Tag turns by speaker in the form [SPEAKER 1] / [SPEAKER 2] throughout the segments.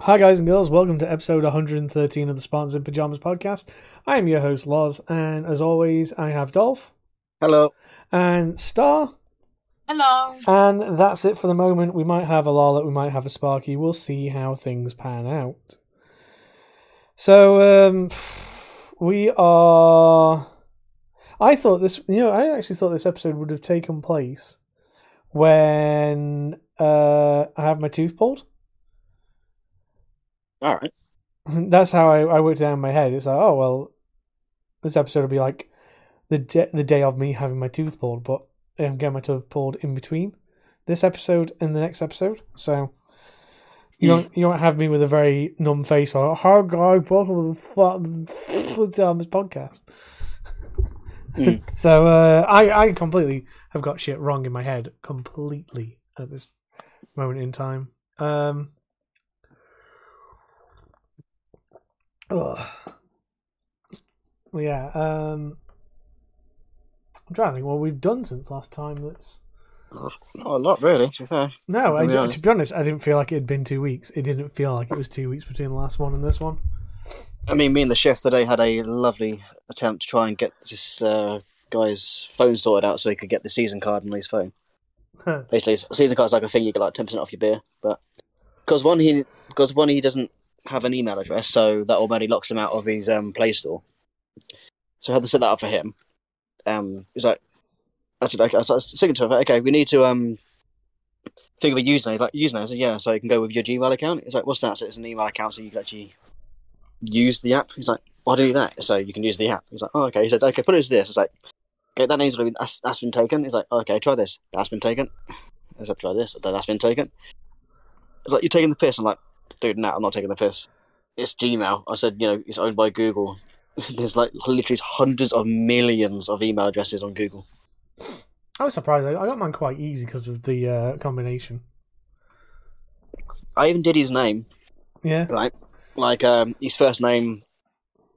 [SPEAKER 1] Hi, guys and girls. Welcome to episode 113 of the Spartans in Pajamas podcast. I am your host, Loz, and as always, I have Dolph
[SPEAKER 2] Hello.
[SPEAKER 1] and Star.
[SPEAKER 3] Hello.
[SPEAKER 1] And that's it for the moment. We might have a Lala, we might have a Sparky. We'll see how things pan out. So, um, we are. I thought this, you know, I actually thought this episode would have taken place when uh, I have my tooth pulled.
[SPEAKER 2] All right.
[SPEAKER 1] That's how I, I worked it out in my head. It's like, oh well, this episode will be like the de- the day of me having my tooth pulled, but I'm getting my tooth pulled in between this episode and the next episode. So you don't you don't have me with a very numb face or hi guys, welcome to the podcast.
[SPEAKER 2] Mm.
[SPEAKER 1] so uh, I I completely have got shit wrong in my head completely at this moment in time. Um. Ugh. Well, yeah. Um, I'm trying to think what we've done since last time. That's
[SPEAKER 2] Not a lot, really. To be fair.
[SPEAKER 1] no. I,
[SPEAKER 2] To be
[SPEAKER 1] to
[SPEAKER 2] honest.
[SPEAKER 1] be honest, I didn't feel like it had been two weeks. It didn't feel like it was two weeks between the last one and this one.
[SPEAKER 2] I mean, me and the chef today had a lovely attempt to try and get this uh, guy's phone sorted out so he could get the season card on his phone. Basically, season card's like a thing you get like ten percent off your beer, but because one he because one he doesn't have an email address, so that automatically locks him out of his um, Play Store. So I had to set that up for him. Um, he's like, I said, okay, I was thinking to him, okay, we need to um think of a username. He's like username, I said, yeah, so you can go with your Gmail account. He's like, what's that? So it's an email account, so you can actually use the app. He's like, why do that? So you can use the app. He's like, oh, okay. He said, okay, put it as this. It's like, okay, that name's been that's, that's been taken. He's like, okay, try this. That's been taken. I said, try this. That's been taken. It's like you're taking the piss. I'm like, dude, no, I'm not taking the piss. It's Gmail. I said, you know, it's owned by Google. There's like literally hundreds of millions of email addresses on Google.
[SPEAKER 1] I was surprised. I got mine quite easy because of the uh, combination.
[SPEAKER 2] I even did his name,
[SPEAKER 1] Yeah.
[SPEAKER 2] right? Like um, his first name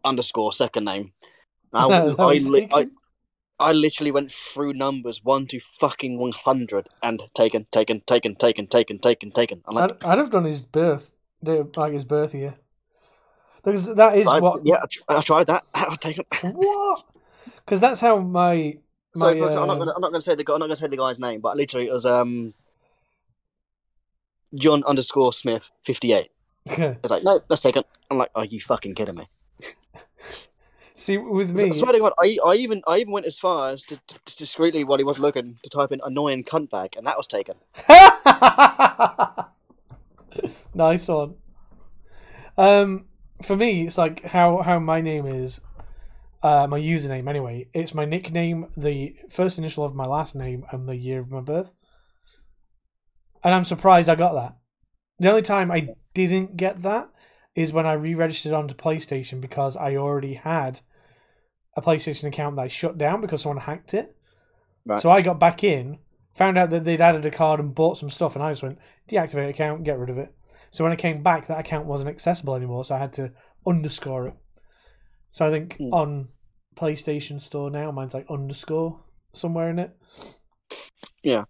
[SPEAKER 2] underscore second name. I,
[SPEAKER 1] That
[SPEAKER 2] I, li- I. I literally went through numbers one to fucking one hundred and taken, taken, taken, taken, taken, taken, taken. I'm like,
[SPEAKER 1] I'd, I'd have done his birth, the- like his birth year. Because that is
[SPEAKER 2] I-
[SPEAKER 1] what.
[SPEAKER 2] yeah, I, tr- I tried that. I'll take it.
[SPEAKER 1] What? Because that's how my.
[SPEAKER 2] So
[SPEAKER 1] my,
[SPEAKER 2] example, I'm not
[SPEAKER 1] uh,
[SPEAKER 2] gonna, I'm not gonna say the guy, I'm not gonna say the guy's name, but literally it was um John underscore Smith fifty eight. It's like no, that's taken. I'm like, are you fucking kidding me?
[SPEAKER 1] See, with me, I
[SPEAKER 2] swear to God, I, I even I even went as far as to, to, to discreetly while he was looking to type in annoying cunt bag, and that was taken.
[SPEAKER 1] nice one. Um, for me, it's like how how my name is, uh, my username anyway. It's my nickname, the first initial of my last name, and the year of my birth. And I'm surprised I got that. The only time I didn't get that is when I re-registered onto PlayStation because I already had a PlayStation account that I shut down because someone hacked it.
[SPEAKER 2] Right.
[SPEAKER 1] So I got back in, found out that they'd added a card and bought some stuff, and I just went deactivate account, get rid of it. So when I came back, that account wasn't accessible anymore, so I had to underscore it. So I think
[SPEAKER 2] Hmm.
[SPEAKER 1] on PlayStation Store now, mine's like underscore somewhere in it.
[SPEAKER 2] Yeah.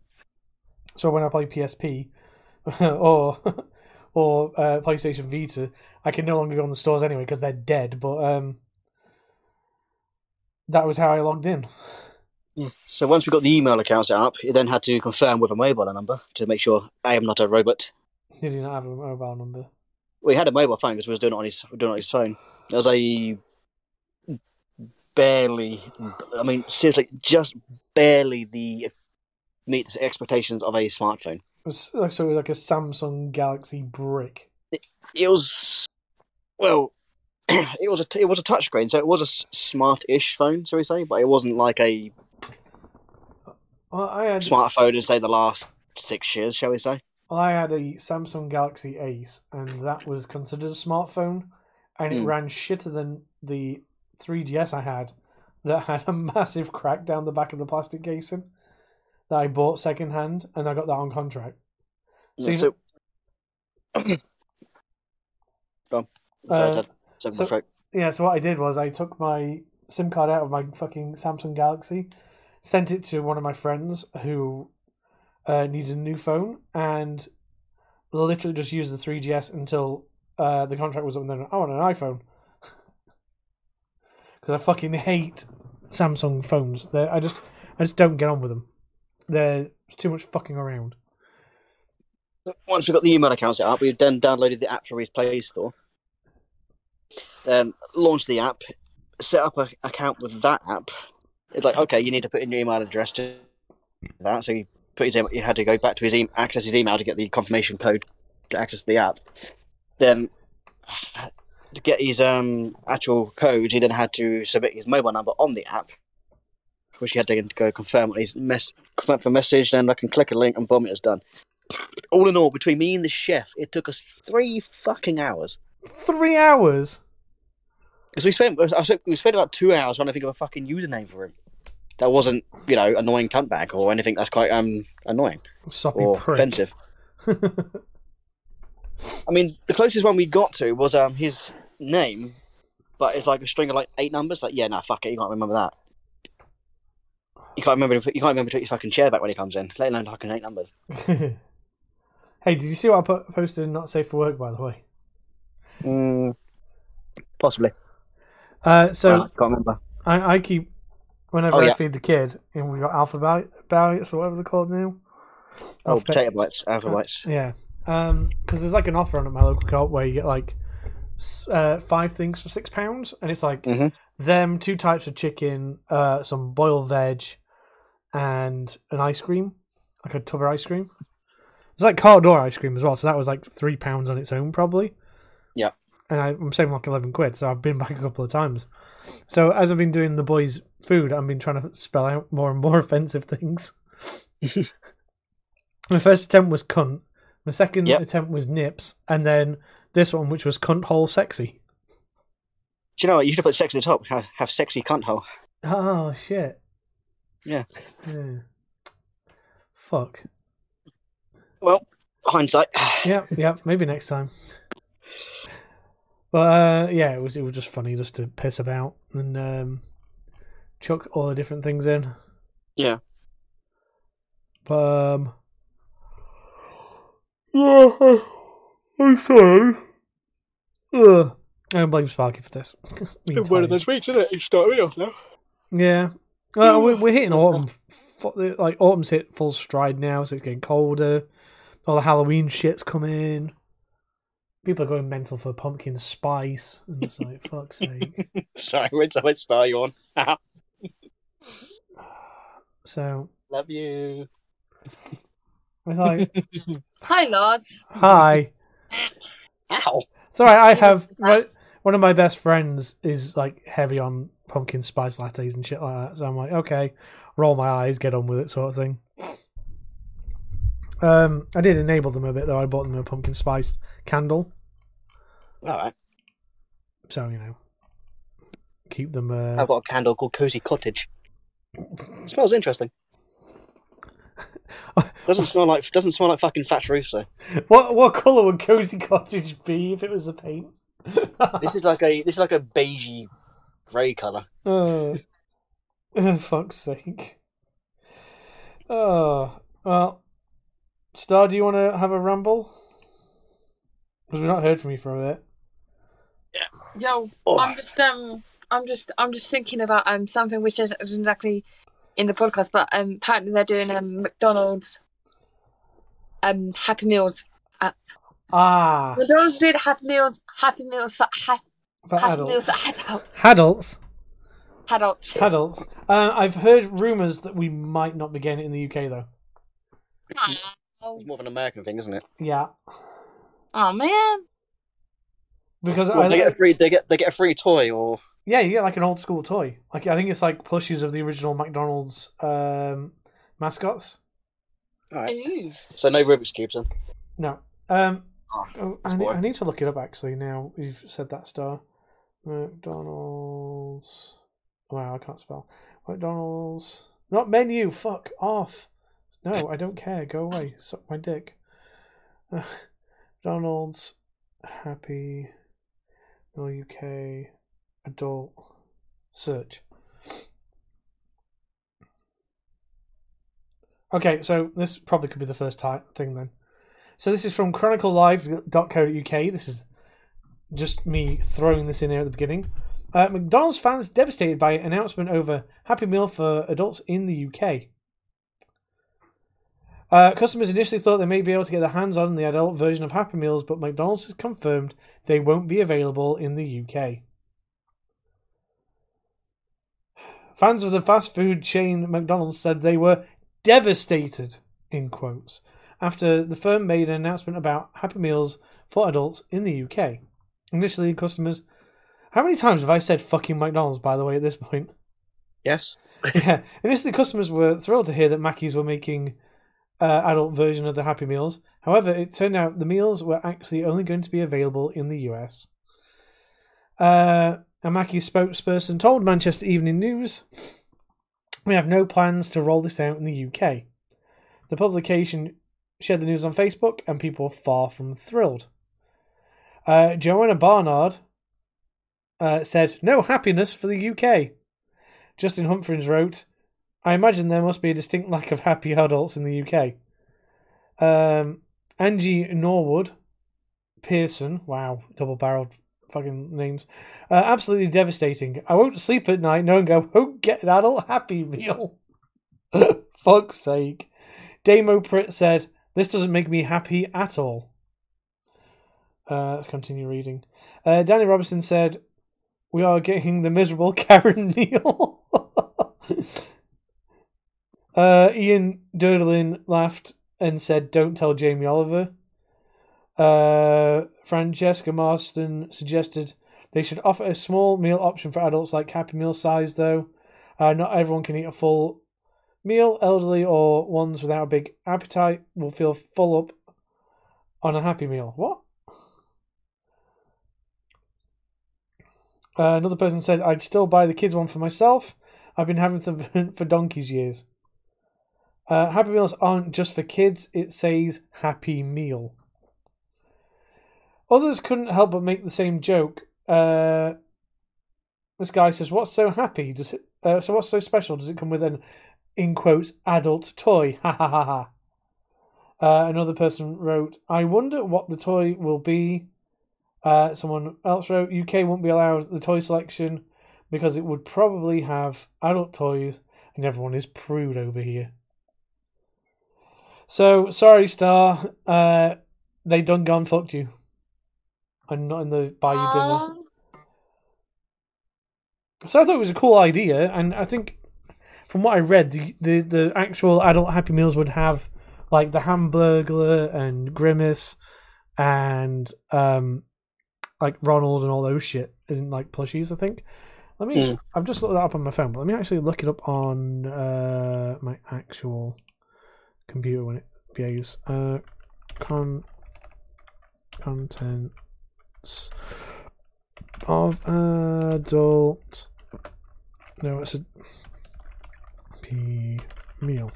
[SPEAKER 1] So when I play PSP or or uh, PlayStation Vita, I can no longer go on the stores anyway because they're dead. But um, that was how I logged in.
[SPEAKER 2] So once we got the email account set up, he then had to confirm with a mobile number to make sure I am not a robot.
[SPEAKER 1] Did he not have a mobile number?
[SPEAKER 2] Well, he had a mobile phone because we was doing it on his doing it on his phone. There was a barely, I mean, seriously, just barely the meets the expectations of a smartphone.
[SPEAKER 1] It was like so it was like a Samsung Galaxy Brick.
[SPEAKER 2] It was well, it was a it was a touchscreen, so it was a smart-ish phone, shall we say? But it wasn't like a
[SPEAKER 1] Well, I had
[SPEAKER 2] smartphone in say the last six years, shall we say?
[SPEAKER 1] well, I had a Samsung Galaxy Ace, and that was considered a smartphone, and it
[SPEAKER 2] Hmm.
[SPEAKER 1] ran shitter than the 3DS I had, that had a massive crack down the back of the plastic casing that I bought second hand, and I got that on contract. So
[SPEAKER 2] Yeah, so, go. Sorry,
[SPEAKER 1] Uh, so- Yeah, so what I did was I took my SIM card out of my fucking Samsung Galaxy, sent it to one of my friends who uh, needed a new phone, and literally just used the 3GS until uh, the contract was up, and then I want an iPhone because I fucking hate Samsung phones. They're, I just I just don't get on with them. There's too much fucking around.
[SPEAKER 2] Once we got the email account set up, we then downloaded the app from his Play Store. Then launched the app, set up an account with that app. It's like, okay, you need to put in your email address to that. So he put his email, he had to go back to his e- access his email to get the confirmation code to access the app. Then to get his um, actual code, he then had to submit his mobile number on the app, which he had to go confirm on his mess confirm for message. Then I can click a link and boom, it was done. All in all, between me and the chef, it took us three fucking hours.
[SPEAKER 1] Three hours.
[SPEAKER 2] Because we spent, I spent, we spent about two hours trying to think of a fucking username for him. That wasn't, you know, annoying cuntbag or anything that's quite um annoying
[SPEAKER 1] Soppy
[SPEAKER 2] or
[SPEAKER 1] prick.
[SPEAKER 2] offensive. I mean, the closest one we got to was um his name, but it's like a string of like eight numbers. Like, yeah, no, fuck it, you can't remember that. You can't remember. You can't remember to put your fucking chair back when he comes in. Let alone fucking eight numbers.
[SPEAKER 1] hey, did you see what I put, posted in Not Safe for Work, by the way?
[SPEAKER 2] Mm, possibly.
[SPEAKER 1] Uh, so
[SPEAKER 2] I can't remember.
[SPEAKER 1] I, I keep, whenever
[SPEAKER 2] Oh,
[SPEAKER 1] I
[SPEAKER 2] yeah.
[SPEAKER 1] feed the kid, and we got alphabet bites or whatever they're called now.
[SPEAKER 2] Oh,
[SPEAKER 1] Alphabet-
[SPEAKER 2] potato bites, alpha bites.
[SPEAKER 1] Yeah. Um, because there's like an offer on at my local co-op where you get like uh, five things for six pounds, and it's like
[SPEAKER 2] Mhm.
[SPEAKER 1] them two types of chicken, uh, some boiled veg, and an ice cream, like a tub of ice cream. It's like Carte D'Or ice cream as well, so that was like three pounds on its own probably. And I, I'm saving like eleven quid, so I've been back a couple of times. So as I've been doing the boys' food, I've been trying to spell out more and more offensive things. My first attempt was cunt. My second
[SPEAKER 2] Yep.
[SPEAKER 1] attempt was nips, and then this one, which was cunt hole sexy.
[SPEAKER 2] Do you know what? You should have put sex at the top. Have, have sexy cunt hole.
[SPEAKER 1] Oh shit.
[SPEAKER 2] Yeah.
[SPEAKER 1] Yeah. Fuck.
[SPEAKER 2] Well, hindsight.
[SPEAKER 1] Yeah, yeah. Maybe next time. But uh, yeah, it was it was just funny just to piss about and um, chuck all the different things in.
[SPEAKER 2] Yeah.
[SPEAKER 1] But, um, yeah, I'm sorry. Ugh. I don't blame Sparky for this. been one of those
[SPEAKER 2] weeks, isn't it? You started me off now.
[SPEAKER 1] Yeah. Well, we're, we're hitting autumn. Like autumn's hit full stride now, so it's getting colder. All the Halloween shit's coming. People are going mental for pumpkin spice, and it's like fuck's sake.
[SPEAKER 2] Sorry, which, which star you on?
[SPEAKER 1] So
[SPEAKER 2] Love you.
[SPEAKER 1] it's like,
[SPEAKER 3] Hi, Lars.
[SPEAKER 1] hi.
[SPEAKER 2] Ow.
[SPEAKER 1] Sorry, I have my, one of my best friends is like heavy on pumpkin spice lattes and shit like that. So I'm like, okay, roll my eyes, get on with it, sort of thing. Um, I did enable them a bit though. I bought them a pumpkin spice candle,
[SPEAKER 2] All right.
[SPEAKER 1] so you know, keep them. Uh,
[SPEAKER 2] I've got a candle called Cozy Cottage. smells interesting. Doesn't smell like doesn't smell like fucking thatch roofs though.
[SPEAKER 1] What what color would cozy cottage be if it was a paint?
[SPEAKER 2] This is like a this is like a beigey grey colour.
[SPEAKER 1] Oh, oh, fuck's sake. Oh, well. Star, do you want to have a ramble? Because we've not heard from you for a bit. Yeah.
[SPEAKER 3] Yo,
[SPEAKER 2] Oh.
[SPEAKER 3] I'm just um, I'm just I'm just thinking about um something which isn't exactly in the podcast, but um apparently they're doing um McDonald's um Happy Meals.
[SPEAKER 1] Ah,
[SPEAKER 3] McDonald's doing Happy Meals, Happy Meals for ha-
[SPEAKER 1] for
[SPEAKER 3] Happy Meals for adults.
[SPEAKER 1] Adults.
[SPEAKER 3] Adults.
[SPEAKER 1] Adults. Uh, I've heard rumours that we might not be getting it in the UK, though.
[SPEAKER 3] Oh,
[SPEAKER 2] It's more of an American thing, isn't it?
[SPEAKER 1] Yeah.
[SPEAKER 3] oh man.
[SPEAKER 1] Because
[SPEAKER 2] Well,
[SPEAKER 1] I,
[SPEAKER 2] they get a free they get they get a free toy or
[SPEAKER 1] yeah, you get like an old school toy. Like I think it's like plushies of the original McDonald's um, mascots.
[SPEAKER 2] Alright. So no Rubik's cubes then.
[SPEAKER 1] No. Um,
[SPEAKER 2] Oh,
[SPEAKER 1] oh, I, need. I need to look it up actually. Now you've said that star. McDonald's. Wow, I can't spell. McDonald's. Not menu. Fuck off. No, I don't care. Go away. Suck my dick. McDonald's. Happy. No UK. Adult. Search. Okay, so this probably could be the first ti thing then. So this is from chroniclelive.co.uk. This is just me throwing this in here at the beginning. Uh, McDonald's fans devastated by announcement over Happy Meal for adults in the UK. Uh, customers initially thought they may be able to get their hands on the adult version of Happy Meals, but McDonald's has confirmed they won't be available in the UK. Fans of the fast food chain McDonald's said they were devastated, in quotes, after the firm made an announcement about Happy Meals for adults in the UK. Initially, customers. How many times have I said fucking McDonald's, by the way, at this point?
[SPEAKER 2] Yes.
[SPEAKER 1] yeah. Initially, customers were thrilled to hear that Mackey's were making uh, adult version of the Happy Meals. However, it turned out the meals were actually only going to be available in the US. Uh, a Mackey's spokesperson told Manchester Evening News, "We have no plans to roll this out in the UK." The publication shared the news on Facebook, and people were far from thrilled. Uh, Joanna Barnard uh, said, "No happiness for the UK." Justin Humphreys wrote, I imagine there must be a distinct lack of happy adults in the UK. Um, Angie Norwood Pearson, wow, double barreled fucking names. Uh, absolutely devastating. I won't sleep at night knowing I won't get an adult happy meal. Fuck's sake. Damo Pritt said, This doesn't make me happy at all. Uh, continue reading. Uh, Danny Robinson said, We are getting the miserable Karen Neal. Uh, Ian Durdelin laughed and said, "Don't tell Jamie Oliver." Uh, Francesca Marston suggested they should offer a small meal option for adults, like Happy Meal size. Though uh, not everyone can eat a full meal. Elderly or ones without a big appetite will feel full up on a Happy Meal. What? Uh, another person said, "I'd still buy the kids one for myself. I've been having them for donkey's years." Uh, happy Meals aren't just for kids, it says Happy Meal. Others couldn't help but make the same joke. Uh, this guy says, What's so happy? Does it, uh, so, what's so special? Does it come with an, in quotes, adult toy? Ha ha ha ha. Uh, another person wrote, I wonder what the toy will be. Uh, someone else wrote, UK won't be allowed the toy selection because it would probably have adult toys, and everyone is prude over here. So sorry, Star. Uh, they done gone fucked you. I'm not in the buy you dinner. So I thought it was a cool idea, and I think from what I read, the the, the actual adult Happy Meals would have like the Hamburglar and Grimace and um like Ronald and all those shit isn't like plushies. I think. Let me.
[SPEAKER 2] Mm.
[SPEAKER 1] I've just looked that up on my phone, but let me actually look it up on uh my actual computer when it behaves. Uh, con contents of adult. No, it's a p meal.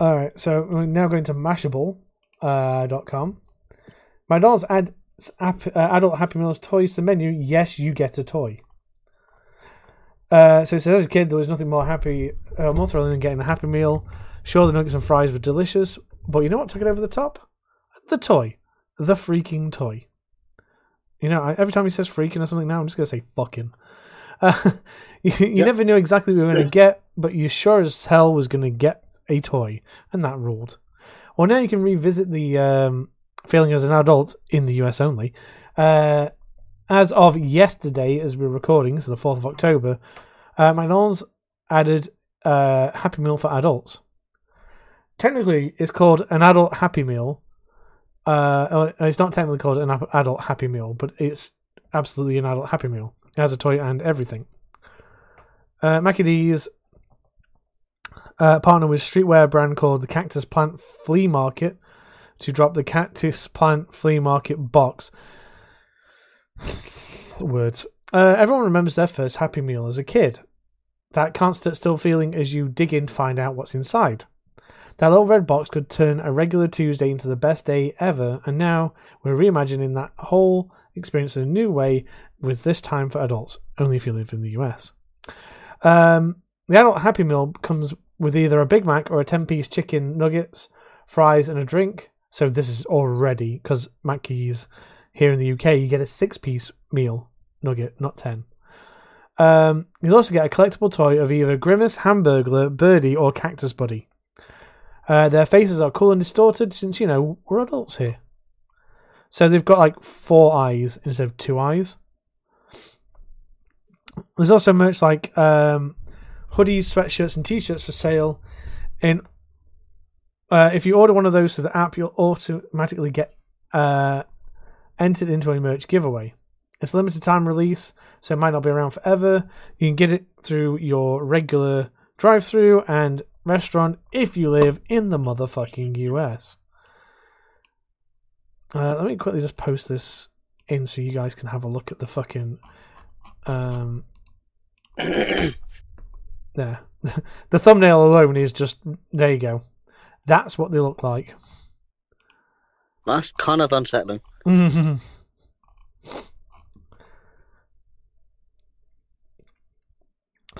[SPEAKER 1] All right, so we're now going to Mashable uh, dot com. McDonald's add app, uh, adult Happy Meals toys to menu. Yes, you get a toy. Uh, so he says, as a kid, there was nothing more happy, uh, more thrilling than getting a Happy Meal. Sure, the nuggets and fries were delicious, but you know what took it over the top? The toy, the freaking toy. You know, I, every time he says freaking or something now, I'm just gonna say fucking. Uh, you you
[SPEAKER 2] Yep.
[SPEAKER 1] never knew exactly what you were gonna get, but you sure as hell was gonna get a toy, and that ruled. Well, now you can revisit the um, feeling as an adult in the US only. Uh, as of yesterday, as we're recording, so the 4th of October, uh, McDonald's added uh, Happy Meal for adults. Technically, it's called an adult Happy Meal. Uh, uh, it's not technically called an adult Happy Meal, but it's absolutely an adult Happy Meal. It has a toy and everything. Uh, Mackie D's uh, partner with streetwear brand called the Cactus Plant Flea Market to drop the Cactus Plant Flea Market box. Words. Uh, everyone remembers their first Happy Meal as a kid. That can't sit still feeling as you dig in to find out what's inside. That little red box could turn a regular Tuesday into the best day ever, and now we're reimagining that whole experience in a new way with this time for adults, only if you live in the US. Um, the adult Happy Meal comes with either a Big Mac or a 10 piece chicken nuggets, fries, and a drink. So this is already because Mackey's here in the UK, you get a six-piece meal nugget, not ten. Um, you'll also get a collectible toy of either Grimace, Hamburglar, Birdie, or Cactus Buddy. Uh, their faces are cool and distorted since, you know, we're adults here. So they've got like four eyes instead of two eyes. There's also merch like um, hoodies, sweatshirts, and t-shirts for sale. In uh, if you order one of those through the app, you'll automatically get uh, entered into a merch giveaway. It's a limited time release, so it might not be around forever. You can get it through your regular drive-through and restaurant if you live in the motherfucking US. Uh, let me quickly just post this in so you guys can have a look at the fucking um there. the thumbnail alone is just there you go. That's what they look like.
[SPEAKER 2] That's kind of unsettling.
[SPEAKER 1] So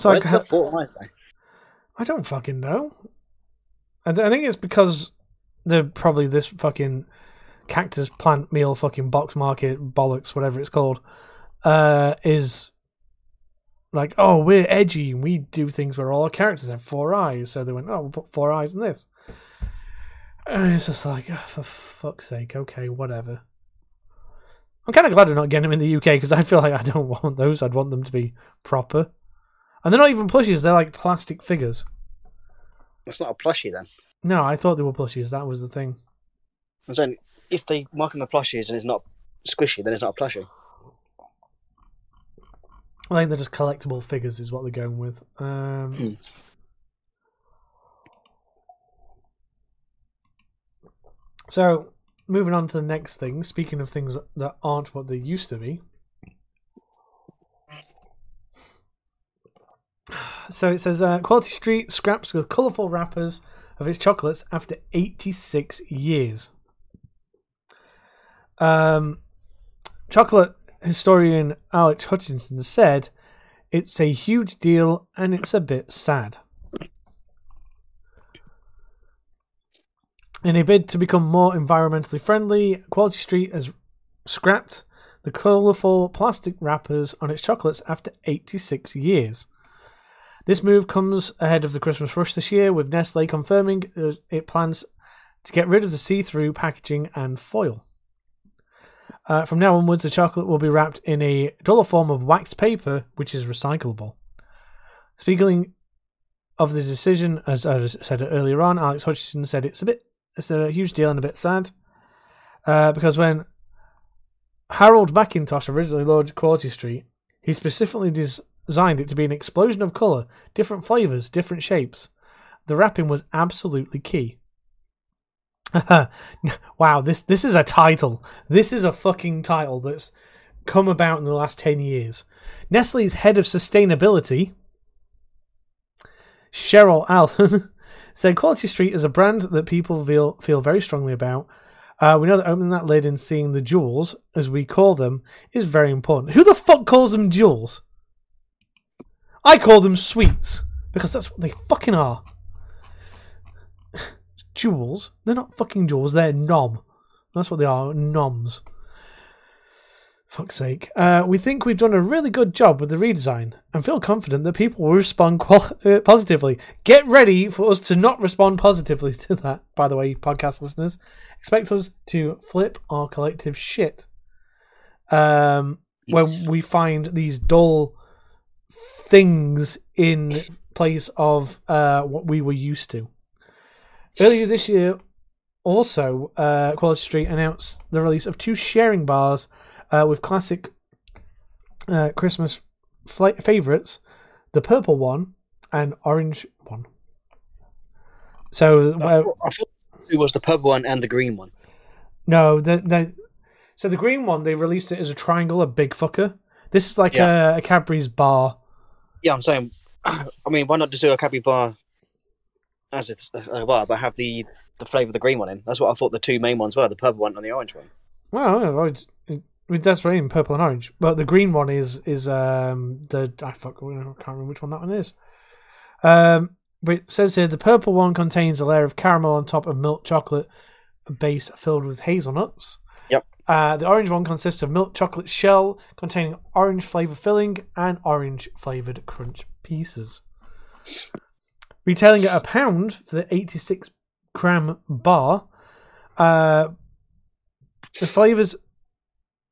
[SPEAKER 2] Where
[SPEAKER 1] I,
[SPEAKER 2] the four eyes go?
[SPEAKER 1] I don't fucking know. I, th- I think it's because they're probably this fucking cactus plant meal fucking box market bollocks, whatever it's called, uh, is like, oh, we're edgy and we do things where all our characters have four eyes. So they went, oh, we'll put four eyes in this. And it's just like, oh, for fuck's sake, okay, whatever. I'm kind of glad they're not getting them in the UK because I feel like I don't want those. I'd want them to be proper. And they're not even plushies, they're like plastic figures.
[SPEAKER 2] That's not a plushie then.
[SPEAKER 1] No, I thought they were plushies. That was the thing.
[SPEAKER 2] I'm saying if they mark them as plushies and it's not squishy, then it's not a plushie.
[SPEAKER 1] I think they're just collectible figures, is what they're going with. Um,
[SPEAKER 2] Hmm.
[SPEAKER 1] So, moving on to the next thing. Speaking of things that aren't what they used to be. So it says uh, Quality Street scraps the colourful wrappers of its chocolates after 86 years. Um, chocolate historian Alex Hutchinson said, It's a huge deal and it's a bit sad. In a bid to become more environmentally friendly, Quality Street has scrapped the colourful plastic wrappers on its chocolates after 86 years. This move comes ahead of the Christmas rush this year, with Nestle confirming it plans to get rid of the see through packaging and foil. Uh, from now onwards, the chocolate will be wrapped in a duller form of waxed paper, which is recyclable. Speaking of the decision, as I said earlier on, Alex Hutchinson said it's a bit, it's a huge deal and a bit sad, uh, because when Harold Mackintosh originally launched Quality Street, he specifically des- designed it to be an explosion of colour, different flavours, different shapes. The wrapping was absolutely key. wow, this this is a title. This is a fucking title that's come about in the last 10 years. Nestle's head of sustainability, Cheryl Allen, said Quality Street is a brand that people feel feel very strongly about. Uh, we know that opening that lid and seeing the jewels, as we call them, is very important. Who the fuck calls them jewels? I call them sweets because that's what they fucking are. jewels? They're not fucking jewels. They're nom. That's what they are. Noms. Fuck's sake. Uh, we think we've done a really good job with the redesign and feel confident that people will respond qual- uh, positively. Get ready for us to not respond positively to that, by the way, podcast listeners. Expect us to flip our collective shit um,
[SPEAKER 2] Yes.
[SPEAKER 1] when we find these dull things in place of uh, what we were used to. Earlier this year, also, uh, Quality Street announced the release of two sharing bars uh, with classic uh, Christmas fla- favorites, the purple one and orange one. So,
[SPEAKER 2] I
[SPEAKER 1] uh,
[SPEAKER 2] I thought it was the purple one and the green one.
[SPEAKER 1] no, the, the so the green one they released it as a triangle, a big fucker. This is like a, a Cadbury's bar.
[SPEAKER 2] Yeah, I'm saying. I mean, why not just do a Cadbury bar as it's a bar, but have the the flavour of the green one in? That's what I thought the two main ones were: the purple one and the orange one.
[SPEAKER 1] Well, yeah, that's right in purple and orange. But the green one is is um the I fuck I can't remember which one that one is. Um, but it says here the purple one contains a layer of caramel on top of milk chocolate base filled with hazelnuts.
[SPEAKER 2] Yep.
[SPEAKER 1] Uh, the orange one consists of milk chocolate shell containing orange flavor filling and orange flavored crunch pieces. Retailing at a pound for the 86 gram bar, uh, the flavors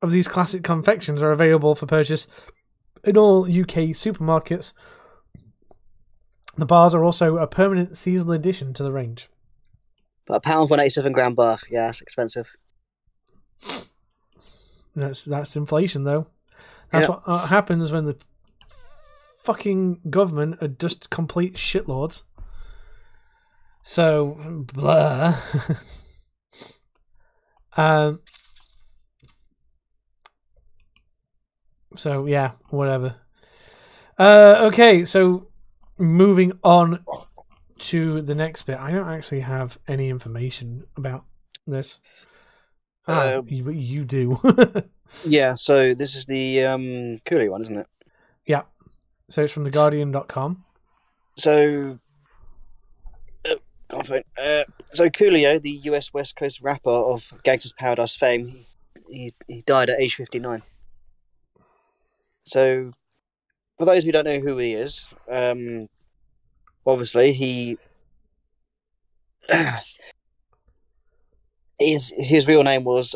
[SPEAKER 1] of these classic confections are available for purchase in all UK supermarkets. The bars are also a permanent seasonal addition to the range.
[SPEAKER 2] But a pound for an 87 gram bar, yeah, that's expensive.
[SPEAKER 1] That's that's inflation, though. That's
[SPEAKER 2] Yeah.
[SPEAKER 1] what uh, happens when the fucking government are just complete shitlords. So, blah. um. So yeah, whatever. Uh, okay, so moving on to the next bit. I don't actually have any information about this. Ah,
[SPEAKER 2] Uh,
[SPEAKER 1] you, you do.
[SPEAKER 2] Yeah, so this is the um, Cooley one, isn't it?
[SPEAKER 1] yeah. So it's from theguardian.com.
[SPEAKER 2] So, uh, go on, phone. Uh, so Coolio, the US West Coast rapper of Gangsta's Paradise fame, he, he died at age 59. So, for those who don't know who he is, um, obviously he his his real name was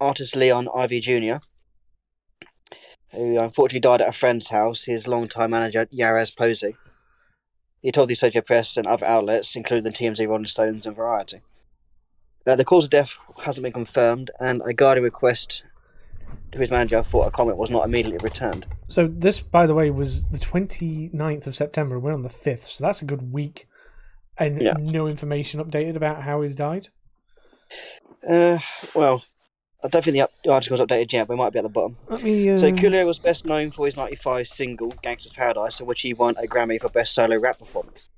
[SPEAKER 2] Artis Leon Ivey Jr., who unfortunately died at a friend's house. His longtime manager Jarez Posey. He told the Associated Press and other outlets, including the TMZ, Rolling Stones, and Variety. Uh, the cause of death hasn't been confirmed, and a Guardian request to his manager for a comment was not immediately returned.
[SPEAKER 1] So this, by the way, was the 29th of September. We're on the 5th, so that's a good week. And
[SPEAKER 2] Yeah.
[SPEAKER 1] no information updated about how he's died.
[SPEAKER 2] Uh, well, I don't think the up- article's updated yet, but it might be at the bottom.
[SPEAKER 1] Me. Uh,
[SPEAKER 2] So Coolio was best known for his 95 single, Gangsta's Paradise, in which he won a Grammy for Best Solo Rap Performance.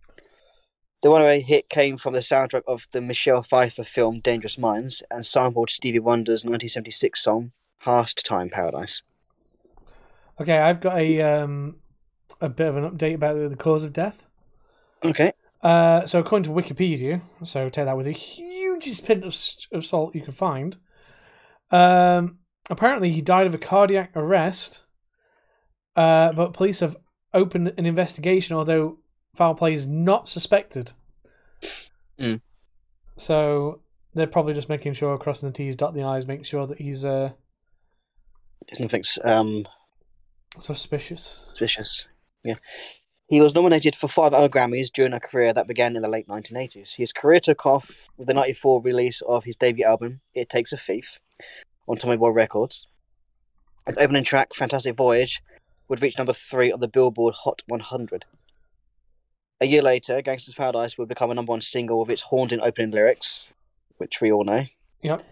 [SPEAKER 2] The runaway hit came from the soundtrack of the Michelle Pfeiffer film Dangerous Minds and sampled Stevie Wonder's 1976 song, Pastime Paradise.
[SPEAKER 1] Okay, I've got a um, a bit of an update about the, the cause of death.
[SPEAKER 2] Okay.
[SPEAKER 1] Uh, so according to Wikipedia, so take that with a hugest pinch of, of salt you can find. Um, apparently, he died of a cardiac arrest, uh, but police have opened an investigation, although foul play is not suspected.
[SPEAKER 2] Mm.
[SPEAKER 1] So they're probably just making sure, crossing the T's, dot the I's, make sure that he's uh,
[SPEAKER 2] There's nothing um,
[SPEAKER 1] suspicious.
[SPEAKER 2] suspicious. Yeah. He was nominated for five other Grammys during a career that began in the late 1980s. His career took off with the 94 release of his debut album, It Takes a Thief, on Tommy Boy Records. His opening track, Fantastic Voyage, would reach number three on the Billboard Hot 100. A year later, Gangsta's Paradise would become a number one single with its haunting opening lyrics, which we all know.
[SPEAKER 1] Yep.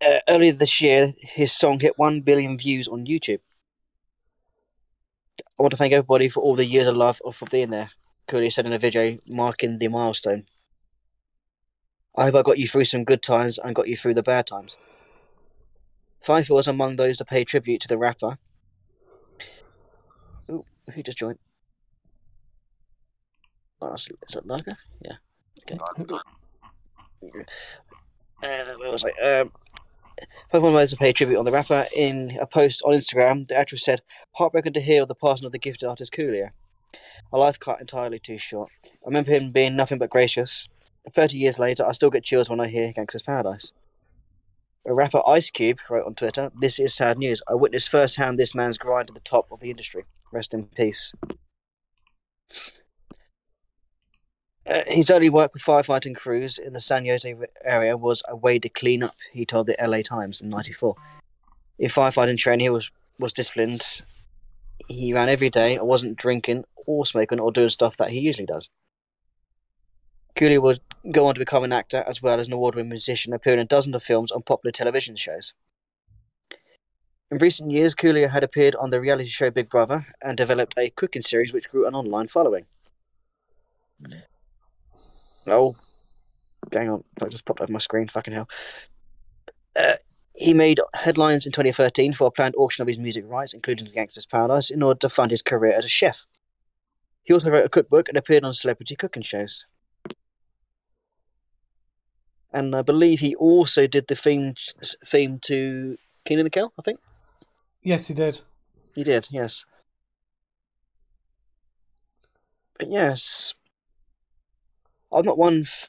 [SPEAKER 2] Uh, earlier this year, his song hit 1 billion views on YouTube. I want to thank everybody for all the years of love of for being there. Cooley said in a video marking the milestone. I hope I got you through some good times and got you through the bad times. Pfeiffer was among those to pay tribute to the rapper. Ooh, who just joined? Oh, is is that Naga? Yeah. Okay. Uh, where was I? Um, Pokemon Modes to pay tribute on the rapper. In a post on Instagram, the actress said, Heartbroken to hear of the passing of the gifted artist Coolio. A life cut entirely too short. I remember him being nothing but gracious. 30 years later, I still get chills when I hear Gangsta's Paradise. A rapper Ice Cube wrote on Twitter, This is sad news. I witnessed firsthand this man's grind to the top of the industry. Rest in peace. Uh, his early work with firefighting crews in the San Jose area was a way to clean up, he told the LA Times in 94. In firefighting training, he was, was disciplined. He ran every day and wasn't drinking or smoking or doing stuff that he usually does. Cooley would go on to become an actor as well as an award winning musician, appearing in dozens of films on popular television shows. In recent years, Cooley had appeared on the reality show Big Brother and developed a cooking series which grew an online following. Oh, hang on. I just popped over my screen. Fucking hell. Uh, he made headlines in 2013 for a planned auction of his music rights, including Gangsta's Paradise, in order to fund his career as a chef. He also wrote a cookbook and appeared on celebrity cooking shows. And I believe he also did the theme theme to Kenan and Kel. I think
[SPEAKER 1] Yes, he did.
[SPEAKER 2] he did. Yes. But yes, I'm not one f-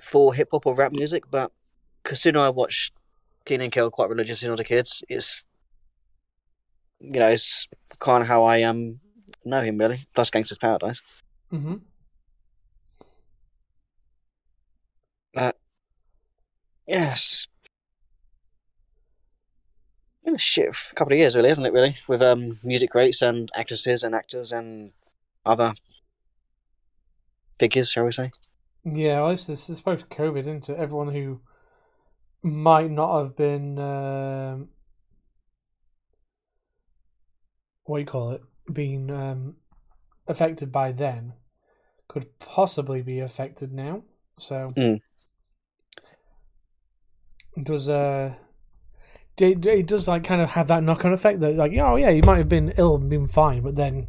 [SPEAKER 2] for hip hop or rap music, but considering I watched Kenan and Kel quite religiously when I was a kid, it's you know it's kind of how I um know him really. Plus Gangster's Paradise.
[SPEAKER 1] Mm-hmm.
[SPEAKER 2] Yes. Been a shit a couple of years, really, hasn't it? Really, with um, music greats and actresses and actors and other figures, shall we say?
[SPEAKER 1] Yeah, well, it's post COVID, isn't it? Everyone who might not have been um, what do you call it, being um, affected by then, could possibly be affected now. So
[SPEAKER 2] Mm.
[SPEAKER 1] does uh, it, it does like kind of have that knock on effect that like oh yeah you might have been ill and been fine, but then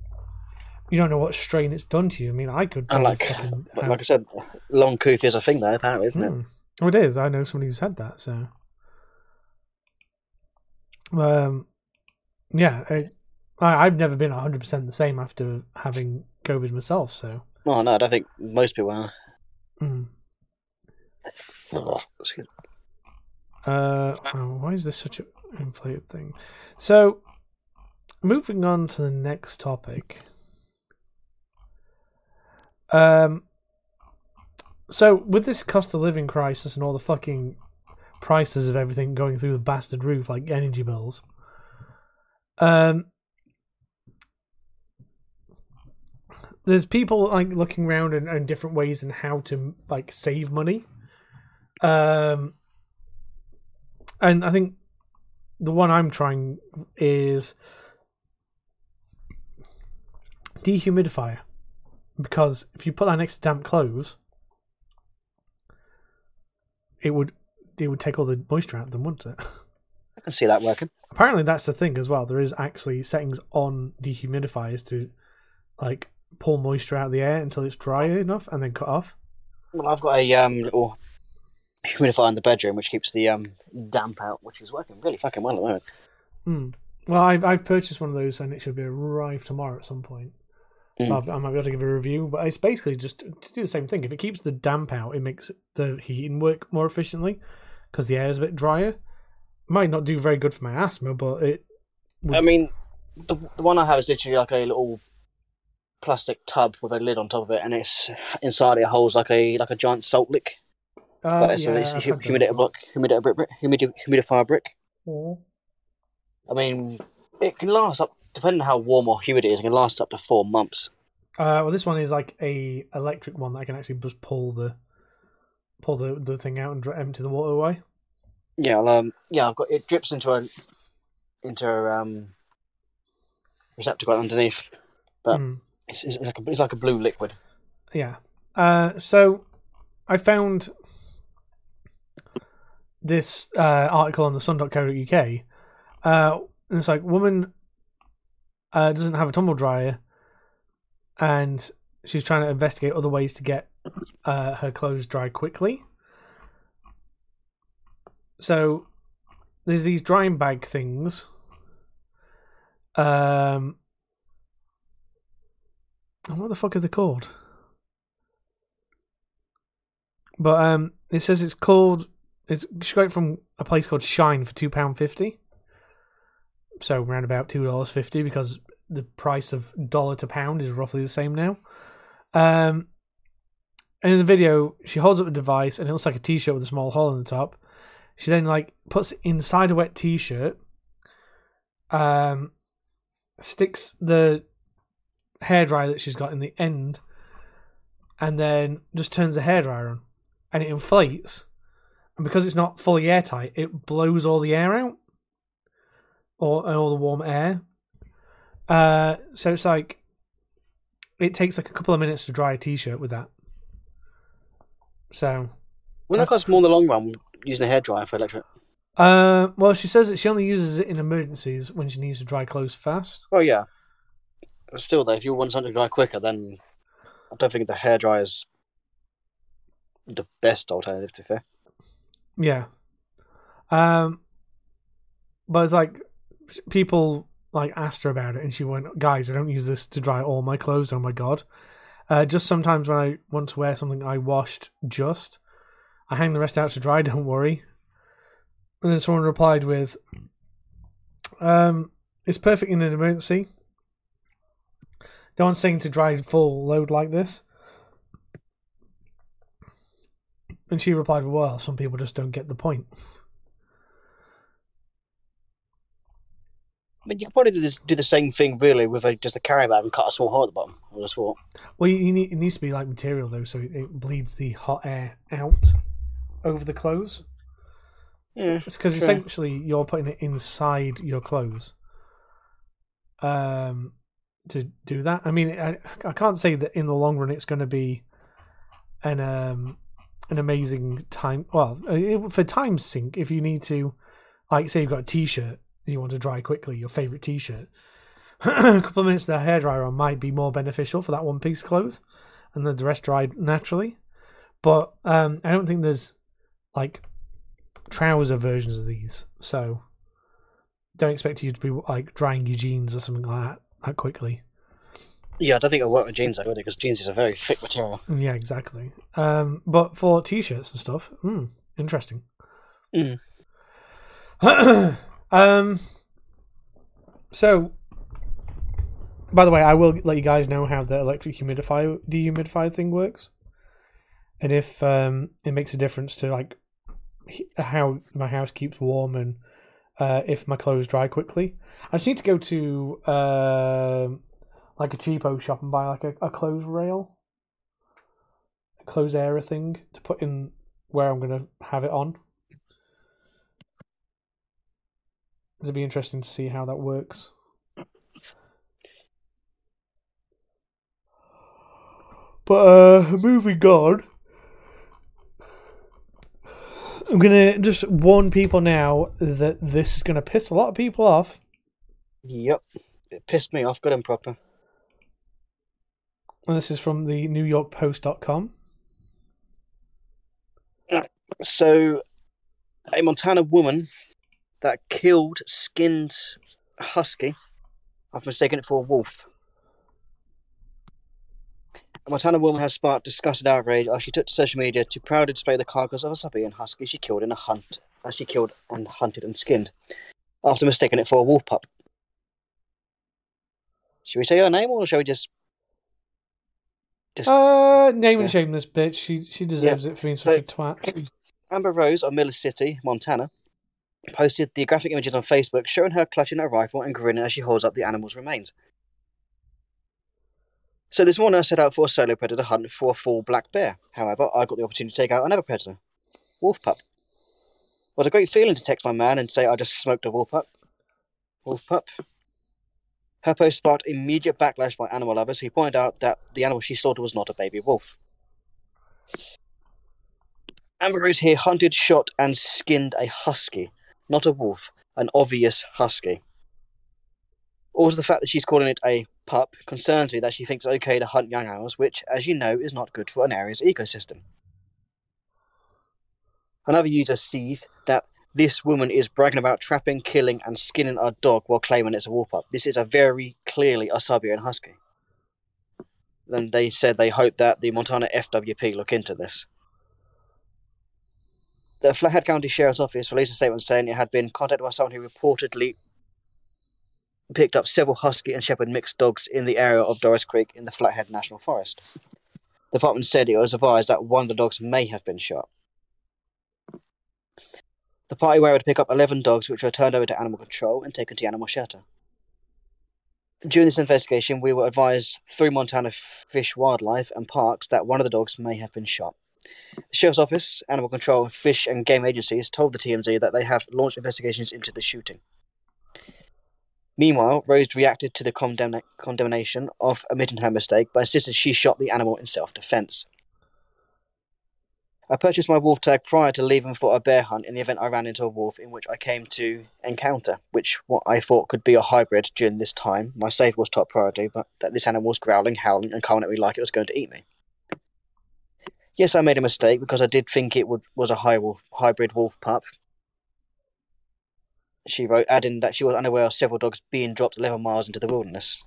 [SPEAKER 1] you don't know what strain it's done to you. I mean, I could
[SPEAKER 2] And like,
[SPEAKER 1] fucking have-
[SPEAKER 2] like I said, long COVID is a thing, though. Apparently, isn't it?
[SPEAKER 1] Mm. Oh, it is. I know somebody who's had that. So, um, yeah, I, I I've never been hundred percent the same after having COVID myself. So,
[SPEAKER 2] Oh no, I don't think most people are.
[SPEAKER 1] mm.
[SPEAKER 2] Excuse-
[SPEAKER 1] uh, oh, why is this such an inflated thing? So, moving on to the next topic. Um, so with this cost of living crisis and all the fucking prices of everything going through the bastard roof, like energy bills, um, there's people like looking around and different ways and how to like save money. Um, and I think the one I'm trying is dehumidifier because if you put that next to damp clothes, it would it would take all the moisture out of them, wouldn't it?
[SPEAKER 2] I can see that working.
[SPEAKER 1] Apparently, that's the thing as well. There is actually settings on dehumidifiers to like pull moisture out of the air until it's dry enough and then cut off.
[SPEAKER 2] Well, I've got a um little humidifier in the bedroom which keeps the um damp out, which is working really fucking well at the moment.
[SPEAKER 1] Hmm. Well, I've I've purchased one of those and it should be arrived tomorrow at some point. So
[SPEAKER 2] Mm.
[SPEAKER 1] I, might be able to give a review, but it's basically just to do the same thing. If it keeps the damp out, it makes the heating work more efficiently because the air is a bit drier. Might not do very good for my asthma, but it.
[SPEAKER 2] I mean, the the one I have is literally like a little plastic tub with a lid on top of it, and it's inside it holds like a like a giant salt lick.
[SPEAKER 1] Uh,
[SPEAKER 2] But it's
[SPEAKER 1] yeah,
[SPEAKER 2] a, it's a
[SPEAKER 1] I've
[SPEAKER 2] hu-
[SPEAKER 1] had that
[SPEAKER 2] humidifier block, humidifier brick, humidifier brick.
[SPEAKER 1] Oh.
[SPEAKER 2] I mean, it can last up, depending on how warm or humid it is, it can last up to four months.
[SPEAKER 1] Uh, well, this one is like a electric one that I can actually just pull the pull the, the thing out and empty the water away.
[SPEAKER 2] Yeah, I'll, um, yeah, I've got it drips into a into a um receptacle underneath. But-
[SPEAKER 1] Hmm.
[SPEAKER 2] It's, it's, like a, it's like a blue liquid.
[SPEAKER 1] Yeah. Uh, so I found this uh, article on the sun.co.uk. Uh, and it's like, woman uh, doesn't have a tumble dryer and she's trying to investigate other ways to get uh, her clothes dry quickly. So there's these drying bag things. Um, what the fuck are they called? But um, it says it's called. It's straight from a place called Shein for two pound fifty. So around about two dollars fifty because the price of dollar to pound is roughly the same now. Um, and in the video, she holds up a device and it looks like a t-shirt with a small hole in the top. She then like puts it inside a wet t-shirt. Um, sticks the hairdryer that she's got in the end, and then just turns the hairdryer on, and it inflates. And because it's not fully airtight, it blows all the air out, or all the warm air. Uh, so it's like it takes like a couple of minutes to dry a t-shirt with that. So,
[SPEAKER 2] Well, that costs more in the long run using a hairdryer for electric.
[SPEAKER 1] uh, well, she says that she only uses it in emergencies when she needs to dry clothes fast.
[SPEAKER 2] Oh yeah, but Still, though, if you want something to dry quicker, then I don't think the hairdryer is the best alternative. To fair,
[SPEAKER 1] Yeah. Um, but it's like people like asked her about it, and she went, "Guys, I don't use this to dry all my clothes. Oh my god! Uh, just sometimes when I want to wear something I washed just, I hang the rest out to dry. Don't worry." And then someone replied with, um, "It's perfect in an emergency. No one's saying to dry full load like this." And she replied, "Well, some people just don't get the point."
[SPEAKER 2] I mean, you could probably do this, do the same thing really with a, just a carry bag and cut a small hole at the bottom. I just thought.
[SPEAKER 1] Well, you, you need, it needs to be like material though, so it, it bleeds the hot air out over the clothes.
[SPEAKER 2] Yeah,
[SPEAKER 1] It's because
[SPEAKER 2] Sure.
[SPEAKER 1] essentially you're putting it inside your clothes. Um, to do that, I mean, I, I can't say that in the long run it's going to be an um an amazing time. Well, it- for time sink, if you need to, like, say you've got a t-shirt you want to dry quickly, your favorite t-shirt. a couple of minutes of the hairdryer on might be more beneficial for that one piece of clothes, and then the rest dried naturally. But um, I don't think there's like trouser versions of these, so don't expect you to be like drying your jeans or something like that that quickly.
[SPEAKER 2] yeah. I don't think it'll work with jeans though, would it? Because jeans is a very thick material.
[SPEAKER 1] Yeah, exactly. Um, but for t-shirts and stuff, hmm, interesting.
[SPEAKER 2] Mm.
[SPEAKER 1] um, so, by the way, I will let you guys know how the electric humidifier dehumidifier thing works, and if um, it makes a difference to like how my house keeps warm and uh, if my clothes dry quickly. I just need to go to um like a cheapo shop and buy like a, a clothes rail, a clothes area thing to put in where I'm gonna have it on. It'll be interesting to see how that works. But uh moving on. I'm gonna just warn people now that this is gonna piss a lot of people off.
[SPEAKER 2] Yep, it pissed me off, good and proper.
[SPEAKER 1] And this is from the New York Post.com.
[SPEAKER 2] So, a Montana woman that killed skinned husky, I've mistaken it for a wolf. A Montana woman has sparked disgusted outrage as she took to social media to proudly display the carcass of a Siberian husky she killed in a hunt, as she killed and hunted and skinned, after mistaking it for a wolf pup. Should we say her name, or shall we just? Just
[SPEAKER 1] Uh, name and
[SPEAKER 2] Yeah.
[SPEAKER 1] shame this bitch. She she deserves it for being such a twat.
[SPEAKER 2] Amber Rose of Miles City, Montana, posted the graphic images on Facebook showing her clutching a rifle and grinning as she holds up the animal's remains. So this morning I set out for a solo predator hunt for a full black bear. However, I got the opportunity to take out another predator, wolf pup. It was a great feeling to text my man and say I just smoked a wolf pup. Wolf pup. Her post sparked immediate backlash by animal lovers who pointed out that the animal she slaughtered was not a baby wolf. Amber Rose here hunted, shot, and skinned a husky, not a wolf, an obvious husky. Also, the fact that she's calling it a pup concerns me that she thinks it's okay to hunt young animals, which, as you know, is not good for an area's ecosystem. Another user sees that this woman is bragging about trapping, killing, and skinning a dog while claiming it's a wolf pup. This is a very clearly a Siberian husky. Then they said they hope that the Montana FWP look into this. The Flathead County Sheriff's Office released a statement saying it had been contacted by someone who reportedly picked up several husky and shepherd mixed dogs in the area of Doris Creek in the Flathead National Forest. The department said it was advised that one of the dogs may have been shot. The party were able to pick up 11 dogs, which were turned over to animal control and taken to animal shelter. During this investigation, we were advised through Montana Fish, Wildlife, and Parks that one of the dogs may have been shot. The Sheriff's Office, Animal Control, Fish and Game Agencies told the TMZ that they have launched investigations into the shooting. Meanwhile, Rose reacted to the condemna- condemnation of admitting her mistake by insisting she shot the animal in self defense. I purchased my wolf tag prior to leaving for a bear hunt in the event I ran into a wolf in which I came to encounter, which what I thought could be a hybrid during this time. My save was top priority, but that this animal was growling, howling, and coming at me like it was going to eat me. Yes, I made a mistake because I did think it would, was a high wolf, hybrid wolf pup. She wrote, adding that she was unaware of several dogs being dropped 11 miles into the wilderness.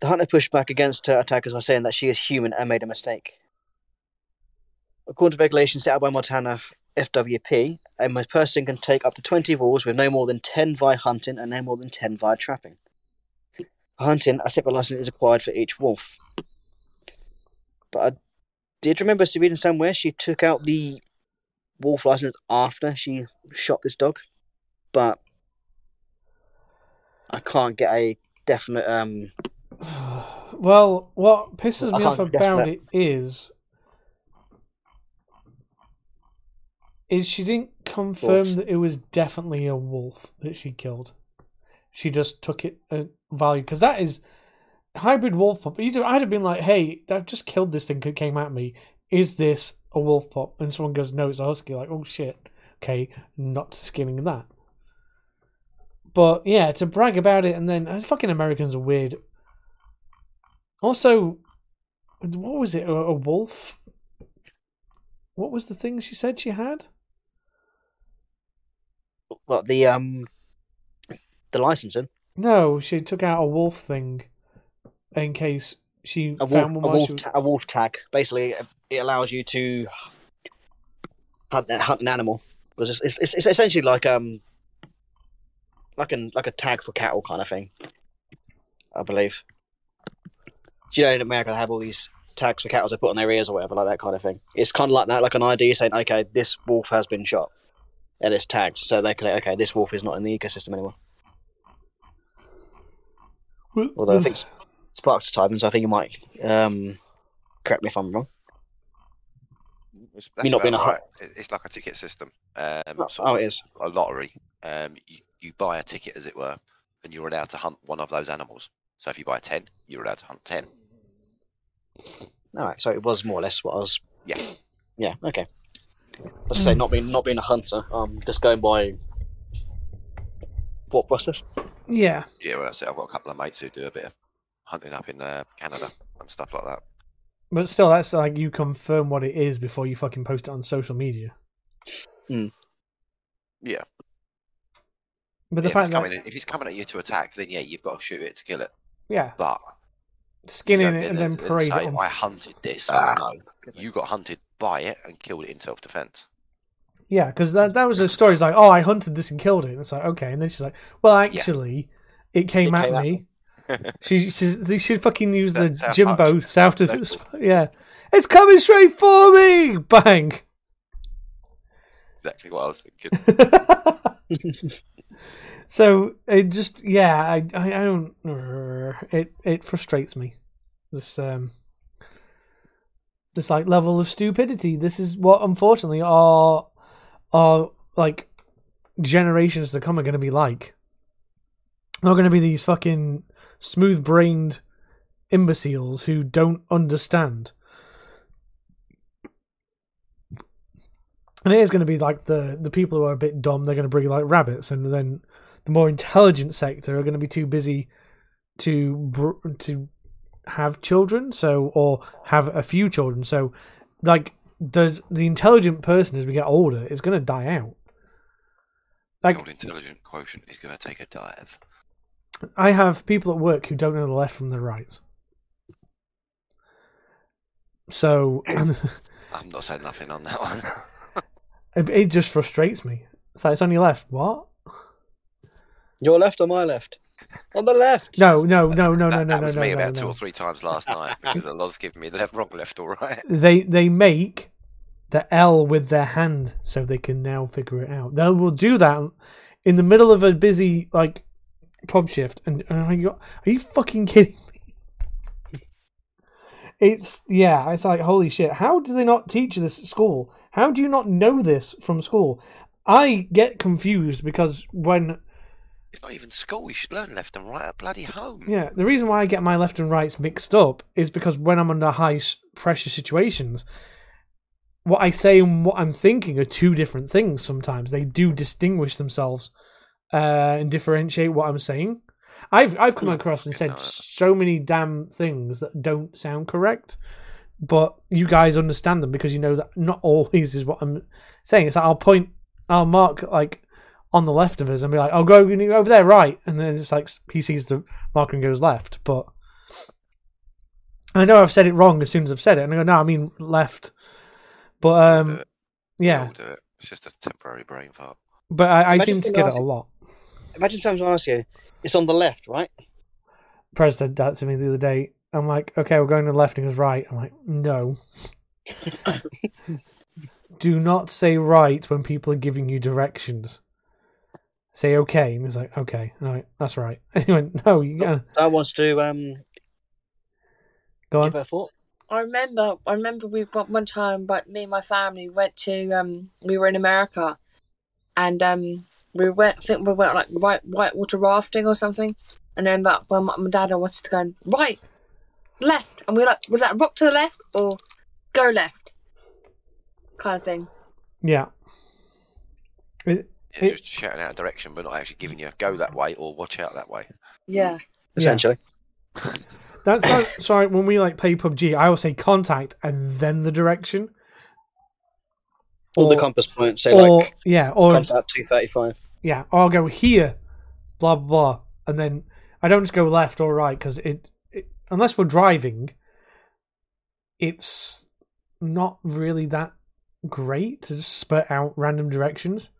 [SPEAKER 2] The hunter pushed back against her attackers by saying that she is human and made a mistake. According to regulations set out by Montana FWP, a person can take up to 20 wolves with no more than 10 via hunting and no more than 10 via trapping. For hunting, a separate license is required for each wolf. But I did remember reading somewhere she took out the wolf license after she shot this dog, but I can't get a definite um
[SPEAKER 1] well, what pisses
[SPEAKER 2] I
[SPEAKER 1] me off about
[SPEAKER 2] definite-
[SPEAKER 1] it is, is she didn't confirm that it was definitely a wolf that she killed. She just took it at value because that is hybrid wolf pup. You'd, I'd have been like, "Hey, I've just killed this thing that came at me. Is this a wolf pup?" And someone goes, "No, it's a husky." Like, oh shit. Okay, not skinning that. But yeah, to brag about it and then uh, fucking Americans are weird. Also, what was it? A, a wolf? What was the thing she said she had?
[SPEAKER 2] what the um the licensing.
[SPEAKER 1] No, she took out a wolf thing in case she
[SPEAKER 2] A
[SPEAKER 1] found
[SPEAKER 2] wolf, a
[SPEAKER 1] one while
[SPEAKER 2] wolf,
[SPEAKER 1] was-
[SPEAKER 2] a wolf tag. Basically, it allows you to hunt, hunt an animal because it's, it's, it's, it's essentially like um like an like a tag for cattle kind of thing. I believe. Do you know in America they have all these tags for cattle they put on their ears or whatever, like that kind of thing. It's kind of like that, like an ID saying, okay, this wolf has been shot, and it's tagged, so they can, say, okay, this wolf is not in the ecosystem anymore. Although I think Sparks time, so I think you might um, correct me if I'm wrong.
[SPEAKER 4] It's,
[SPEAKER 2] Me not being a hu-
[SPEAKER 4] right. It- It's like a ticket system. Um,
[SPEAKER 2] Oh, oh, it is.
[SPEAKER 4] a lottery. Um, you, you buy a ticket, as it were, and you're allowed to hunt one of those animals. So if you buy ten, you're allowed to hunt ten.
[SPEAKER 2] All right, so it was more or less what I was.
[SPEAKER 4] Yeah.
[SPEAKER 2] Yeah. Okay. As I say, not being not being a hunter, um, just going by what process?
[SPEAKER 1] yeah,
[SPEAKER 4] Yeah, well, that's it. I've got a couple of mates who do a bit of hunting up in uh, Canada and stuff like that.
[SPEAKER 1] but still, that's like you confirm what it is before you fucking post it on social media.
[SPEAKER 4] Yeah.
[SPEAKER 1] But the
[SPEAKER 4] Yeah, if,
[SPEAKER 1] fact
[SPEAKER 4] it's
[SPEAKER 1] that
[SPEAKER 4] coming, if it's coming at you to attack, then yeah, you've got to shoot it to kill it.
[SPEAKER 1] yeah,
[SPEAKER 4] But
[SPEAKER 1] skinning
[SPEAKER 4] you don't
[SPEAKER 1] it and then
[SPEAKER 4] to
[SPEAKER 1] parade
[SPEAKER 4] say,
[SPEAKER 1] it
[SPEAKER 4] I hunted this.
[SPEAKER 2] Ah.
[SPEAKER 4] No, you got hunted by it and killed it in self-defense.
[SPEAKER 1] Yeah, because that that was a story. It's like, oh, I hunted this and killed it. And it's like, okay, and then she's like, well, actually, it came
[SPEAKER 2] It
[SPEAKER 1] at
[SPEAKER 2] came at
[SPEAKER 1] me. she she should fucking use the Jimbo south of
[SPEAKER 4] Exactly.
[SPEAKER 1] yeah. It's coming straight for me! Bang!
[SPEAKER 4] Exactly what I was thinking.
[SPEAKER 1] so it just yeah, I I, I don't it it frustrates me. This um this like level of stupidity. This is what unfortunately our our like generations to come are going to be like. They're going to be these fucking smooth brained imbeciles who don't understand. And it is going to be like the the people who are a bit dumb. They're going to bring like rabbits, and then the more intelligent sector are going to be too busy to br- to have children, so or have a few children. So, like the the intelligent person as we get older is going to die out.
[SPEAKER 4] The old intelligent quotient is going to take a dive.
[SPEAKER 1] I have people at work who don't know the left from the right. So
[SPEAKER 4] I'm not saying nothing on that one.
[SPEAKER 1] it, it just frustrates me. It's like it's on your left. What?
[SPEAKER 2] Your left or my left? On the left.
[SPEAKER 1] No, no, no, no, no,
[SPEAKER 4] that,
[SPEAKER 1] no,
[SPEAKER 4] that
[SPEAKER 1] no,
[SPEAKER 4] was
[SPEAKER 1] no,
[SPEAKER 4] me
[SPEAKER 1] no,
[SPEAKER 4] about
[SPEAKER 1] no.
[SPEAKER 4] two or three times last night because the lot's giving me the left, wrong, left, or right.
[SPEAKER 1] they they make the L with their hand so they can now figure it out. They will do that in the middle of a busy like pub shift, and, and I'm like, are you fucking kidding me? It's yeah, it's like holy shit. How do they not teach this at school? How do you not know this from school? I get confused because when
[SPEAKER 4] It's not even school. You should learn left and right at bloody home.
[SPEAKER 1] Yeah, the reason why I get my left and rights mixed up is because when I'm under high pressure situations, what I say and what I'm thinking are two different things. Sometimes they do distinguish themselves uh, and differentiate what I'm saying. I've I've come across and said so many damn things that don't sound correct, but you guys understand them because you know that not always is what I'm saying. It's like I'll point, I'll mark like on the left of us and be like, "I'll go you need over there, right?" And then it's like he sees the marker and goes left. But I know I've said it wrong as soon as I've said it, and I go, "No, I mean left." But um, yeah.
[SPEAKER 4] It's just a temporary brain fart.
[SPEAKER 1] But I, I seem to
[SPEAKER 2] someone
[SPEAKER 1] get it a lot.
[SPEAKER 2] Imagine times I ask you, it's on the left, right?
[SPEAKER 1] Prez said that to me the other day. I'm like, okay, we're going to the left, and he goes right. I'm like, no. Do not say right when people are giving you directions. Say okay, and he's like, okay, all right, that's right. And he went, no, you gotta
[SPEAKER 2] So I wants to um,
[SPEAKER 1] go
[SPEAKER 2] give
[SPEAKER 1] on.
[SPEAKER 2] her a thought.
[SPEAKER 3] I remember. I remember we got one time, but me and my family went to. Um, we were in America, and um, we went. I think we went like white whitewater rafting or something. And then that when my, my dad wanted to go right, left, and we were like, was that rock to the left or go left, kind of thing.
[SPEAKER 1] Yeah. It-
[SPEAKER 4] Yeah,
[SPEAKER 1] It-
[SPEAKER 4] just shouting out a direction, but not actually giving you a go that way or watch out that way.
[SPEAKER 3] Yeah.
[SPEAKER 2] Essentially,
[SPEAKER 1] That's, that's sorry. When we like play PUBG, I will say contact and then the direction.
[SPEAKER 2] All the compass points say
[SPEAKER 1] or
[SPEAKER 2] like
[SPEAKER 1] yeah, or
[SPEAKER 2] contact two thirty five.
[SPEAKER 1] yeah, or I'll go here, blah blah blah, and then I don't just go left or right because it, it unless we're driving, it's not really that great to just spurt out random directions,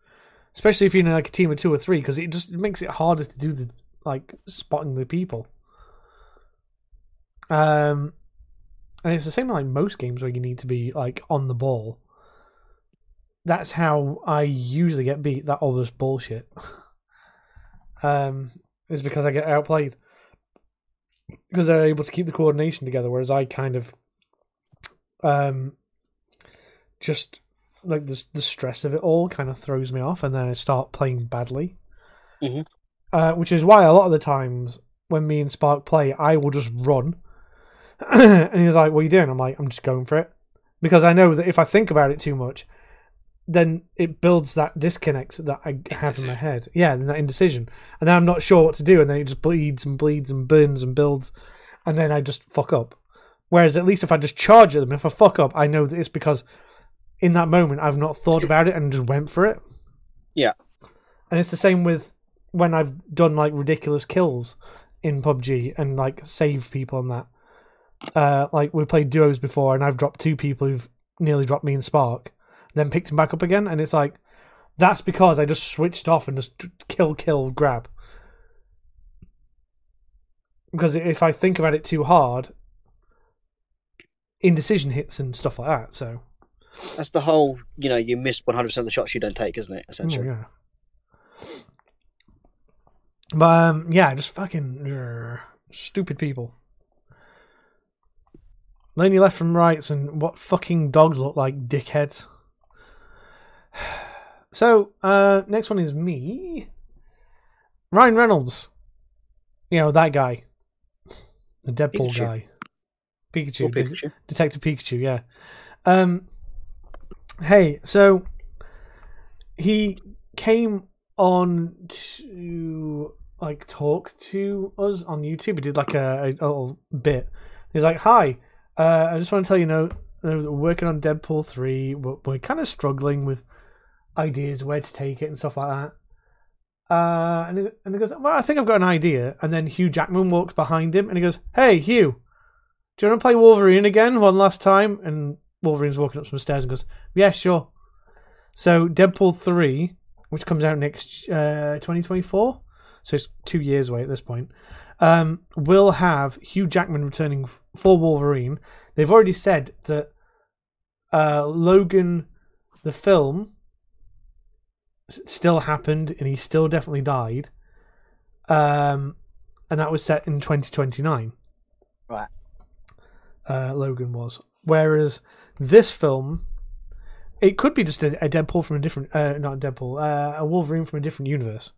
[SPEAKER 1] especially if you're in like a team of two or three because it just makes it harder to do the like spotting the people. Um, and it's the same like most games where you need to be like on the ball. That's how I usually get beat. That all this bullshit. Um, is because I get outplayed because they're able to keep the coordination together, whereas I kind of, um, just like the the stress of it all kind of throws me off, and then I start playing badly.
[SPEAKER 2] Mhm.
[SPEAKER 1] Uh, which is why a lot of the times when me and Spark play, I will just run, and he's like, "What are you doing?" I'm like, "I'm just going for it," because I know that if I think about it too much, then it builds that disconnect that I have in my head. Yeah, and that indecision, and then I'm not sure what to do, and then it just bleeds and bleeds and burns and builds, and then I just fuck up. Whereas at least if I just charge at them, if I fuck up, I know that it's because in that moment I've not thought about it and just went for it.
[SPEAKER 2] Yeah.
[SPEAKER 1] And it's the same with when I've done like ridiculous kills in PUBG and like saved people on that. Uh, like we played duos before, and I've dropped two people who've nearly dropped me in Spark, then picked him back up again, and it's like that's because I just switched off and just kill, kill, grab. Because if I think about it too hard, indecision hits and stuff like that. So
[SPEAKER 2] That's the whole. You know, you miss one hundred percent of the shots you don't take, isn't it?
[SPEAKER 1] Oh,
[SPEAKER 2] Essentially.
[SPEAKER 1] yeah. But um, yeah, just fucking uh, stupid people. Learn your left from rights and what fucking dogs look like, dickheads. So, uh, next one is me. Ryan Reynolds. You know, that guy. The Deadpool
[SPEAKER 2] Pikachu.
[SPEAKER 1] guy. Pikachu. De-
[SPEAKER 2] Pikachu.
[SPEAKER 1] Detective Pikachu, yeah. Um, hey, so he came on to like talk to us on YouTube. He did like a, a little bit. He's like, "Hi, uh, I just want to tell you, know, we're working on Deadpool three. We're, we're kind of struggling with ideas where to take it and stuff like that." Uh, and he, and he goes, "Well, I think I've got an idea." And then Hugh Jackman walks behind him and he goes, "Hey, Hugh." Do you want to play Wolverine again one last time? And Wolverine's walking up some stairs and goes, Yeah, sure. So Deadpool 3, which comes out next uh, 2024, so it's two years away at this point, um, will have Hugh Jackman returning for Wolverine. They've already said that uh, Logan, the film, still happened and he still definitely died. Um, and that was set in 2029 uh, Logan was. Whereas this film, it could be just a, a Deadpool from a different, uh, not a Deadpool, uh, a Wolverine from a different universe.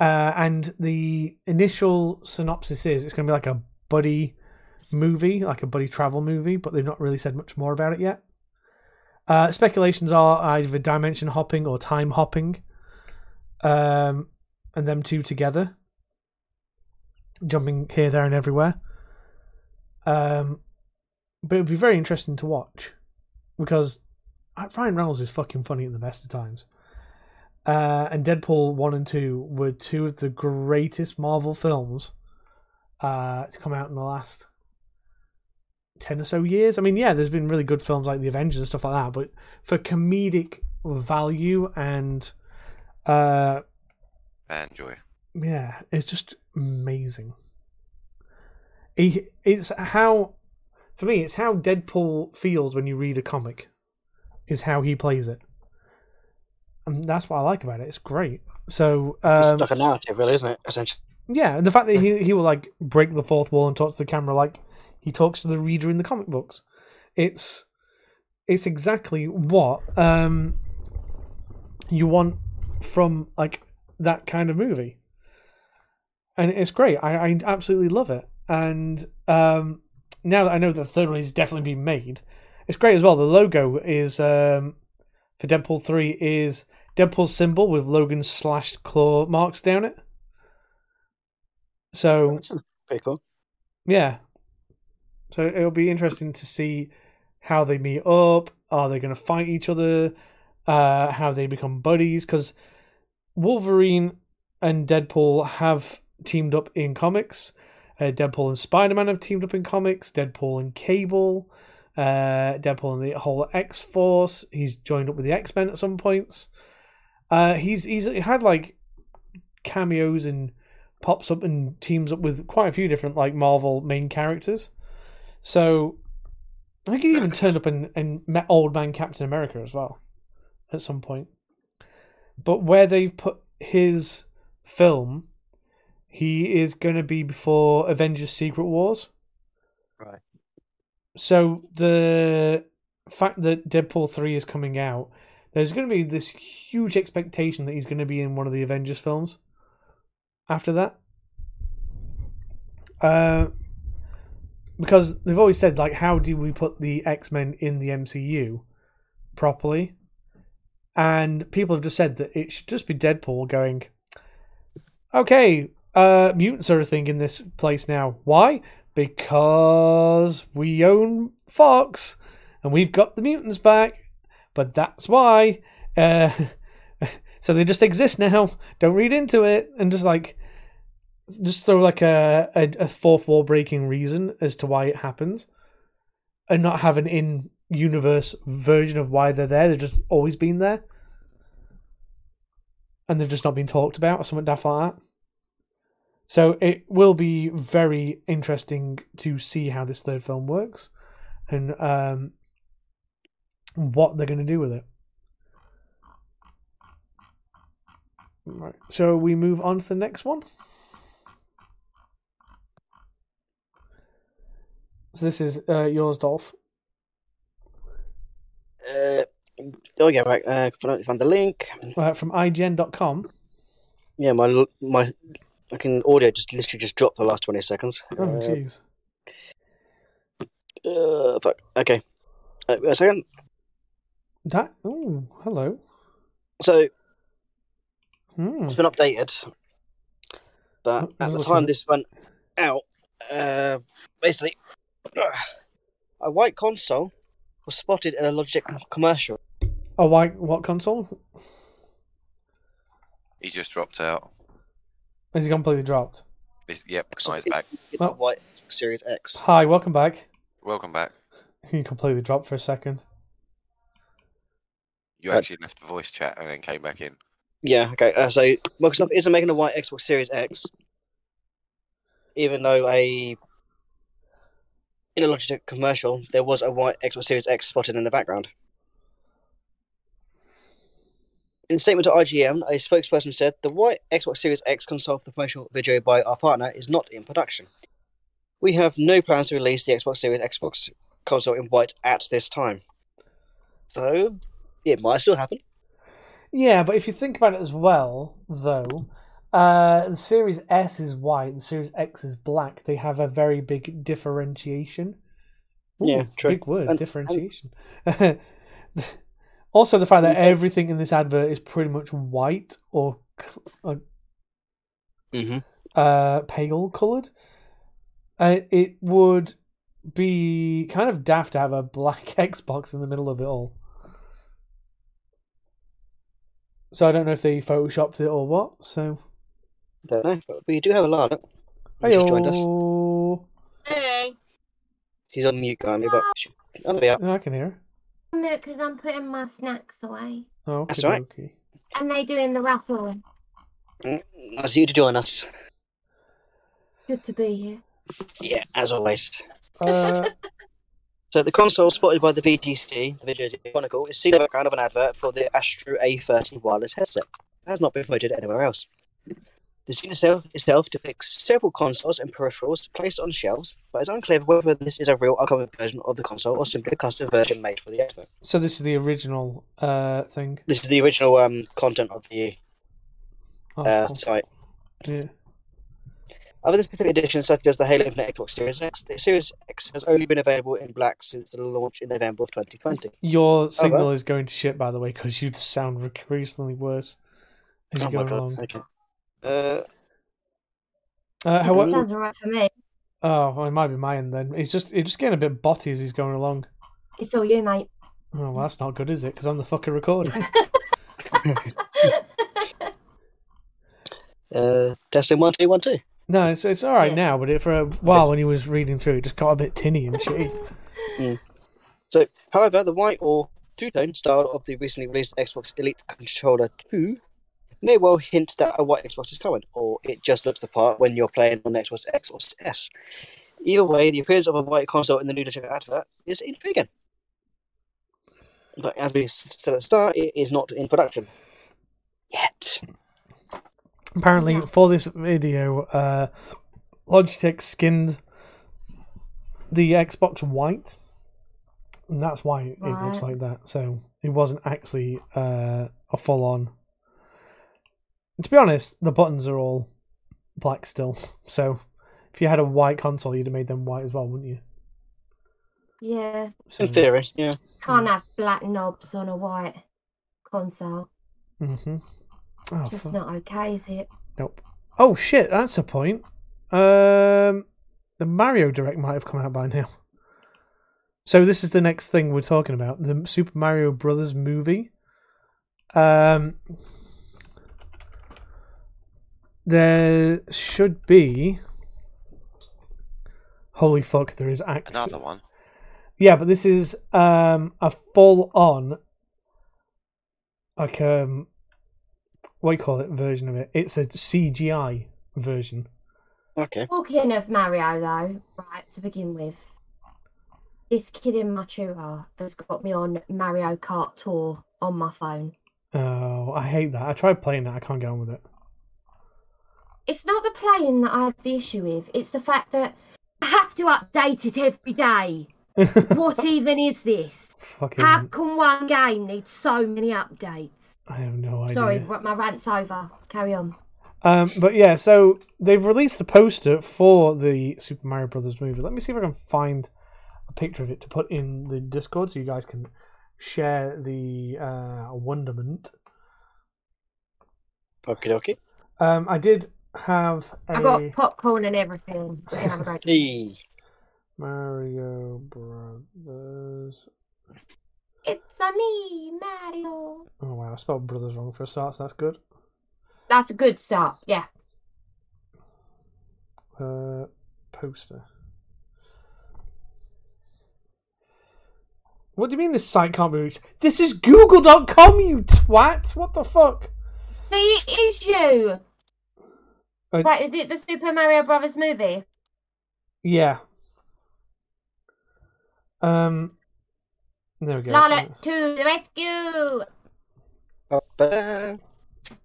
[SPEAKER 1] Uh, and the initial synopsis is it's going to be like a buddy movie, like a buddy travel movie, but they've not really said much more about it yet. Uh, speculations are either dimension hopping or time hopping, um, and them two together, jumping here, there, and everywhere. Um, but it would be very interesting to watch because Ryan Reynolds is fucking funny at the best of times. Uh, and Deadpool 1 and 2 were two of the greatest Marvel films uh, to come out in the last 10 or so years. I mean, yeah, there's been really good films like The Avengers and stuff like that, but for comedic value and. Uh,
[SPEAKER 4] and joy.
[SPEAKER 1] Yeah, it's just amazing. He, it's how. For me, it's how Deadpool feels when you read a comic, is how he plays it and that's what I like about it. It's great. So um,
[SPEAKER 2] it's like a narrative, really, isn't it? Essentially.
[SPEAKER 1] Yeah, and the fact that he he will like break the fourth wall and talk to the camera like he talks to the reader in the comic books. It's it's exactly what um you want from like that kind of movie. And it's great. I, I absolutely love it. And um now that I know that the third one is definitely being made, it's great as well. The logo is um for Deadpool 3 is Deadpool's symbol with Logan's slashed claw marks down it. So
[SPEAKER 2] That's pretty cool.
[SPEAKER 1] yeah. So it'll be interesting to see how they meet up. Are they going to fight each other? Uh, how they become buddies? Because Wolverine and Deadpool have teamed up in comics. Uh, Deadpool and Spider Man have teamed up in comics. Deadpool and Cable. Uh, Deadpool and the whole X Force. He's joined up with the X Men at some points. Uh, he's he's had like cameos and pops up and teams up with quite a few different like Marvel main characters. So I think he even turned up and, and met Old Man Captain America as well at some point. But where they've put his film, he is going to be before Avengers Secret Wars.
[SPEAKER 2] Right.
[SPEAKER 1] So the fact that Deadpool 3 is coming out, there's going to be this huge expectation that he's going to be in one of the Avengers films after that. Uh, because they've always said, like, how do we put the X Men in the MCU properly? And people have just said that it should just be Deadpool going, okay, uh, mutants are a thing in this place now. Why? Because we own Fox and we've got the mutants back. But that's why. Uh, so they just exist now. Don't read into it. And just like, just throw like a, a, a fourth wall breaking reason as to why it happens. And not have an in universe version of why they're there. They've just always been there. And they've just not been talked about or something daft like that. So it will be very interesting to see how this third film works and um, what they're going to do with it. Right. So we move on to the next one. So this is uh, yours, Dolph.
[SPEAKER 2] Uh, oh yeah, right. Uh, found the link.
[SPEAKER 1] Uh, from IGN.com.
[SPEAKER 2] Yeah, my my fucking audio just literally just dropped the last twenty seconds.
[SPEAKER 1] Oh,
[SPEAKER 2] Uh,
[SPEAKER 1] jeez.
[SPEAKER 2] Uh, fuck. Okay. Uh, wait a second.
[SPEAKER 1] That. Oh, hello.
[SPEAKER 2] So
[SPEAKER 1] Hmm.
[SPEAKER 2] it's been updated, but at the time this went out, uh, basically, a white console was spotted in a Logitech commercial.
[SPEAKER 1] Oh, why? What console?
[SPEAKER 4] He just dropped out.
[SPEAKER 1] Is he completely dropped?
[SPEAKER 4] He's, yep,
[SPEAKER 2] So
[SPEAKER 4] now he's back.
[SPEAKER 2] it-
[SPEAKER 1] Oh.
[SPEAKER 2] A white Series X.
[SPEAKER 1] Hi, welcome back.
[SPEAKER 4] Welcome back.
[SPEAKER 1] He completely dropped for a second.
[SPEAKER 4] You
[SPEAKER 2] Uh,
[SPEAKER 4] actually left the voice chat and then came back in.
[SPEAKER 2] Yeah. Okay. Uh, so Microsoft isn't making a white Xbox Series X, even though a in a Logitech commercial there was a white Xbox Series X spotted in the background. In a statement to IGN, a spokesperson said, "The white Xbox Series X console for the promotional video by our partner is not in production. We have no plans to release the Xbox Series Xbox console in white at this time." So, it might still happen.
[SPEAKER 1] Yeah, but if you think about it as well, though, Uh, the Series S is white. The Series X is black. They have a very big differentiation.
[SPEAKER 2] Yeah, true.
[SPEAKER 1] Big word,
[SPEAKER 2] And-
[SPEAKER 1] differentiation. also, the fact that everything in this advert is pretty much white or cl- uh,
[SPEAKER 2] hmm
[SPEAKER 1] uh, pale coloured. Uh, it would be kind of daft to have a black Xbox in the middle of it all. So I don't know if they photoshopped it or what. So
[SPEAKER 2] Don't know, but we do have a Lana. who's just joined us.
[SPEAKER 3] Hey.
[SPEAKER 2] She's on mute currently, but she... oh, there we are.
[SPEAKER 1] Yeah, I can hear. her.
[SPEAKER 5] because I'm putting my snacks away.
[SPEAKER 1] Oh,
[SPEAKER 2] That's all right.
[SPEAKER 1] okey-dokey.
[SPEAKER 5] And they doing the raffle.
[SPEAKER 2] Mm, Nice of you to join us.
[SPEAKER 5] Good to be here.
[SPEAKER 2] Yeah, as always.
[SPEAKER 1] Uh,
[SPEAKER 2] So the console spotted by the VGC, the Video Game Chronicle, is seen in the background of an advert for the Astro A30 wireless headset. It has not been promoted anywhere else. The scene itself, itself depicts several consoles and peripherals placed on shelves, but it's unclear whether this is a real upcoming version of the console or simply a custom version made for the expo.
[SPEAKER 1] so this is the original uh thing.
[SPEAKER 2] This is the original um, content of the
[SPEAKER 1] Oh,
[SPEAKER 2] uh,
[SPEAKER 1] cool.
[SPEAKER 2] site.
[SPEAKER 1] Yeah.
[SPEAKER 2] Other than specific editions such as the Halo Infinite Xbox Series X, the Series X has only been available in black since the launch in November of 2020.
[SPEAKER 1] Your signal
[SPEAKER 2] well.
[SPEAKER 1] is going to shit, by the way, because you sound increasingly worse as you
[SPEAKER 2] Oh
[SPEAKER 1] go along.
[SPEAKER 2] Okay. Uh,
[SPEAKER 1] Uh,
[SPEAKER 5] That
[SPEAKER 1] however,
[SPEAKER 5] sounds alright for me.
[SPEAKER 1] oh, well, it might be mine then. It's just it's just getting a bit botty as he's going along.
[SPEAKER 5] It's all you, mate.
[SPEAKER 1] Oh, well, that's not good, is it? Because I'm the fucking recorder.
[SPEAKER 2] uh, testing one two one two.
[SPEAKER 1] no, it's it's all right
[SPEAKER 5] Yeah.
[SPEAKER 1] now, but it, for a while when he was reading through, it just got a bit tinny and shitty.
[SPEAKER 2] So, however, the white or two-tone style of the recently released Xbox Elite Controller 2 may well hint that a white Xbox is coming, or it just looks the part when you're playing on Xbox X or S. Either way, the appearance of a white console in the new Nintendo advert is intriguing. But as we said at the start, it is not in production yet.
[SPEAKER 1] Apparently,
[SPEAKER 5] Yeah.
[SPEAKER 1] for this video, uh, Logitech skinned the Xbox white, and that's why it looks like that. So it wasn't actually uh, a full-on. To be honest, the buttons are all black still. So if you had a white console, you'd have made them white as well, wouldn't you?
[SPEAKER 5] Yeah.
[SPEAKER 1] So,
[SPEAKER 2] In theory, yeah.
[SPEAKER 5] Can't have black knobs on a white console.
[SPEAKER 1] Mm-hmm. Oh,
[SPEAKER 5] Just
[SPEAKER 1] fuck.
[SPEAKER 5] not okay, is it?
[SPEAKER 1] Nope. Oh shit, that's a point. Um, the Mario Direct might have come out by now. So this is the next thing we're talking about: the Super Mario Brothers movie. Um, there should be. Holy fuck! There is actually
[SPEAKER 4] Another one.
[SPEAKER 1] yeah, but this is um a full on like um what do you call it version of it. It's a CGI version.
[SPEAKER 2] Okay.
[SPEAKER 5] Talking of Mario, though, right, to begin with, this kid in Matura has got me on Mario Kart Tour on my phone.
[SPEAKER 1] Oh, I hate that. I tried playing that, I can't get on with it.
[SPEAKER 5] It's not the playing that I have the issue with, it's the fact that I have to update it every day. What even is this?
[SPEAKER 1] Fucking
[SPEAKER 5] How come one game needs so many updates?
[SPEAKER 1] I have no idea.
[SPEAKER 5] Sorry, my rant's over. Carry on.
[SPEAKER 1] Um, but yeah, so they've released the poster for the Super Mario Brothers movie. Let me see if I can find a picture of it to put in the Discord so you guys can share the uh, wonderment.
[SPEAKER 2] Okay, okay.
[SPEAKER 1] Um, I did have a
[SPEAKER 5] I got popcorn and everything. We're gonna have a great
[SPEAKER 2] Hey.
[SPEAKER 1] Mario Brothers.
[SPEAKER 5] It's a me, Mario.
[SPEAKER 1] Oh wow, I spelled brothers wrong for a start, so that's good.
[SPEAKER 5] That's a good start. Yeah.
[SPEAKER 1] Uh, poster. What do you mean this site can't be reached? This is Google.com, you twat! What the fuck?
[SPEAKER 5] The issue. Right, is it the Super Mario Brothers movie?
[SPEAKER 1] Yeah. Um. There we go.
[SPEAKER 5] Lala to the rescue.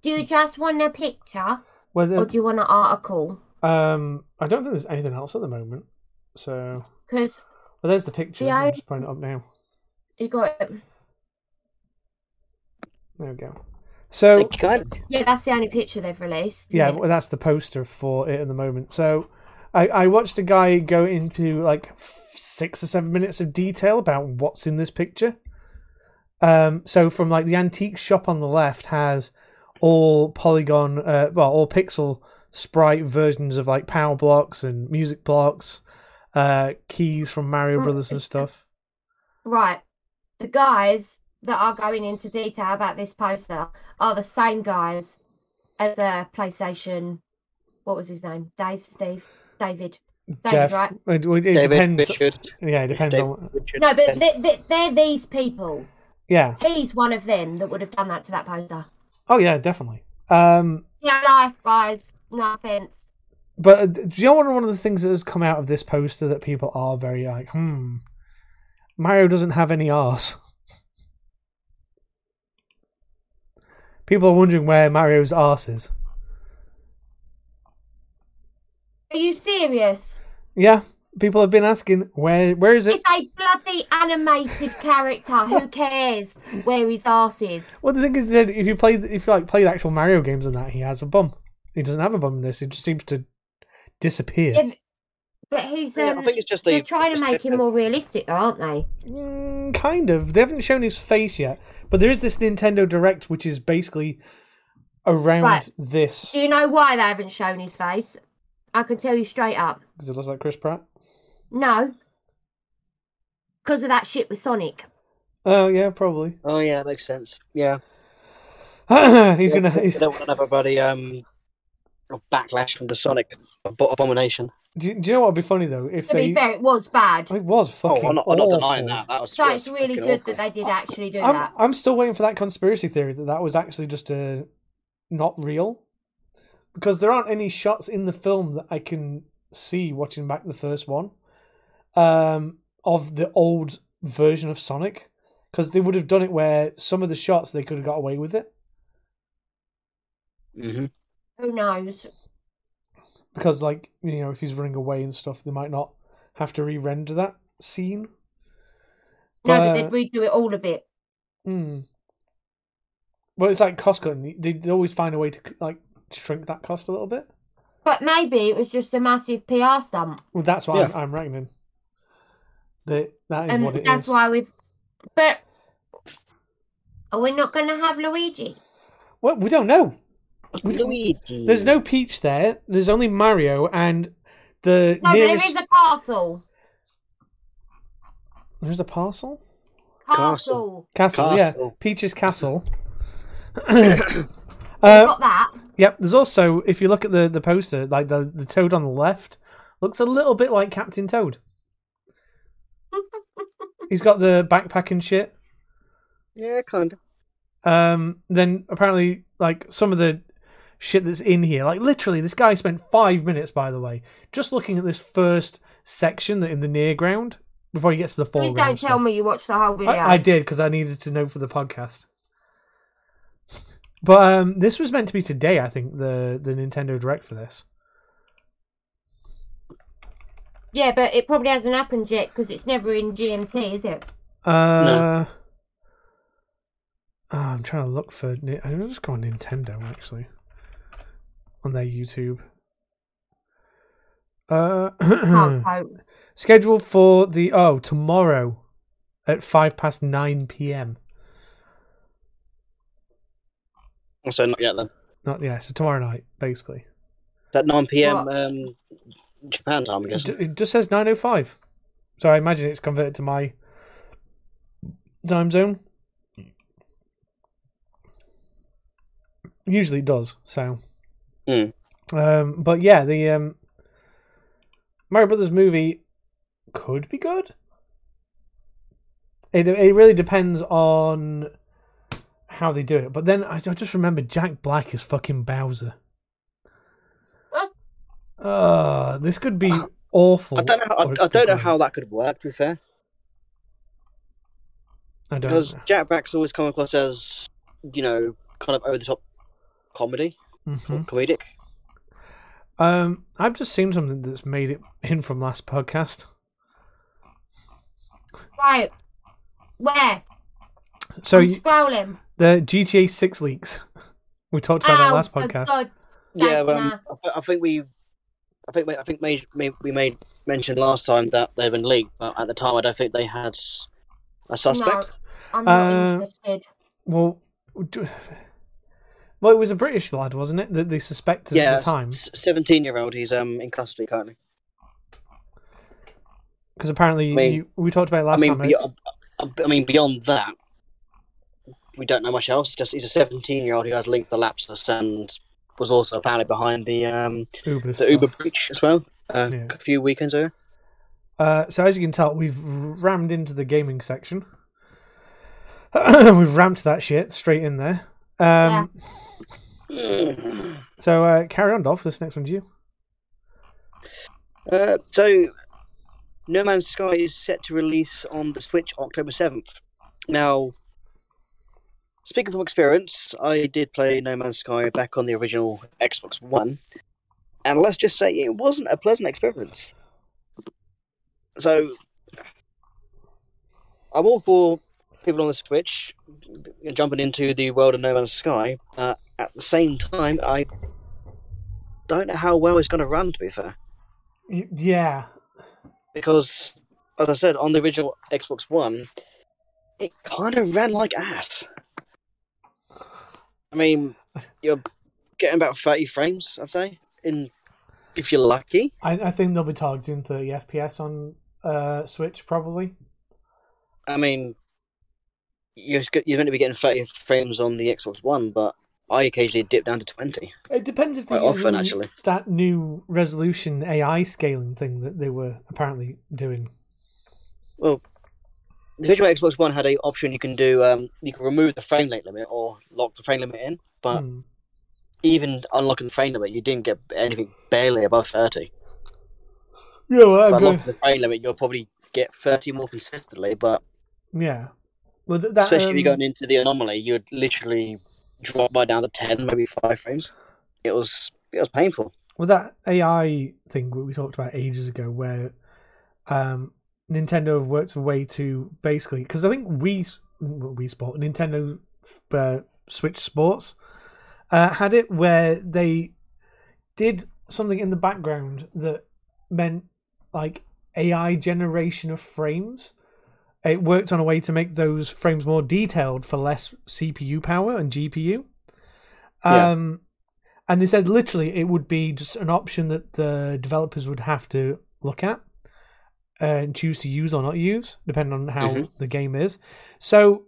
[SPEAKER 5] Do you just want a picture
[SPEAKER 1] Whether,
[SPEAKER 5] or do you want an article?
[SPEAKER 1] um, I don't think there's anything else at the moment. So,
[SPEAKER 5] Because
[SPEAKER 1] well, there's the picture.
[SPEAKER 5] The
[SPEAKER 1] I'm just putting it up now.
[SPEAKER 5] you got it.
[SPEAKER 1] There we go. So
[SPEAKER 2] kind of-
[SPEAKER 5] Yeah, that's the only picture they've released.
[SPEAKER 1] yeah, well, that's the poster for it at the moment. So I, I watched a guy go into like six or seven minutes of detail about what's in this picture. Um, so from like the antique shop on the left has all polygon, uh, well, all pixel sprite versions of like power blocks and music blocks, uh, keys from Mario
[SPEAKER 5] Mm,
[SPEAKER 1] Brothers and stuff.
[SPEAKER 5] Right. The guys that are going into detail about this poster are the same guys as uh, PlayStation. What was his name? Dave, Steve, David. David,
[SPEAKER 1] Jeff,
[SPEAKER 5] right?
[SPEAKER 1] it, it
[SPEAKER 2] David
[SPEAKER 1] depends.
[SPEAKER 2] Richard.
[SPEAKER 1] Yeah, it depends
[SPEAKER 2] David
[SPEAKER 1] on.
[SPEAKER 2] Richard.
[SPEAKER 5] No, but they, they, they're these people.
[SPEAKER 1] Yeah.
[SPEAKER 5] He's one of them that would have done that to that poster.
[SPEAKER 1] Oh yeah, definitely. Um,
[SPEAKER 5] Yeah, life, guys. No offense.
[SPEAKER 1] But uh, do you know what one of the things that has come out of this poster that people are very like, hmm, Mario doesn't have any arse. People are wondering where Mario's arse is.
[SPEAKER 5] Are you serious?
[SPEAKER 1] Yeah, people have been asking where where is it?
[SPEAKER 5] It's a bloody animated character. Who cares where his arse is?
[SPEAKER 1] Well, the thing is that if you play if you like play the actual Mario games and that, he has a bum. He doesn't have a bum in this. It just seems to disappear.
[SPEAKER 5] But he's
[SPEAKER 2] Yeah,
[SPEAKER 5] um,
[SPEAKER 2] I think it's just
[SPEAKER 5] they're
[SPEAKER 2] a.
[SPEAKER 5] trying to make him more realistic, though, aren't they?
[SPEAKER 1] Mm, kind of. They haven't shown his face yet, but there is this Nintendo Direct, which is basically around
[SPEAKER 5] Right.
[SPEAKER 1] this
[SPEAKER 5] Do you know why they haven't shown his face? I can tell you straight up.
[SPEAKER 1] because it looks like Chris Pratt.
[SPEAKER 5] No. Because of that shit with Sonic.
[SPEAKER 1] Oh yeah, probably.
[SPEAKER 2] Oh yeah, makes sense. Yeah.
[SPEAKER 1] he's gonna.
[SPEAKER 2] I don't want another bloody um backlash from the Sonic abomination.
[SPEAKER 1] Do, you- do you know what would be funny though? If
[SPEAKER 5] To
[SPEAKER 1] they,
[SPEAKER 5] be fair, it was bad.
[SPEAKER 1] it was
[SPEAKER 2] Oh,
[SPEAKER 1] fucking.
[SPEAKER 2] I'm not, I'm not denying that. That was.
[SPEAKER 5] So it's really good
[SPEAKER 2] awful.
[SPEAKER 5] that they did actually do
[SPEAKER 1] I'm,
[SPEAKER 5] that.
[SPEAKER 1] I'm still waiting for that conspiracy theory that that was actually just a not real, because there aren't any shots in the film that I can see watching back the first one, um, of the old version of Sonic, because they would have done it where some of the shots they could have got away with it.
[SPEAKER 2] Mhm.
[SPEAKER 5] Who knows?
[SPEAKER 1] Because like you know if he's running away and stuff they might not have to re-render that scene
[SPEAKER 5] No, but
[SPEAKER 1] But-
[SPEAKER 5] they'd redo it all of it.
[SPEAKER 1] hmm. well it's like cost cutting they they always find a way to like shrink that cost a little bit
[SPEAKER 5] But maybe it was just a massive PR stunt.
[SPEAKER 1] well that's what
[SPEAKER 2] Yeah.
[SPEAKER 1] I'm, I'm reckoning that that is
[SPEAKER 5] and
[SPEAKER 1] what it is.
[SPEAKER 5] that's why we've. But. Are we not going to have Luigi?
[SPEAKER 1] well we don't know We-
[SPEAKER 2] Luigi.
[SPEAKER 1] there's no peach there there's only mario and the
[SPEAKER 5] No,
[SPEAKER 1] nearest
[SPEAKER 5] there is a castle.
[SPEAKER 1] there's a parcel
[SPEAKER 5] Castle.
[SPEAKER 2] Castle.
[SPEAKER 1] castle, yeah peach's castle
[SPEAKER 5] We've
[SPEAKER 1] uh,
[SPEAKER 5] got that.
[SPEAKER 1] Yep. There's also, if you look at the the poster, like the the toad on the left looks a little bit like Captain Toad. He's got the backpack and shit.
[SPEAKER 2] Yeah, kind of.
[SPEAKER 1] Um, then apparently, like some of the shit that's in here, like literally, this guy spent five minutes, by the way, just looking at this first section that in the near ground before he gets to the
[SPEAKER 5] Please
[SPEAKER 1] foreground.
[SPEAKER 5] don't tell
[SPEAKER 1] stuff.
[SPEAKER 5] me you watched the whole video.
[SPEAKER 1] I, I did because I needed to know for the podcast. But um, this was meant to be today, I think the the Nintendo Direct for this.
[SPEAKER 5] Yeah, but it probably hasn't happened yet because it's never in GMT, is it?
[SPEAKER 1] Uh, oh, I'm trying to look for. Ni- I'm just going Nintendo actually on their YouTube. Uh,
[SPEAKER 5] Can't
[SPEAKER 1] scheduled for the oh tomorrow at five past nine p.m.
[SPEAKER 2] So not yet then.
[SPEAKER 1] Not yeah, so tomorrow night basically.
[SPEAKER 2] Is that 9 p.m. Um, Japan time, I
[SPEAKER 1] It
[SPEAKER 2] guess.
[SPEAKER 1] It just says nine oh five, so I imagine it's converted to my time zone. Usually it does. So,
[SPEAKER 2] Hmm.
[SPEAKER 1] um, but yeah, the um, Mario Brothers movie could be good. It it really depends on how they do it. But then I, I just remember Jack Black is fucking Bowser. Uh, this could be awful.
[SPEAKER 2] I don't know. How, I, I don't know how that could work. To be fair,
[SPEAKER 1] I don't
[SPEAKER 2] because
[SPEAKER 1] know.
[SPEAKER 2] Jack Black's always come across as, you know, kind of over the top comedy,
[SPEAKER 1] Mhm.
[SPEAKER 2] comedic.
[SPEAKER 1] Um, I've just seen something that's made it in from last podcast.
[SPEAKER 5] Right. Where?
[SPEAKER 1] So
[SPEAKER 5] I'm
[SPEAKER 1] you,
[SPEAKER 5] scrolling.
[SPEAKER 1] the GTA Six leaks. We talked about that last podcast.
[SPEAKER 5] God's
[SPEAKER 2] Yeah,
[SPEAKER 5] sake,
[SPEAKER 2] um. I, th- I think we, I think we- I think made, made, we made mention last time that they've been leaked, but at the time I don't think they had a suspect.
[SPEAKER 5] I'm not
[SPEAKER 1] Uh,
[SPEAKER 5] interested.
[SPEAKER 1] Well, do- well, it was a British lad, wasn't it? That they suspected
[SPEAKER 2] yeah,
[SPEAKER 1] at the time,
[SPEAKER 2] seventeen-year-old. He's um in custody currently.
[SPEAKER 1] because apparently
[SPEAKER 2] I mean-
[SPEAKER 1] you, we talked about it last
[SPEAKER 2] I mean,
[SPEAKER 1] time.
[SPEAKER 2] be- I mean, beyond that, we don't know much else. Just he's a seventeen-year-old who has linked the Lapsus$ and was also apparently behind the um
[SPEAKER 1] Uber
[SPEAKER 2] the
[SPEAKER 1] stuff.
[SPEAKER 2] Uber breach as well. Uh,
[SPEAKER 1] Yeah.
[SPEAKER 2] A few weekends ago.
[SPEAKER 1] Uh, so as you can tell, we've rammed into the gaming section. we've ramped that shit straight in there. Um, So uh, carry on, Dolph. This next one's you.
[SPEAKER 2] Uh, so, No Man's Sky is set to release on the Switch October 7th. Now, speaking from experience, I did play No Man's Sky back on the original Xbox One, and let's just say it wasn't a pleasant experience. So, I'm all for people on the Switch jumping into the world of No Man's Sky, but at the same time, I don't know how well it's going to run, to be fair
[SPEAKER 1] Yeah,
[SPEAKER 2] because, as I said, on the original Xbox One, it kind of ran like ass. I mean, you're getting about thirty frames, I'd say, in if you're lucky.
[SPEAKER 1] I, I think they'll be targeting 30 FPS on uh, Switch probably.
[SPEAKER 2] I mean, you're you're meant to be getting thirty frames on the Xbox One, but I occasionally dip down to twenty.
[SPEAKER 1] It depends if they
[SPEAKER 2] Quite often, actually.
[SPEAKER 1] that new resolution AI scaling thing that they were apparently doing.
[SPEAKER 2] Well, the original Xbox One had a option you can do. Um, you can remove the frame rate limit or lock the frame limit in, but
[SPEAKER 1] Hmm.
[SPEAKER 2] even unlocking the frame limit, you didn't get anything barely above thirty.
[SPEAKER 1] Yeah, well, going-
[SPEAKER 2] unlocking the frame limit, you'll probably get 30 more consistently, but
[SPEAKER 1] yeah. Well, th- that,
[SPEAKER 2] especially if you're
[SPEAKER 1] um,
[SPEAKER 2] going into the anomaly, you'd literally drop by down to 10, maybe 5 frames. It was it was painful.
[SPEAKER 1] Well, that AI thing we talked about ages ago, where um, Nintendo have worked a way to basically, because I think we we Sport, Nintendo uh, Switch Sports uh, had it where they did something in the background that meant like AI generation of frames. It worked on a way to make those frames more detailed for less CPU power and GPU.
[SPEAKER 2] Yeah.
[SPEAKER 1] Um, and they said literally it would be just an option that the developers would have to look at uh, and choose to use or not use, depending on how
[SPEAKER 2] Mhm.
[SPEAKER 1] the game is. So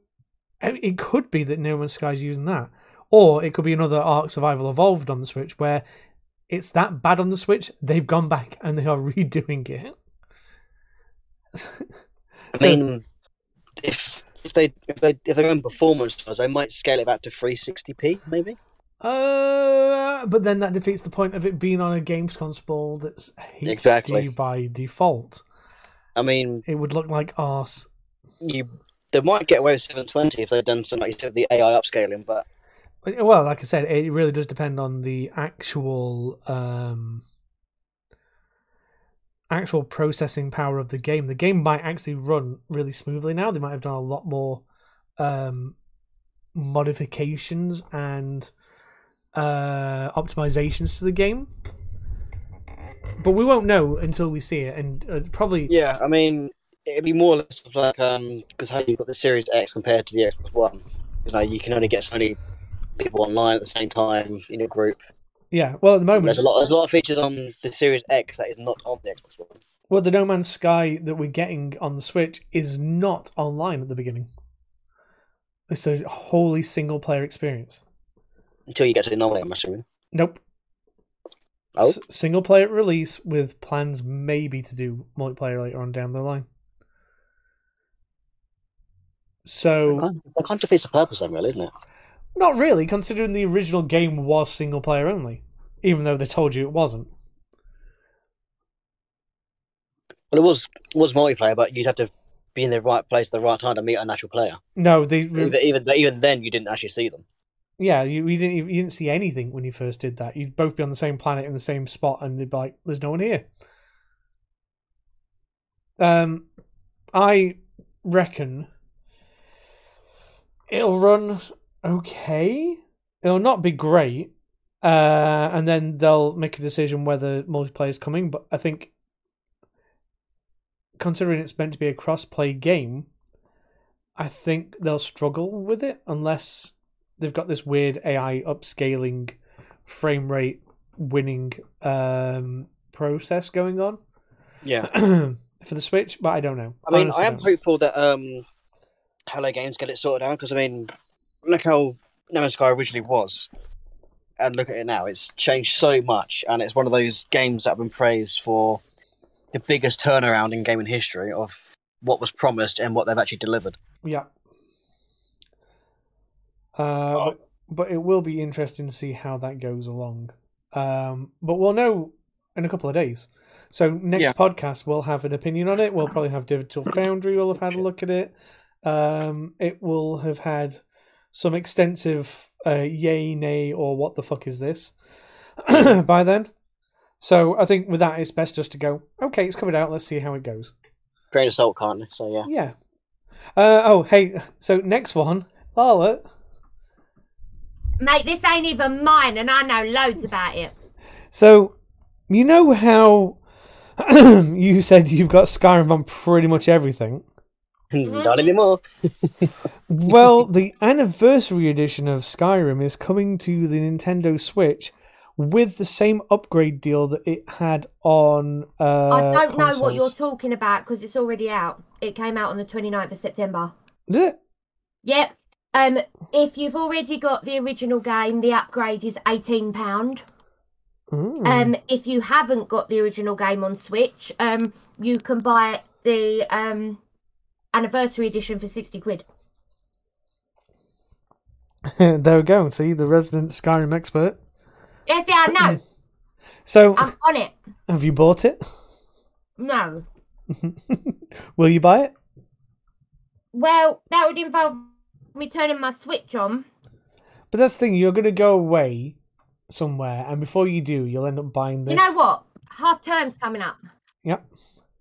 [SPEAKER 1] uh, it could be that No Man's Sky is using that, or it could be another Ark Survival Evolved on the Switch where it's that bad on the Switch they've gone back and they are redoing it.
[SPEAKER 2] I
[SPEAKER 1] So-
[SPEAKER 2] mean, if if they if they if they're going performance wise, they might scale it back to 360p, maybe.
[SPEAKER 1] Uh, but then that defeats the point of it being on a games console that's HD
[SPEAKER 2] Exactly.
[SPEAKER 1] by default.
[SPEAKER 2] I mean,
[SPEAKER 1] It would look like arse.
[SPEAKER 2] you they might get away with 720 if they'd done something like you said, the AI upscaling, but
[SPEAKER 1] Well, like I said, it really does depend on the actual um, actual processing power of the game. The game might actually run really smoothly now. They might have done a lot more um, modifications and uh, optimizations to the game, but we won't know until we see it. And uh, probably,
[SPEAKER 2] yeah, I mean, it'd be more or less like um because how you've got the Series X compared to the Xbox One. You know, you can only get so many people online at the same time in a group.
[SPEAKER 1] Yeah. Well, at the moment,
[SPEAKER 2] There's a lot. There's a lot of features on the Series X that is not on the Xbox One.
[SPEAKER 1] Well, the No Man's Sky that we're getting on the Switch is not online at the beginning. It's a wholly single player experience.
[SPEAKER 2] Until you get to the anomaly, I'm assuming.
[SPEAKER 1] Nope.
[SPEAKER 2] Oh,
[SPEAKER 1] S- single player release with plans maybe to do multiplayer later on down the line. So,
[SPEAKER 2] that kind- that kind of defeats the purpose, then, really, isn't it?
[SPEAKER 1] Not really, considering the original game was single player only, even though they told you it wasn't.
[SPEAKER 2] Well, it was it was multiplayer, but you'd have to be in the right place at the right time to meet a natural player.
[SPEAKER 1] No, they
[SPEAKER 2] Even even, even then, you didn't actually see them.
[SPEAKER 1] Yeah, you, you didn't you didn't see anything when you first did that. You'd both be on the same planet in the same spot, and they'd be like, "There's no one here." Um, I reckon it'll run okay. it'll not be great, uh, and then they'll make a decision whether multiplayer is coming. But I think, considering it's meant to be a cross-play game, I think they'll struggle with it unless they've got this weird AI upscaling, frame rate winning um, process going on
[SPEAKER 2] Yeah.
[SPEAKER 1] for the Switch. But I don't know.
[SPEAKER 2] I mean,
[SPEAKER 1] Honestly
[SPEAKER 2] I am
[SPEAKER 1] don't.
[SPEAKER 2] hopeful that um, Hello Games get it sorted out because I mean, look how No Man's Sky originally was, and look at it now. It's changed so much, and it's one of those games that have been praised for the biggest turnaround in gaming history of what was promised and what they've actually delivered.
[SPEAKER 1] Yeah. Uh, but, but it will be interesting to see how that goes along. Um, but we'll know in a couple of days. So next
[SPEAKER 2] Yeah.
[SPEAKER 1] podcast we'll have an opinion on it. We'll probably have Digital Foundry We'll have had a look at it. Um, it will have had some extensive uh, yay, nay, or what the fuck is this by then. So I think with that, it's best just to go. Okay, it's coming out. Let's see how it goes.
[SPEAKER 2] Grain of salt, can't they? So yeah.
[SPEAKER 1] Yeah. Uh, oh, hey. So next one, Lala.
[SPEAKER 5] Mate, this ain't even mine, and I know loads about it.
[SPEAKER 1] So, you know how you said you've got Skyrim on pretty much everything?
[SPEAKER 2] Not anymore.
[SPEAKER 1] Well, the anniversary edition of Skyrim is coming to the Nintendo Switch with the same upgrade deal that it had on. Uh,
[SPEAKER 5] I don't know what you're talking about because it's already out. It came out on the 29th of September.
[SPEAKER 1] Did it?
[SPEAKER 5] Yep. Um, if you've already got the original game, the upgrade is eighteen pound. Um, if you haven't got the original game on Switch, um, you can buy the um anniversary edition for sixty quid.
[SPEAKER 1] there we go. See, the resident Skyrim expert.
[SPEAKER 5] Yes, yeah, I know.
[SPEAKER 1] So,
[SPEAKER 5] I'm on it.
[SPEAKER 1] have you bought it?
[SPEAKER 5] No.
[SPEAKER 1] Will you buy it?
[SPEAKER 5] Well, that would involve me turning my Switch on.
[SPEAKER 1] But that's the thing, you're going to go away somewhere, and before you do, you'll end up buying this.
[SPEAKER 5] You know what? Half term's coming up.
[SPEAKER 1] Yep.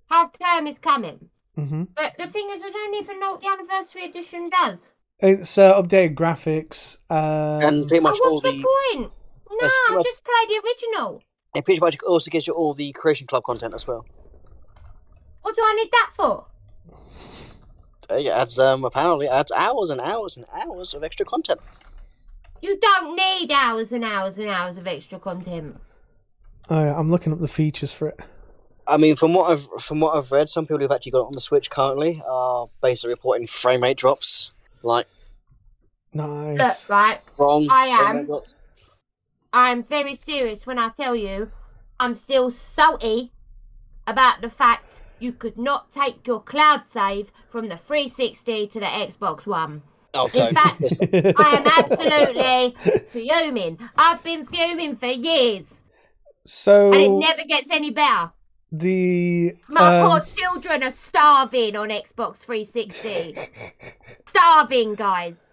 [SPEAKER 5] Half term is coming.
[SPEAKER 1] hmm
[SPEAKER 5] But the thing is, I don't even know what the anniversary edition does.
[SPEAKER 1] It's uh, updated graphics. Um,
[SPEAKER 2] and pretty much
[SPEAKER 5] oh,
[SPEAKER 2] all
[SPEAKER 5] what's the,
[SPEAKER 2] the.
[SPEAKER 5] point? No,
[SPEAKER 2] Yes,
[SPEAKER 5] I'll
[SPEAKER 2] well-
[SPEAKER 5] just play the original.
[SPEAKER 2] It pretty much also gives you all the Creation Club content as well.
[SPEAKER 5] What do I need that for?
[SPEAKER 2] Uh, It adds um apparently adds hours and hours and hours of extra content.
[SPEAKER 5] You don't need hours and hours and hours of extra content.
[SPEAKER 1] oh, yeah, I'm looking up the features for it.
[SPEAKER 2] I mean, from what I've from what I've read, some people who've actually got it on the Switch currently are basically reporting frame rate drops, like
[SPEAKER 1] Nice.
[SPEAKER 5] Look, right,
[SPEAKER 2] wrong.
[SPEAKER 5] I am. I'm very serious when I tell you I'm still salty about the fact you could not take your cloud save from the 360 to the Xbox One.
[SPEAKER 2] Oh,
[SPEAKER 5] In fact, I am absolutely fuming. I've been fuming for years,
[SPEAKER 1] so
[SPEAKER 5] and it never gets any better.
[SPEAKER 1] The
[SPEAKER 5] My
[SPEAKER 1] um,
[SPEAKER 5] poor children are starving on Xbox 360. starving, guys.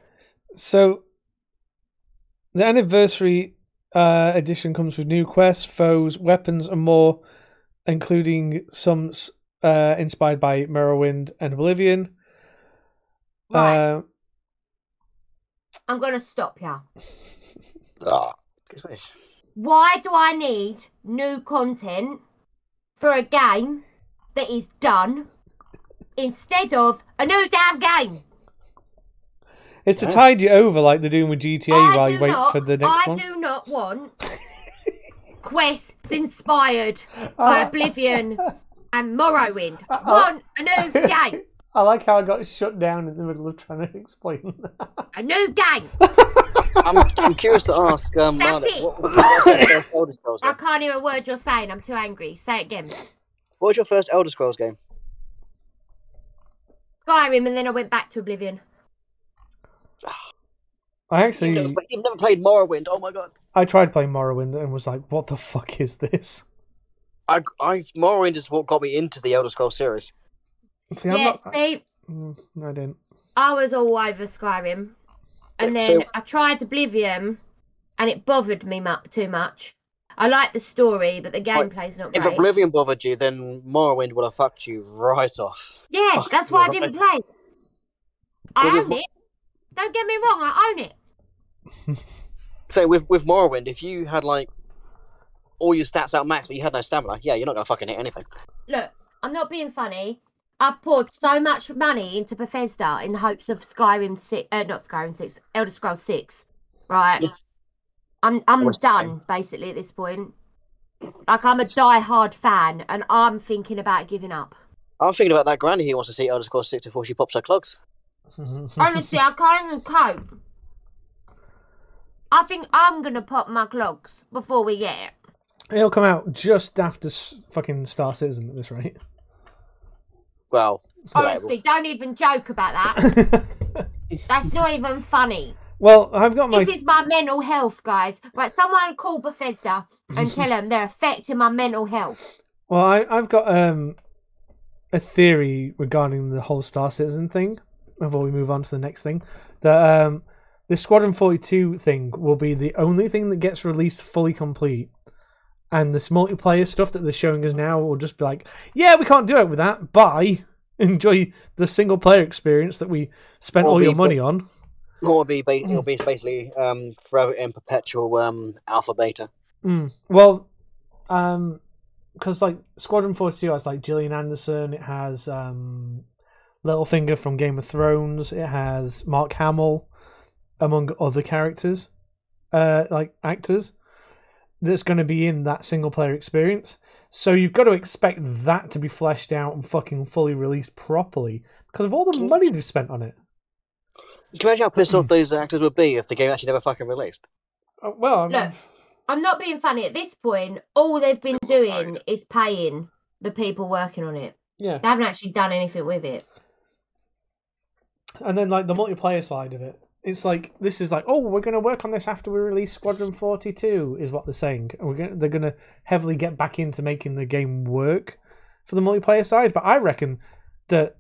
[SPEAKER 1] so the anniversary uh, edition comes with new quests, foes, weapons, and more, including some uh, inspired by Morrowind and Oblivion.
[SPEAKER 5] Right,
[SPEAKER 1] Uh,
[SPEAKER 5] I'm gonna stop you.
[SPEAKER 2] ah, excuse me.
[SPEAKER 5] Why do I need new content for a game that is done instead of a new damn game?
[SPEAKER 1] it's to tide you over like they're doing with GTA
[SPEAKER 5] I
[SPEAKER 1] while
[SPEAKER 5] do
[SPEAKER 1] you wait
[SPEAKER 5] not,
[SPEAKER 1] for the next one.
[SPEAKER 5] I
[SPEAKER 1] one.
[SPEAKER 5] do not want quests inspired
[SPEAKER 1] Ah.
[SPEAKER 5] by Oblivion and Morrowind. I want a new game.
[SPEAKER 1] I like how I got shut down in the middle of trying to explain that.
[SPEAKER 5] A new game.
[SPEAKER 2] I'm, I'm curious to ask, um,
[SPEAKER 5] That's
[SPEAKER 2] Lana,
[SPEAKER 5] it.
[SPEAKER 2] what was your first Elder Scrolls
[SPEAKER 5] I
[SPEAKER 2] game?
[SPEAKER 5] can't hear a word you're saying. I'm too angry. Say it again.
[SPEAKER 2] What was your first Elder Scrolls game?
[SPEAKER 5] Skyrim, and then I went back to Oblivion.
[SPEAKER 1] I
[SPEAKER 2] You've
[SPEAKER 1] actually
[SPEAKER 2] never, you've never played Morrowind. Oh my god.
[SPEAKER 1] I tried playing Morrowind and was like, "What the fuck is this?"
[SPEAKER 2] I, I Morrowind is what got me into the Elder Scrolls series.
[SPEAKER 1] See, I'm
[SPEAKER 5] yeah,
[SPEAKER 1] not.
[SPEAKER 5] see,
[SPEAKER 1] Mm, no, I didn't.
[SPEAKER 5] I was all over Skyrim, and then
[SPEAKER 2] So-
[SPEAKER 5] I tried Oblivion, and it bothered me mu- too much. I like the story, but the gameplay's not
[SPEAKER 2] If
[SPEAKER 5] great.
[SPEAKER 2] Oblivion bothered you, then Morrowind would have fucked you right off.
[SPEAKER 5] yeah, that's why I didn't play. I own it. Don't get me wrong, I own it.
[SPEAKER 2] So with with Morrowind, if you had like all your stats out max, but you had no stamina, yeah, you're not gonna fucking hit anything.
[SPEAKER 5] Look, I'm not being funny. I've poured so much money into Bethesda in the hopes of Skyrim six, uh, not Skyrim six, Elder Scrolls six, right?
[SPEAKER 2] Yeah.
[SPEAKER 5] I'm I'm
[SPEAKER 2] What's the
[SPEAKER 5] done basically at this point. Like I'm a die-hard fan, and I'm thinking about giving up.
[SPEAKER 2] I'm thinking about that granny who wants to see Elder Scrolls 6 before she pops her clogs.
[SPEAKER 5] Honestly, I can't even cope. I think I'm gonna pop my clogs before we get it.
[SPEAKER 1] It'll come out just after fucking Star Citizen at this rate.
[SPEAKER 2] Well,
[SPEAKER 5] Honestly, don't even joke about that. That's not even funny.
[SPEAKER 1] well, I've got my
[SPEAKER 5] This is my mental health, guys. Right, someone call Bethesda and tell them they're affecting my mental health.
[SPEAKER 1] well, I, I've got um a theory regarding the whole Star Citizen thing. Before we move on to the next thing, that um the Squadron Forty Two thing will be the only thing that gets released fully complete. And this multiplayer stuff that they're showing us now will just be like, yeah, we can't do it with that. Bye. Enjoy the single player experience that we spent all your money on.
[SPEAKER 2] or be, it'll be basically um, forever in perpetual um, alpha beta.
[SPEAKER 1] Mm. Well, um, because like Squadron Forty Two has like Gillian Anderson, it has um, Littlefinger from Game of Thrones, it has Mark Hamill, among other characters, uh, like actors. That's going to be in that single player experience. So you've got to expect that to be fleshed out and fucking fully released properly because of all the money they've spent on it.
[SPEAKER 2] Can you imagine how pissed off those actors would be if the game actually never fucking released?
[SPEAKER 1] Uh, well, I
[SPEAKER 5] Look,
[SPEAKER 1] mean,
[SPEAKER 5] I'm not being funny. At this point, all they've been doing is paying the people working on it.
[SPEAKER 1] yeah.
[SPEAKER 5] They haven't actually done anything with it.
[SPEAKER 1] And then like the multiplayer side of it, it's like this is like, oh, we're going to work on this after we release Squadron Forty Two, is what they're saying. And we're going they're going to heavily get back into making the game work for the multiplayer side. But I reckon that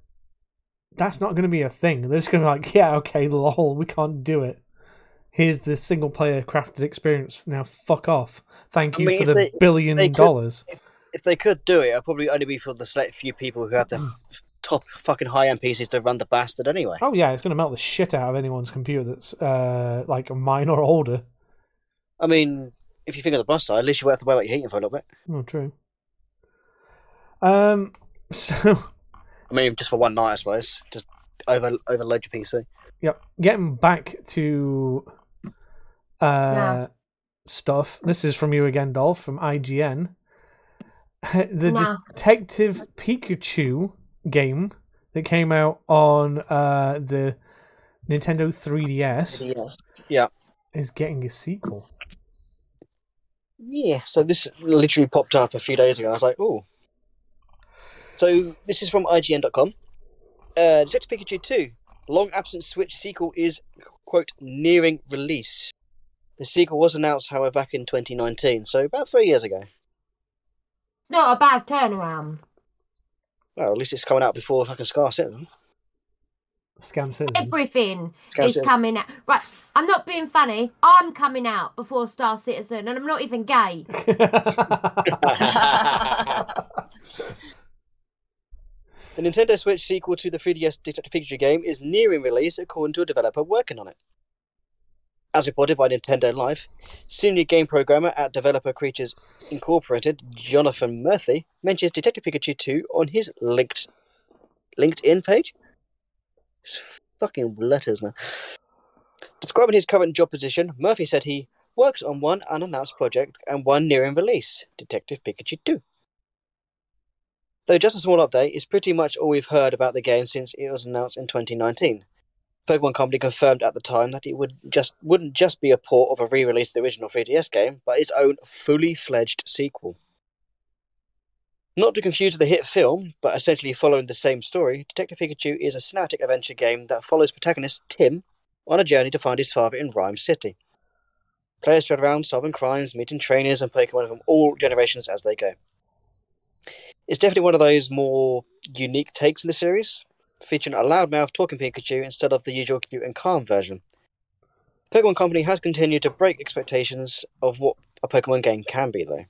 [SPEAKER 1] that's not going to be a thing. They're just going to be like, yeah, okay, lol, we can't do it. Here's the single player crafted experience. Now fuck off. Thank
[SPEAKER 2] I
[SPEAKER 1] you
[SPEAKER 2] mean,
[SPEAKER 1] for
[SPEAKER 2] if
[SPEAKER 1] the
[SPEAKER 2] they-
[SPEAKER 1] billion
[SPEAKER 2] they could-
[SPEAKER 1] dollars.
[SPEAKER 2] If they could do it, it'd probably only be for the select few people who have the mm. Top fucking high end PCs to run the bastard anyway.
[SPEAKER 1] Oh yeah, it's going to melt the shit out of anyone's computer that's uh, like mine or older.
[SPEAKER 2] I mean, if you think of the plus side, at least you won't have to worry about your heating for a little bit.
[SPEAKER 1] Oh, true. Um, so
[SPEAKER 2] I mean, just for one night, I suppose. Just over overload your PC.
[SPEAKER 1] yep, getting back to uh
[SPEAKER 5] Yeah.
[SPEAKER 1] stuff. This is from you again, Dolph, from IGN. the
[SPEAKER 5] No.
[SPEAKER 1] Detective Pikachu game that came out on uh the Nintendo 3DS
[SPEAKER 2] Yes. Yeah.
[SPEAKER 1] is getting a sequel.
[SPEAKER 2] Yeah. So this literally popped up a few days ago. I was like, oh. So this is from IGN.com. Uh, Detective Pikachu 2, long absent Switch sequel is quote nearing release. The sequel was announced, however, back in 2019, so about three years ago.
[SPEAKER 5] Not a bad turnaround.
[SPEAKER 2] Well, at least it's coming out before fucking Scar Citizen.
[SPEAKER 1] Scam Citizen.
[SPEAKER 5] Everything
[SPEAKER 2] Scar
[SPEAKER 5] is
[SPEAKER 2] Citizen.
[SPEAKER 5] coming out. Right, I'm not being funny. I'm coming out before Star Citizen, and I'm not even gay.
[SPEAKER 2] The Nintendo Switch sequel to the 3DS Detective Pikachu game is nearing release, according to a developer working on it. As reported by Nintendo Life, senior game programmer at Developer Creatures Incorporated, Jonathan Murphy, mentions Detective Pikachu 2 on his linked LinkedIn page. It's fucking letters, man. Describing his current job position, Murphy said he works on one unannounced project and one nearing release, Detective Pikachu 2. Though just a small update, it's pretty much all we've heard about the game since it was announced in 2019. Pokemon Company confirmed at the time that it would just wouldn't just be a port of a re-release of the original 3DS game, but its own fully fledged sequel. Not to confuse with the hit film, but essentially following the same story, Detective Pikachu is a cinematic adventure game that follows protagonist Tim on a journey to find his father in Rhyme City. Players tread around solving crimes, meeting trainers and Pokemon from all generations as they go. It's definitely one of those more unique takes in the series, featuring a loudmouth talking Pikachu instead of the usual cute and calm version. Pokemon Company has continued to break expectations of what a Pokemon game can be, though.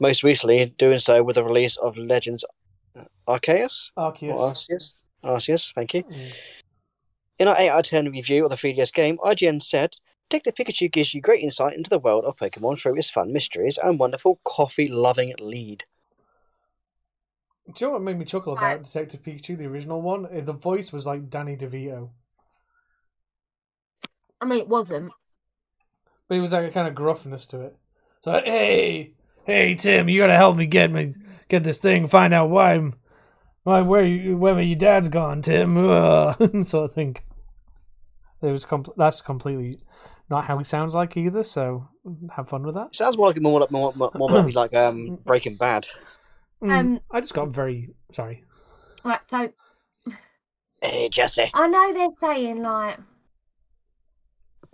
[SPEAKER 2] Most recently, doing so with the release of Legends Arceus?
[SPEAKER 1] Arceus.
[SPEAKER 2] Arceus? Arceus, thank you.
[SPEAKER 1] Mm.
[SPEAKER 2] In our 8 out of 10 review of the 3DS game, IGN said Detective Pikachu gives you great insight into the world of Pokemon through its fun mysteries and wonderful coffee-loving lead.
[SPEAKER 1] Do you know what made me chuckle about
[SPEAKER 5] Right.
[SPEAKER 1] Detective Pikachu, the original one? Uh, The voice was like Danny DeVito,
[SPEAKER 5] I mean, it wasn't.
[SPEAKER 1] but it was like a kind of gruffness to it. So, like, hey, hey, Tim, you gotta help me get me get this thing, find out why, I'm- why where you, where your dad's gone, Tim, uh, sort of thing. It was com- that's completely not how he sounds like either. So have fun with that.
[SPEAKER 2] Sounds more like more like more, more, more like, like um, Breaking Bad.
[SPEAKER 1] Mm,
[SPEAKER 5] Um,
[SPEAKER 1] I just got very sorry.
[SPEAKER 5] Right, so
[SPEAKER 2] Hey Jesse.
[SPEAKER 5] I know they're saying like,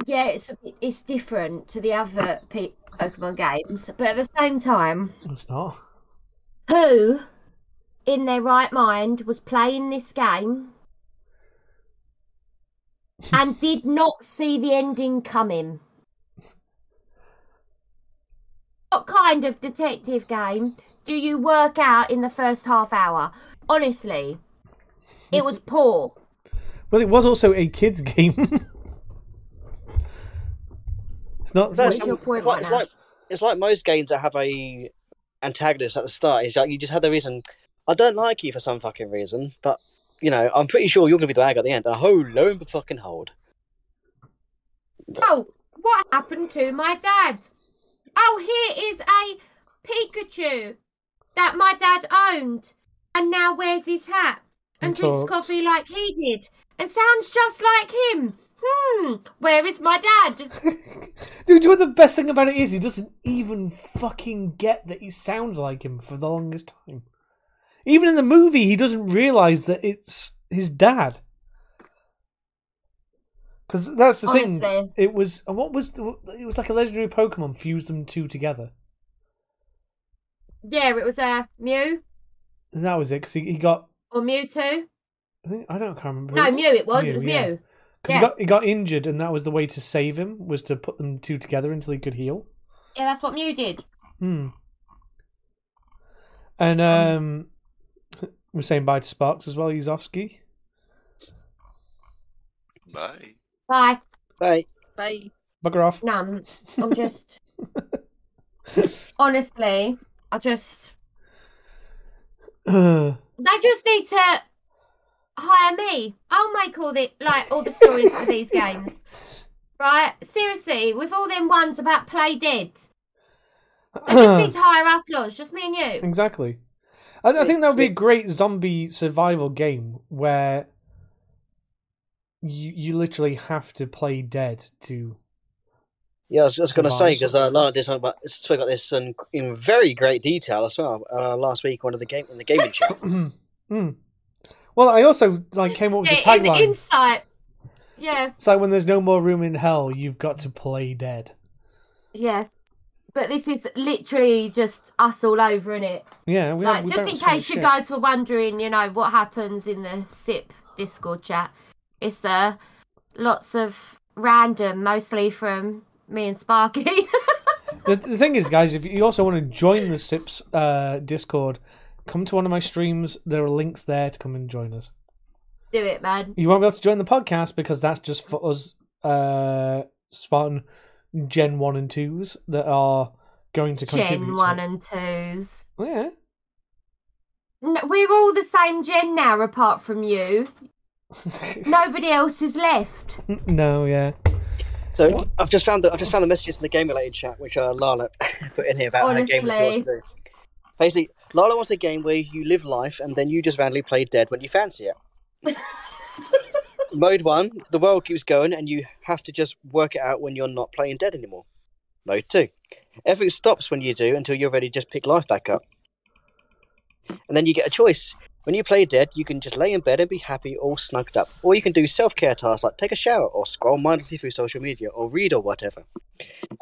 [SPEAKER 5] yeah, it's a bit, it's different to the other P- Pokemon games, but at the same time,
[SPEAKER 1] It's not.
[SPEAKER 5] who in their right mind was playing this game and did not see the ending coming? What kind of detective game do you work out in the first half hour? Honestly, it was poor.
[SPEAKER 1] Well, it was also a kids' game. it's not.
[SPEAKER 2] It's like,
[SPEAKER 5] What's your point
[SPEAKER 2] it's, like,
[SPEAKER 5] right
[SPEAKER 2] it's
[SPEAKER 5] now?
[SPEAKER 2] like it's like most games that have a antagonist at the start. It's like you just have the reason. I don't like you for some fucking reason, but you know I'm pretty sure you're gonna be the bad guy at the end. And oh, lo and fucking hold.
[SPEAKER 5] Oh, what happened to my dad? Oh, here is a Pikachu that my dad owned and now wears his hat and
[SPEAKER 1] And
[SPEAKER 5] drinks
[SPEAKER 1] talks.
[SPEAKER 5] coffee like he did and sounds just like him. Hmm, where is my dad?
[SPEAKER 1] Dude, you know what the best thing about it is? He doesn't even fucking get that he sounds like him for the longest time. Even in the movie, he doesn't realize that it's his dad. Because that's the thing. It was what was the, it was like a legendary Pokemon fused them two together.
[SPEAKER 5] Yeah, it was a Mew
[SPEAKER 1] And that was it. Because he, he got
[SPEAKER 5] or Mewtwo.
[SPEAKER 1] I think I don't can't remember.
[SPEAKER 5] No, Mew it was.
[SPEAKER 1] Mew,
[SPEAKER 5] it was
[SPEAKER 1] yeah.
[SPEAKER 5] Mew.
[SPEAKER 1] Because
[SPEAKER 5] Yeah.
[SPEAKER 1] he got he got injured, and that was the way to save him was to put them two together until he could heal.
[SPEAKER 5] Yeah, that's what Mew did.
[SPEAKER 1] Hmm. And um, we're saying bye to Sparks as well, Yuzovsky.
[SPEAKER 4] Bye.
[SPEAKER 5] Bye.
[SPEAKER 2] Bye.
[SPEAKER 3] Bye.
[SPEAKER 1] Bugger off.
[SPEAKER 5] No, I'm, I'm just. Honestly, I just.
[SPEAKER 1] Uh,
[SPEAKER 5] They just need to hire me. I'll make all the like all the stories for these games. Right? Seriously, with all them ones about play dead. They just need to hire us lots, just me and you.
[SPEAKER 1] exactly. I, I think that would be a great zombie survival game where you you literally have to play dead to.
[SPEAKER 2] yeah, I was just gonna say
[SPEAKER 1] Survive.
[SPEAKER 2] because uh, Lana did something about spoke about this in, in very great detail as well uh, last week. One of the game in the gaming chat.
[SPEAKER 1] Hmm. Well, I also like came up with the
[SPEAKER 5] Yeah, in,
[SPEAKER 1] tagline.
[SPEAKER 5] insight. Yeah,
[SPEAKER 1] It's like when there's no more room in hell, you've got to play dead.
[SPEAKER 5] yeah. But this is literally just us all over in it.
[SPEAKER 1] Yeah, we
[SPEAKER 5] Like,
[SPEAKER 1] we
[SPEAKER 5] just
[SPEAKER 1] don't
[SPEAKER 5] in case you
[SPEAKER 1] shit.
[SPEAKER 5] guys were wondering, you know, what happens in the SIP Discord chat. It's uh lots of random, mostly from me and Sparky.
[SPEAKER 1] The, the thing is, guys, if you also want to join the SIPS uh, Discord, come to one of my streams. There are links there to come and join us.
[SPEAKER 5] Do it, man.
[SPEAKER 1] You won't be able to join the podcast because that's just for us, uh, Spartan Gen 1 and 2s that are going to contribute.
[SPEAKER 5] Gen one
[SPEAKER 1] it.
[SPEAKER 5] and twos.
[SPEAKER 1] Yeah.
[SPEAKER 5] No, we're all the same gen now, apart from you. Nobody else is left.
[SPEAKER 1] no, yeah.
[SPEAKER 2] So I've just found the I've just found the messages in the game related chat which uh, Lala put in here about her game that she wants to do. Basically, Lala wants a game where you live life and then you just randomly play dead when you fancy it. Mode one, the world keeps going and you have to just work it out when you're not playing dead anymore. Mode two, everything stops when you do until you're ready to just pick life back up. And then you get a choice. When you play dead, you can just lay in bed and be happy, all snugged up. Or you can do self care tasks like take a shower, or scroll mindlessly through social media, or read, or whatever.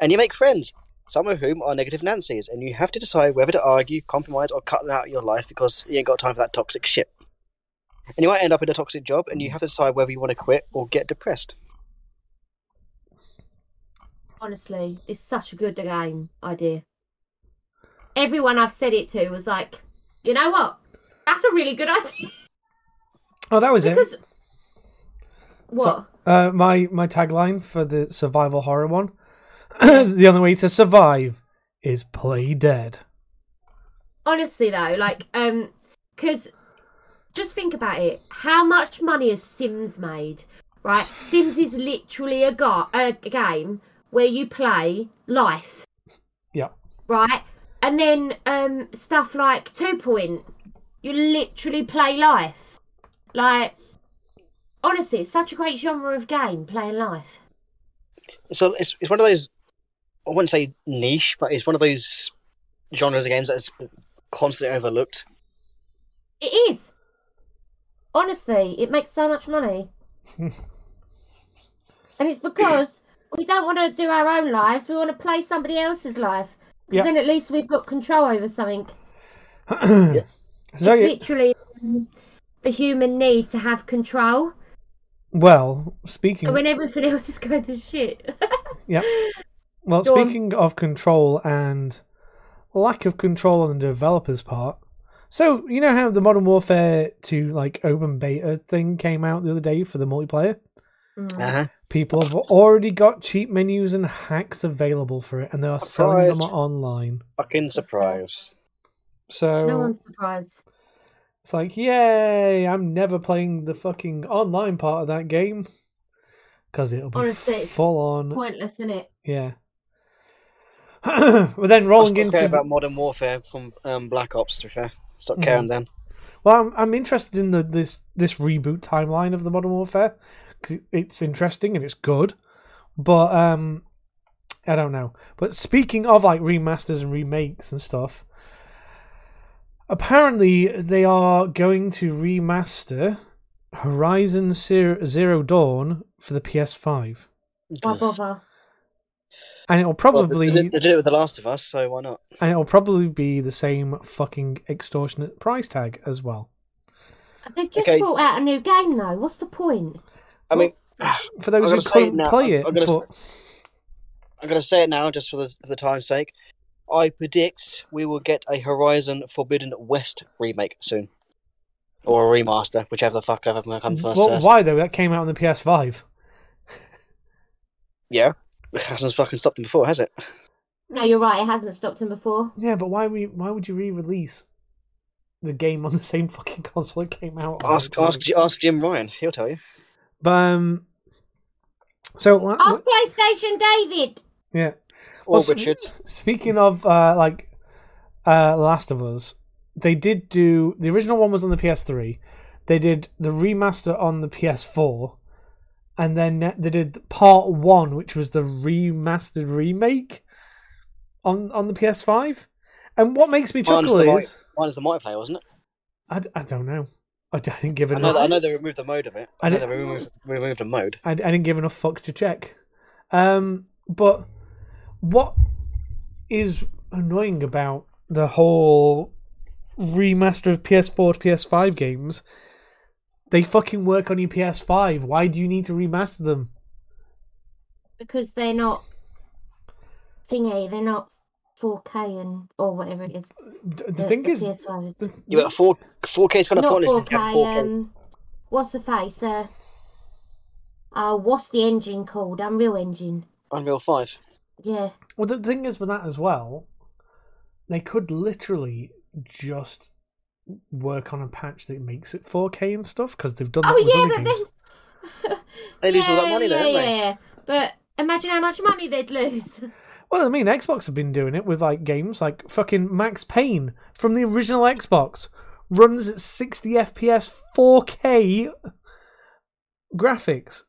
[SPEAKER 2] And you make friends, some of whom are negative Nancy's, and you have to decide whether to argue, compromise, or cut them out of your life because you ain't got time for that toxic shit. And you might end up in a toxic job, and you have to decide whether you want to quit or get depressed.
[SPEAKER 5] Honestly, it's such a good game idea. Everyone I've said it to was like, you know what? That's a really good idea.
[SPEAKER 1] Oh, that was it.
[SPEAKER 5] Because what?
[SPEAKER 1] Uh, my my tagline for the survival horror one: the only way to survive is play dead.
[SPEAKER 5] Honestly, though, like, um, because just think about it. How much money has Sims made? Right, Sims is literally a, go- a game where you play life.
[SPEAKER 1] Yeah.
[SPEAKER 5] Right, and then um stuff like Two Point, you literally play life. Like, honestly, it's such a great genre of game, playing life.
[SPEAKER 2] So it's it's one of those. I wouldn't say niche, but it's one of those genres of games that's constantly overlooked.
[SPEAKER 5] It is. Honestly, it makes so much money. and it's because we don't want to do our own lives, we want to play somebody else's life. Because
[SPEAKER 1] Yeah.
[SPEAKER 5] then at least we've got control over something.
[SPEAKER 1] So
[SPEAKER 5] it's literally um, the human need to have control.
[SPEAKER 1] well, speaking
[SPEAKER 5] And when everything else is going to shit.
[SPEAKER 1] Yeah. Well,
[SPEAKER 5] Go on.
[SPEAKER 1] speaking of control and lack of control on the developers' part, so you know how the Modern Warfare 2 like open beta thing came out the other day for the multiplayer?
[SPEAKER 5] Mm.
[SPEAKER 2] Uh-huh.
[SPEAKER 1] People have already got cheat menus and hacks available for it, and they are selling them online.
[SPEAKER 2] Fucking surprise.
[SPEAKER 1] So
[SPEAKER 5] No one's surprised.
[SPEAKER 1] it's like, yay! I'm never playing the fucking online part of that game because it'll be
[SPEAKER 5] Honestly,
[SPEAKER 1] full on.
[SPEAKER 5] Pointless, isn't it?
[SPEAKER 1] Yeah. but then rolling
[SPEAKER 2] stopped
[SPEAKER 1] into
[SPEAKER 2] caring about Modern Warfare from um, Black Ops. To be fair, stopped
[SPEAKER 1] Mhm.
[SPEAKER 2] caring then.
[SPEAKER 1] Well, I'm, I'm interested in the this this reboot timeline of the Modern Warfare because it's interesting and it's good, but um, I don't know. But speaking of like remasters and remakes and stuff, apparently they are going to remaster Horizon Zero Dawn for the PS5,
[SPEAKER 5] Why bother?
[SPEAKER 1] and it'll
[SPEAKER 2] Well,
[SPEAKER 1] probably
[SPEAKER 2] they, they did it with The Last of Us, so why not?
[SPEAKER 1] and it'll probably be the same fucking extortionate price tag as well.
[SPEAKER 5] They've just
[SPEAKER 2] Okay.
[SPEAKER 5] brought out a new game, though. What's the point?
[SPEAKER 2] I mean,
[SPEAKER 1] For those who
[SPEAKER 2] gonna say
[SPEAKER 1] couldn't
[SPEAKER 2] it
[SPEAKER 1] play
[SPEAKER 2] I'm-
[SPEAKER 1] it,
[SPEAKER 2] I'm gonna
[SPEAKER 1] but
[SPEAKER 2] I'm going to say it now just for the, for the time's sake. I predict we will get a Horizon Forbidden West remake soon. Or a remaster, whichever the fuck ever come first.
[SPEAKER 1] Well,
[SPEAKER 2] first.
[SPEAKER 1] why though? That came out on the PS5.
[SPEAKER 2] Yeah. It hasn't fucking stopped them before, has it?
[SPEAKER 5] No, you're right. It hasn't stopped him before.
[SPEAKER 1] Yeah, but why we why would you re-release the game on the same fucking console it came out? on?
[SPEAKER 2] Ask, ask, ask Jim Ryan. He'll tell you.
[SPEAKER 1] But um, so la-
[SPEAKER 5] PlayStation David!
[SPEAKER 1] yeah.
[SPEAKER 2] Or
[SPEAKER 1] Well, s-
[SPEAKER 2] Richard.
[SPEAKER 1] Speaking of uh, like uh, Last of Us, they did do the original one was on the PS3. They did the remaster on the PS4, and then they did part one, which was the remastered remake on on the PS5. And what makes me chuckle
[SPEAKER 2] the
[SPEAKER 1] is
[SPEAKER 2] Mine is the multiplayer, wasn't it?
[SPEAKER 1] I, I don't know. I didn't give
[SPEAKER 2] I
[SPEAKER 1] enough.
[SPEAKER 2] know, I know they removed the mode of it.
[SPEAKER 1] I
[SPEAKER 2] I know they removed, removed the mode.
[SPEAKER 1] I, I didn't give enough fucks to check. Um, but what is annoying about the whole remaster of PS4 to PS5 games? They fucking work on your PS5. Why do you need to remaster them?
[SPEAKER 5] Because they're not thingy. They're not 4K and or whatever it is.
[SPEAKER 1] D- The, thing is,
[SPEAKER 5] PS5 is.
[SPEAKER 2] You got four four K is kind of
[SPEAKER 5] not
[SPEAKER 2] pointless.
[SPEAKER 5] 4K. Um, what's the face? Uh, oh, what's the engine called? Unreal Engine.
[SPEAKER 2] Unreal Five.
[SPEAKER 5] Yeah.
[SPEAKER 1] well, the thing is with that as well, they could literally just work on a patch that makes it 4K and stuff because they've done that
[SPEAKER 5] Oh
[SPEAKER 1] with
[SPEAKER 5] yeah,
[SPEAKER 1] other
[SPEAKER 5] but
[SPEAKER 1] games.
[SPEAKER 5] then.
[SPEAKER 2] They lose all that money
[SPEAKER 5] yeah,
[SPEAKER 2] though, don't
[SPEAKER 5] yeah,
[SPEAKER 2] they?
[SPEAKER 5] yeah. But imagine how much money they'd lose.
[SPEAKER 1] Well, I mean, Xbox have been doing it with like games like fucking Max Payne from the original Xbox runs at 60 FPS 4K graphics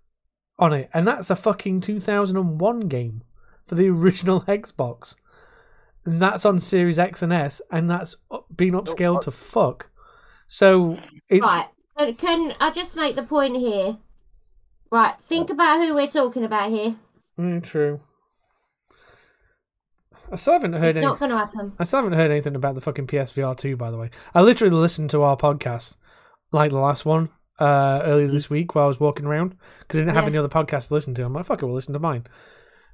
[SPEAKER 1] on it, and that's a fucking 2001 game for the original Xbox. And that's on Series X and S, and that's been upscaled to fuck. So it's
[SPEAKER 5] Right. Can, I just make the point here? Right. Think about who we're talking about here.
[SPEAKER 1] Mm, true. I still haven't heard
[SPEAKER 5] It's
[SPEAKER 1] any.
[SPEAKER 5] not going to happen.
[SPEAKER 1] I still haven't heard anything about the fucking PSVR 2, by the way. I literally listened to our podcast, like the last one, uh, earlier this week while I was walking around, because I didn't have
[SPEAKER 5] Yeah.
[SPEAKER 1] any other podcasts to listen to. I'm like, fuck it, we'll listen to mine.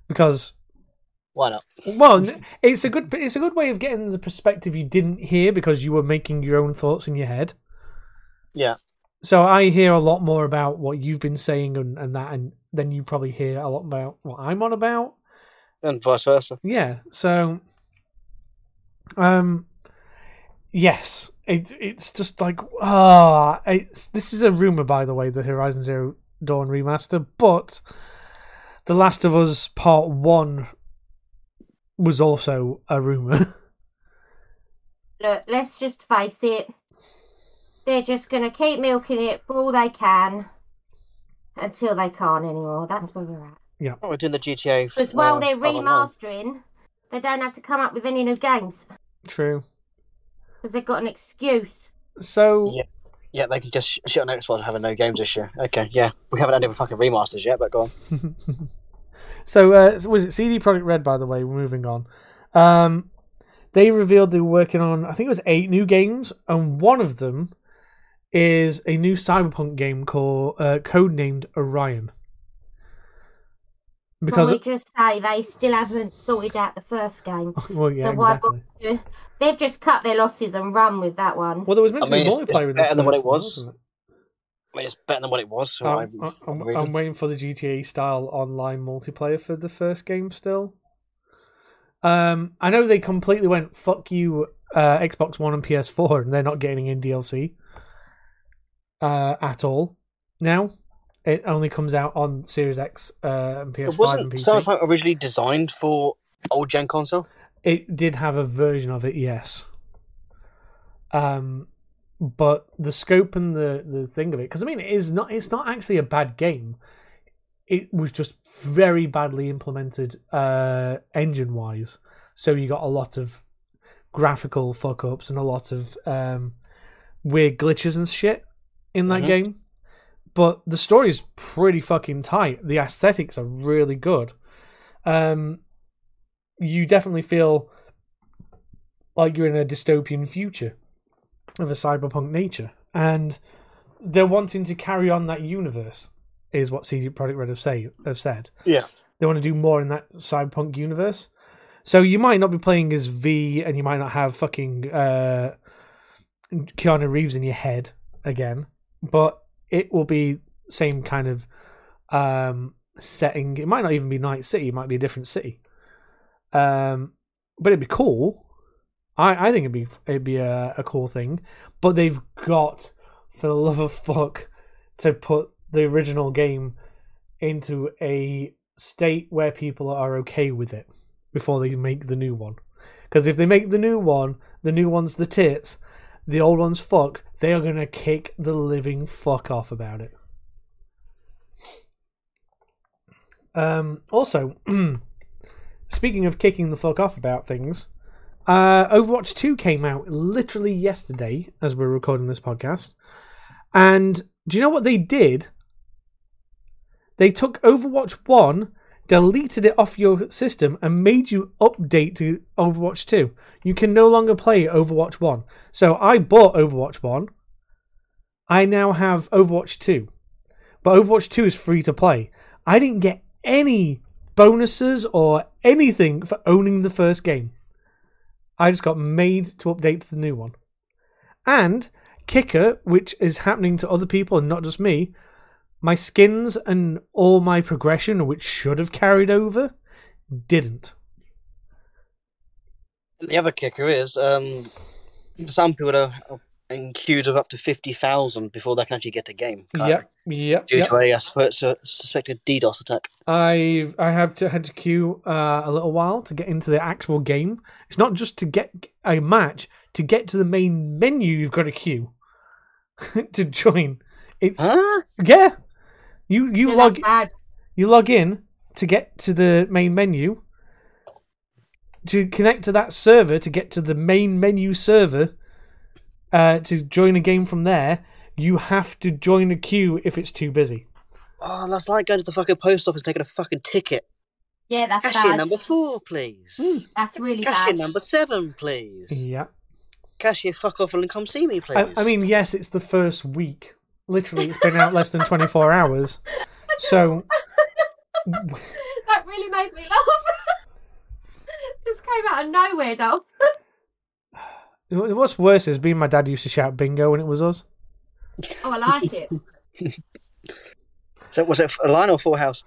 [SPEAKER 1] Because,
[SPEAKER 2] Why not?
[SPEAKER 1] well, it's a good it's a good way of getting the perspective you didn't hear because you were making your own thoughts in your head.
[SPEAKER 2] Yeah.
[SPEAKER 1] so I hear a lot more about what you've been saying and, and that, and then you probably hear a lot about what I'm on about.
[SPEAKER 2] And vice versa.
[SPEAKER 1] Yeah. So, um, yes, it it's just like ah, it's this is a rumor by the way, the Horizon Zero Dawn remaster, but The Last of Us Part One was also a rumor.
[SPEAKER 5] Look, let's just face it. They're just going to keep milking it for all they can until they can't anymore. That's where we're at.
[SPEAKER 2] Oh, we're doing the GTA.
[SPEAKER 5] Because while
[SPEAKER 2] uh,
[SPEAKER 5] they're remastering, they don't have to come up with any new games
[SPEAKER 1] True.
[SPEAKER 5] because they've got an excuse.
[SPEAKER 1] So
[SPEAKER 2] Yeah. Yeah, they can just sh- shit on Xbox having no games this year. Okay, yeah. We haven't had any fucking remasters yet, but go on.
[SPEAKER 1] so uh, was it CD Projekt Red? By the way, we're moving on. Um, they revealed they were working on I think it was eight new games, and one of them is a new Cyberpunk game called uh, codenamed Orion. Because
[SPEAKER 5] Can we just say they still haven't sorted out the first game?
[SPEAKER 1] well, yeah,
[SPEAKER 5] so why
[SPEAKER 1] exactly.
[SPEAKER 5] bother? They've just cut their losses and run with that one.
[SPEAKER 1] Well, there was meant
[SPEAKER 2] I
[SPEAKER 1] to be
[SPEAKER 2] mean, it's-
[SPEAKER 1] multiplayer
[SPEAKER 2] it's
[SPEAKER 1] in the
[SPEAKER 2] better than what it was.
[SPEAKER 1] wasn't it?
[SPEAKER 2] I mean, it's better than what it was. So
[SPEAKER 1] I'm,
[SPEAKER 2] I'm,
[SPEAKER 1] I'm,
[SPEAKER 2] really-
[SPEAKER 1] I'm waiting for the GTA style online multiplayer for the first game still. Um, I know they completely went fuck you, uh, Xbox One and PS4, and they're not getting in DLC uh, at all. Now it only comes out on Series X uh, and PS5
[SPEAKER 2] it wasn't
[SPEAKER 1] and PC.
[SPEAKER 2] Cyberpunk originally designed for old gen console.
[SPEAKER 1] It did have a version of it, yes. Um, but the scope and the the thing of it, because I mean, it is not. It's not actually a bad game. It was just very badly implemented uh, engine wise. So you got a lot of graphical fuck ups and a lot of um, weird glitches and shit in that
[SPEAKER 2] Mhm.
[SPEAKER 1] game. But the story is pretty fucking tight. The aesthetics are really good. Um, you definitely feel like you're in a dystopian future of a cyberpunk nature, and they're wanting to carry on that universe. Is what CD Projekt Red have say have said.
[SPEAKER 2] Yeah.
[SPEAKER 1] They want to do more in that cyberpunk universe. So you might not be playing as V, and you might not have fucking uh, Keanu Reeves in your head again, but it will be same kind of um, setting. It might not even be Night City. It might be a different city. Um, but it'd be cool. I, I think it'd be it'd be a, a cool thing. But they've got, for the love of fuck, to put the original game into a state where people are okay with it before they make the new one. Because if they make the new one, the new one's the tits, the old one's fucked, they are gonna kick the living fuck off about it. Um, also, speaking of kicking the fuck off about things, uh, Overwatch 2 came out literally yesterday as we're recording this podcast. And do you know what they did? They took Overwatch 1, deleted it off your system, and made you update to Overwatch 2. You can no longer play Overwatch 1. So I bought Overwatch 1. I now have Overwatch 2. But Overwatch 2 is free to play. I didn't get any bonuses or anything for owning the first game. I just got made to update to the new one. And kicker, which is happening to other people and not just me, my skins and all my progression, which should have carried over, didn't.
[SPEAKER 2] The other kicker is, um, some people are in queues of up to fifty thousand before they can actually get a game.
[SPEAKER 1] Yep, yep,
[SPEAKER 2] Due
[SPEAKER 1] yep.
[SPEAKER 2] to a, uh, suspected DDoS attack.
[SPEAKER 1] I've I have to had to queue uh, a little while to get into the actual game. It's not just to get a match; to get to the main menu, you've got to queue to join. It's
[SPEAKER 2] Huh?
[SPEAKER 1] yeah. You you
[SPEAKER 5] Yeah,
[SPEAKER 1] log you log in to get to the main menu to connect to that server to get to the main menu server uh, to join a game from there. You have to join a queue if it's too busy.
[SPEAKER 2] Oh, that's like going to the fucking post office taking a fucking ticket.
[SPEAKER 5] Yeah, that's
[SPEAKER 2] Cashier
[SPEAKER 5] bad.
[SPEAKER 2] number four, please.
[SPEAKER 5] Hmm, that's really
[SPEAKER 2] Cashier
[SPEAKER 5] bad.
[SPEAKER 2] number seven, please.
[SPEAKER 1] Yeah.
[SPEAKER 2] Cashier, fuck off and come see me,
[SPEAKER 1] I,
[SPEAKER 2] please.
[SPEAKER 1] I mean, yes, it's the first week. Literally, it's been out less than 24 hours. So,
[SPEAKER 5] that really made me laugh. Just came out of nowhere, though.
[SPEAKER 1] what's worse is me and my dad used to shout bingo when it was us.
[SPEAKER 5] Oh, I like it.
[SPEAKER 2] So was it a line or full house?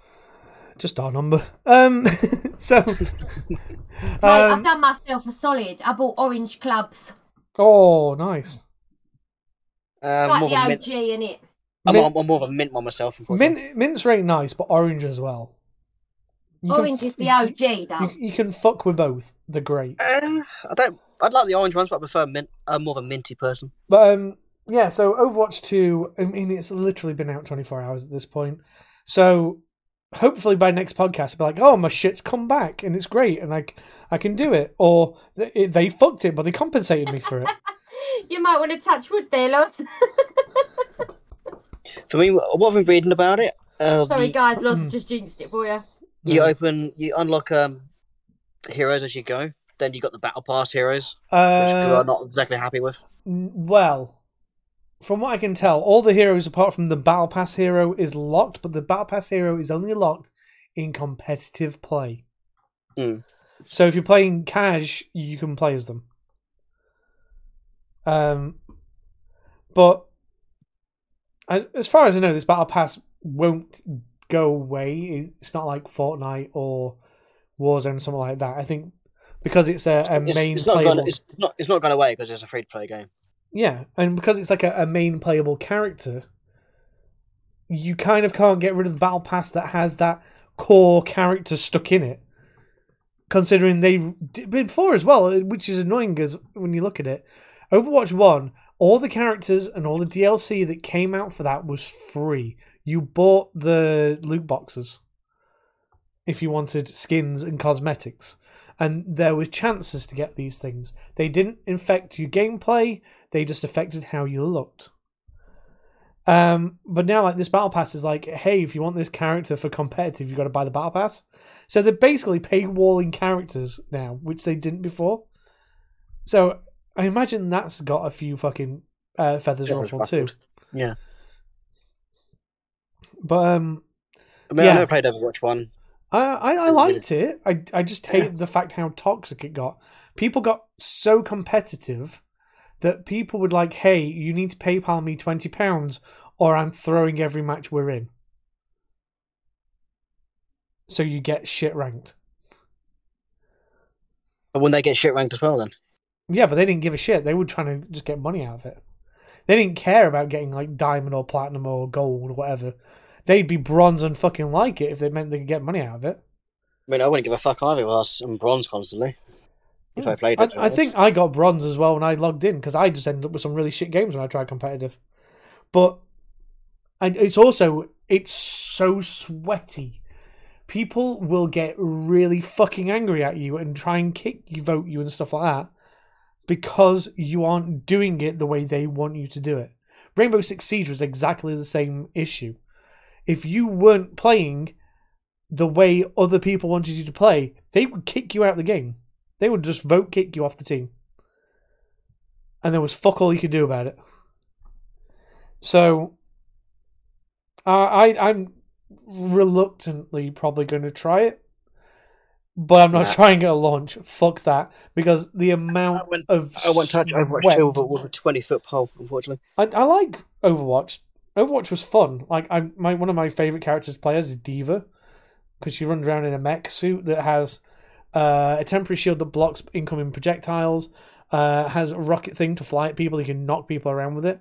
[SPEAKER 1] Just our number. Um, so.
[SPEAKER 5] Mate, I've
[SPEAKER 1] um,
[SPEAKER 5] done myself a solid. I bought orange clubs.
[SPEAKER 1] oh, nice.
[SPEAKER 2] Uh,
[SPEAKER 5] like
[SPEAKER 2] more
[SPEAKER 5] the
[SPEAKER 2] of a
[SPEAKER 5] OG
[SPEAKER 2] mint.
[SPEAKER 5] in it.
[SPEAKER 2] I'm,
[SPEAKER 1] Mint-
[SPEAKER 2] I'm more of a mint one myself.
[SPEAKER 1] Mint, mint's very nice, but orange as well. You
[SPEAKER 5] Orange
[SPEAKER 1] f-
[SPEAKER 5] is the OG, though.
[SPEAKER 1] You, you can fuck with both. They're great.
[SPEAKER 2] Uh, I don't. I'd like the orange ones, but I prefer mint. I'm more of a minty person.
[SPEAKER 1] But um, yeah. So Overwatch Two. I mean, it's literally been out twenty four hours at this point. So hopefully by next podcast, I'll be like, oh, my shit's come back and it's great, and i can do it. Or they, they fucked it, but they compensated me for it.
[SPEAKER 5] You might want to touch wood there, Loz.
[SPEAKER 2] For me, what I've been reading about it, uh,
[SPEAKER 5] Sorry,
[SPEAKER 2] the-
[SPEAKER 5] guys, Loz
[SPEAKER 1] Mm.
[SPEAKER 5] just jinxed it for you.
[SPEAKER 2] you
[SPEAKER 1] Yeah.
[SPEAKER 2] open, you unlock um, heroes as you go. Then you got the battle pass heroes, which people
[SPEAKER 1] Uh,
[SPEAKER 2] are not exactly happy with.
[SPEAKER 1] Well, from what I can tell, all the heroes apart from the Battle Pass hero is locked, but the Battle Pass hero is only locked in competitive play.
[SPEAKER 2] Mm.
[SPEAKER 1] So if you're playing cash, you can play as them. Um, but as as far as I know, this Battle Pass won't go away. It's not like Fortnite or Warzone, or something like that. I think because it's a, a
[SPEAKER 2] It's,
[SPEAKER 1] main
[SPEAKER 2] it's not gone. It's, it's not. It's not gone away because it's a free to play game.
[SPEAKER 1] Yeah, and because it's like a, a main playable character, you kind of can't get rid of the battle pass that has that core character stuck in it. Considering they did before as well, which is annoying because when you look at it, Overwatch One, all the characters and all the DLC that came out for that was free. You bought the loot boxes if you wanted skins and cosmetics, and there was chances to get these things. They didn't infect your gameplay they just affected how you looked. Um, but now, like this battle pass is like, hey, if you want this character for competitive, you've got to buy the battle pass. So they're basically paywalling characters now, which they didn't before. So I imagine that's got a few fucking uh, feathers ruffled too.
[SPEAKER 2] Yeah.
[SPEAKER 1] But um,
[SPEAKER 2] I mean,
[SPEAKER 1] Yeah.
[SPEAKER 2] I never played Overwatch One.
[SPEAKER 1] I, I, I liked it. I, I just hated the fact how toxic it got. People got so competitive that people would like, hey, you need to PayPal me twenty pounds, or I'm throwing every match we're in. So you get shit ranked.
[SPEAKER 2] But when they get shit ranked as well, then
[SPEAKER 1] Yeah, but they didn't give a shit. They were trying to just get money out of it. They didn't care about getting like diamond or platinum or gold or whatever. They'd be bronze and fucking like it if they meant they could get money out of it.
[SPEAKER 2] I mean, I wouldn't give a fuck either. if I was in bronze constantly. If I played
[SPEAKER 1] I,
[SPEAKER 2] it,
[SPEAKER 1] I think I got bronze as well when I logged in because I just ended up with some really shit games when I tried competitive. But I, it's also it's so sweaty. People will get really fucking angry at you and try and kick you, vote you, and stuff like that because you aren't doing it the way they want you to do it. Rainbow Six Siege was exactly the same issue. If you weren't playing the way other people wanted you to play, they would kick you out of the game. They would just vote kick you off the team. And there was fuck all you could do about it. So uh, I I'm reluctantly probably going to try it. But I'm not
[SPEAKER 2] Nah.
[SPEAKER 1] trying it at launch. Fuck that. Because the amount
[SPEAKER 2] I went-
[SPEAKER 1] of
[SPEAKER 2] I won't touch Overwatch Two with a twenty foot pole. Unfortunately,
[SPEAKER 1] I, I like Overwatch. Overwatch was fun. Like I, my one of my favorite characters players is D.Va, because she runs around in a mech suit that has uh, a temporary shield that blocks incoming projectiles. Uh, has a rocket thing to fly at people. You can knock people around with it.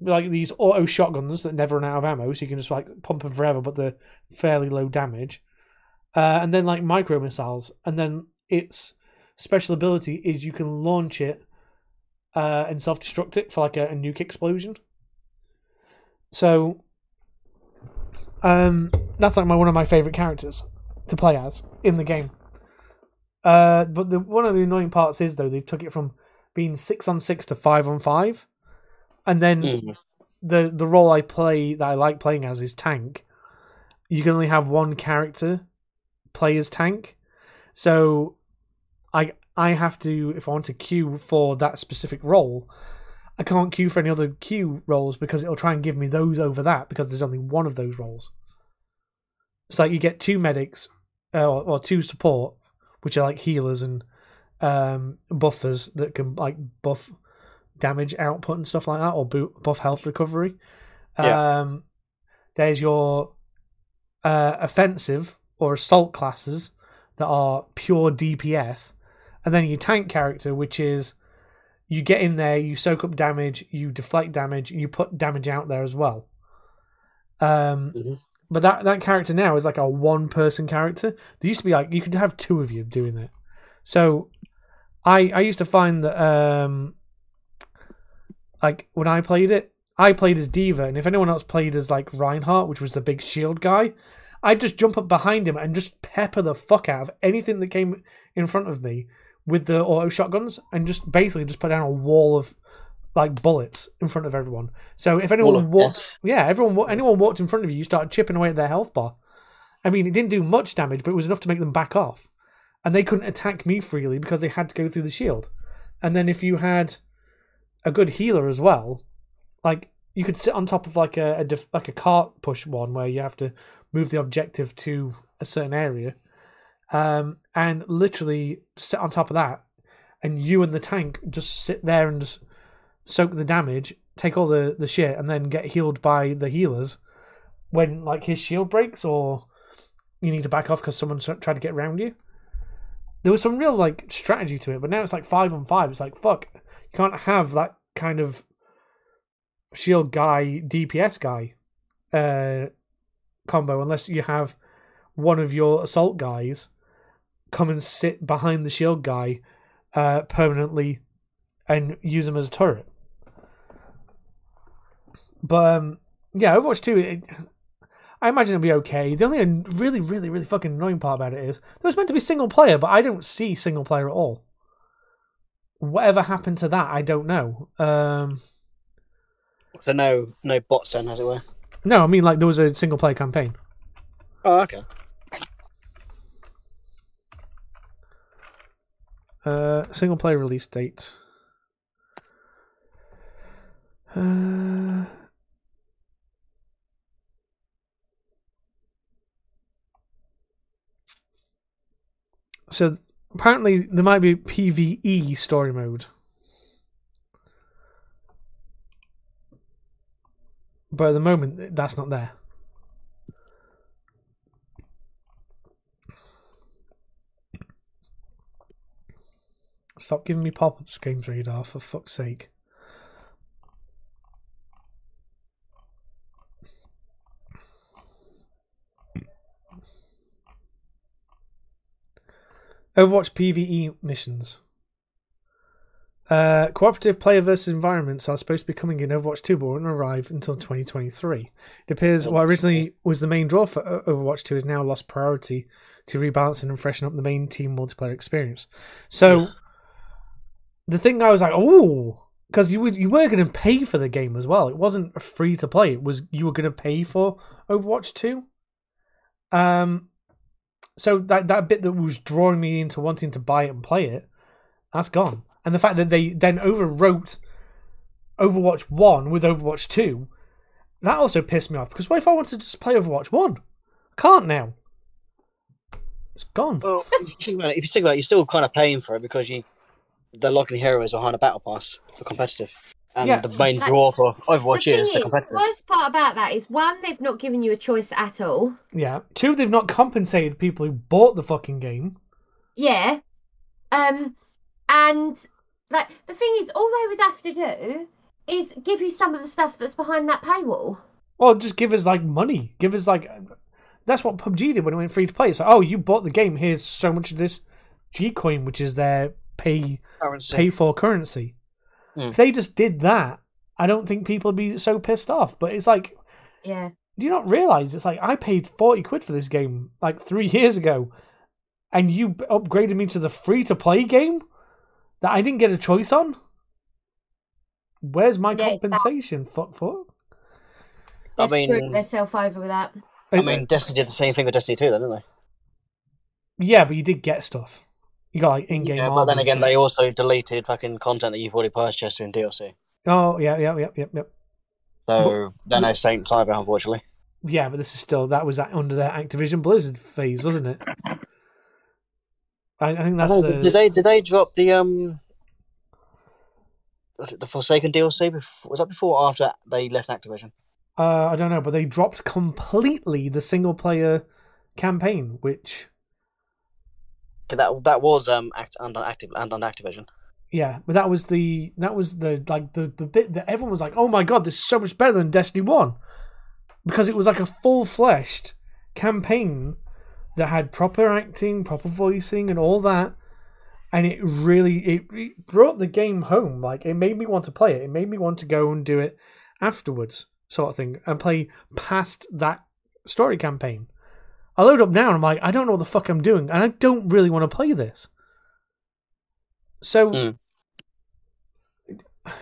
[SPEAKER 1] Like these auto shotguns that never run out of ammo, so you can just like pump them forever, but they're fairly low damage. Uh, and then like micro missiles, and then its special ability is you can launch it uh, and self destruct it for like a, a nuke explosion. So, um, that's like my one of my favorite characters to play as in the game. Uh, but the one of the annoying parts is though they've took it from being six on six to five on five, and then
[SPEAKER 2] Mm.
[SPEAKER 1] the the role I play that I like playing as is tank. You can only have one character play as tank, so I I have to if I want to queue for that specific role, I can't queue for any other queue roles because it'll try and give me those over that because there's only one of those roles. It's like you get two medics uh, or, or two support, which are like healers and um, buffers that can like buff damage output and stuff like that, or boot, buff health recovery.
[SPEAKER 2] Yeah.
[SPEAKER 1] Um, there's your uh, offensive or assault classes that are pure DPS, and then your tank character, which is you get in there, you soak up damage, you deflect damage, you put damage out there as well. Um,
[SPEAKER 2] Mhm.
[SPEAKER 1] But that that character now is like a one person character. There used to be like you could have two of you doing it. So I I used to find that um like when I played it, I played as D.Va, and if anyone else played as like Reinhardt, which was the big shield guy, I'd just jump up behind him and just pepper the fuck out of anything that came in front of me with the auto shotguns and just basically just put down a wall of like bullets in front of everyone. So if anyone walked,
[SPEAKER 2] death.
[SPEAKER 1] yeah, everyone anyone walked in front of you, you started chipping away at their health bar. I mean, it didn't do much damage, but it was enough to make them back off, and they couldn't attack me freely because they had to go through the shield. And then if you had a good healer as well, like you could sit on top of like a, a def- like a cart push one where you have to move the objective to a certain area, um, and literally sit on top of that, and you and the tank just sit there and just soak the damage, take all the the shit, and then get healed by the healers when like his shield breaks or you need to back off because someone tried to get around you. There was some real like strategy to it, but now it's like five on five. It's like fuck, you can't have that kind of shield guy DPS guy uh, combo unless you have one of your assault guys come and sit behind the shield guy uh, permanently and use him as a turret. But um, yeah, Overwatch 2, it, I imagine it'll be okay. The only really, really, really fucking annoying part about it is there was meant to be single player, but I don't see single player at all. Whatever happened to that, I don't know. Um,
[SPEAKER 2] So no, no bots then, as it were.
[SPEAKER 1] no, I mean like there was a single player campaign.
[SPEAKER 2] Oh, okay.
[SPEAKER 1] Uh, single player release date. Uh, so apparently there might be PVE story mode. But at the moment, that's not there. Stop giving me pop ups, Games Radar, for fuck's sake. Overwatch PvE missions. Uh, cooperative player versus environments are supposed to be coming in Overwatch 2, but won't arrive until 2023. It appears what originally was the main draw for Overwatch 2 has now lost priority to rebalancing and freshen up the main team multiplayer experience. So,
[SPEAKER 2] Yes.
[SPEAKER 1] the thing I was like, oh, because you would you were going to pay for the game as well. It wasn't free to play. It was you were going to pay for Overwatch 2. Um, so that that bit that was drawing me into wanting to buy it and play it, that's gone. And the fact that they then overwrote Overwatch One with Overwatch Two, that also pissed me off. Because what if I wanted to just play Overwatch One? I can't now. It's gone.
[SPEAKER 2] Well, if you think about it, if you think about it, you're still kind of paying for it because you they're locking heroes behind a battle pass for competitive, and
[SPEAKER 1] Yeah.
[SPEAKER 2] the main
[SPEAKER 5] Like-
[SPEAKER 2] draw for Overwatch
[SPEAKER 5] thing
[SPEAKER 2] is
[SPEAKER 5] is,
[SPEAKER 2] the
[SPEAKER 5] the worst part about that is one, they've not given you a choice at all.
[SPEAKER 1] Yeah. Two, they've not compensated people who bought the fucking game.
[SPEAKER 5] Yeah. Um, and like the thing is, all they would have to do is give you some of the stuff that's behind that paywall.
[SPEAKER 1] Or just give us like money. Give us like that's what PUBG did when it went free to play. It's like, oh, you bought the game. Here's so much of this G coin, which is their pay
[SPEAKER 2] Currency.
[SPEAKER 1] pay for currency.
[SPEAKER 2] Hmm.
[SPEAKER 1] If they just did that, I don't think people would be so pissed off. But it's like,
[SPEAKER 5] Yeah.
[SPEAKER 1] do you not realize it's like I paid forty quid for this game like three years ago, and you upgraded me to the free to play game that I didn't get a choice on. Where's my
[SPEAKER 5] Yeah, it's that-
[SPEAKER 1] compensation? Fuck fuck.
[SPEAKER 2] I
[SPEAKER 5] They've screwed
[SPEAKER 2] mean,
[SPEAKER 5] themselves over with that.
[SPEAKER 2] I mean, Destiny did the same thing with Destiny 2, though, didn't they?
[SPEAKER 1] yeah, but you did get stuff. You got like in-game.
[SPEAKER 2] Yeah, but then again, they also deleted fucking content that you've already purchased in DLC.
[SPEAKER 1] Oh yeah, yeah, yeah, yeah, yeah.
[SPEAKER 2] So they're no Saint Cyber, unfortunately.
[SPEAKER 1] Yeah, but this is still that was that under their Activision Blizzard phase, wasn't it? I, I think that's
[SPEAKER 2] Oh,
[SPEAKER 1] the.
[SPEAKER 2] did, did they did they drop the um was it the Forsaken DLC? Before, was that before or after they left Activision?
[SPEAKER 1] Uh, I don't know, but they dropped completely the single player campaign, which
[SPEAKER 2] That that was um act, under active and on Activision.
[SPEAKER 1] yeah, but that was the that was the like the the bit that everyone was like, oh my god, this is so much better than Destiny One, because it was like a full fleshed campaign that had proper acting, proper voicing, and all that. And it really it, it brought the game home. Like it made me want to play it. It made me want to go and do it afterwards, sort of thing, and play past that story campaign. I load up now and I'm like, I don't know what the fuck I'm doing, and I don't really want to play this. So
[SPEAKER 2] Mm.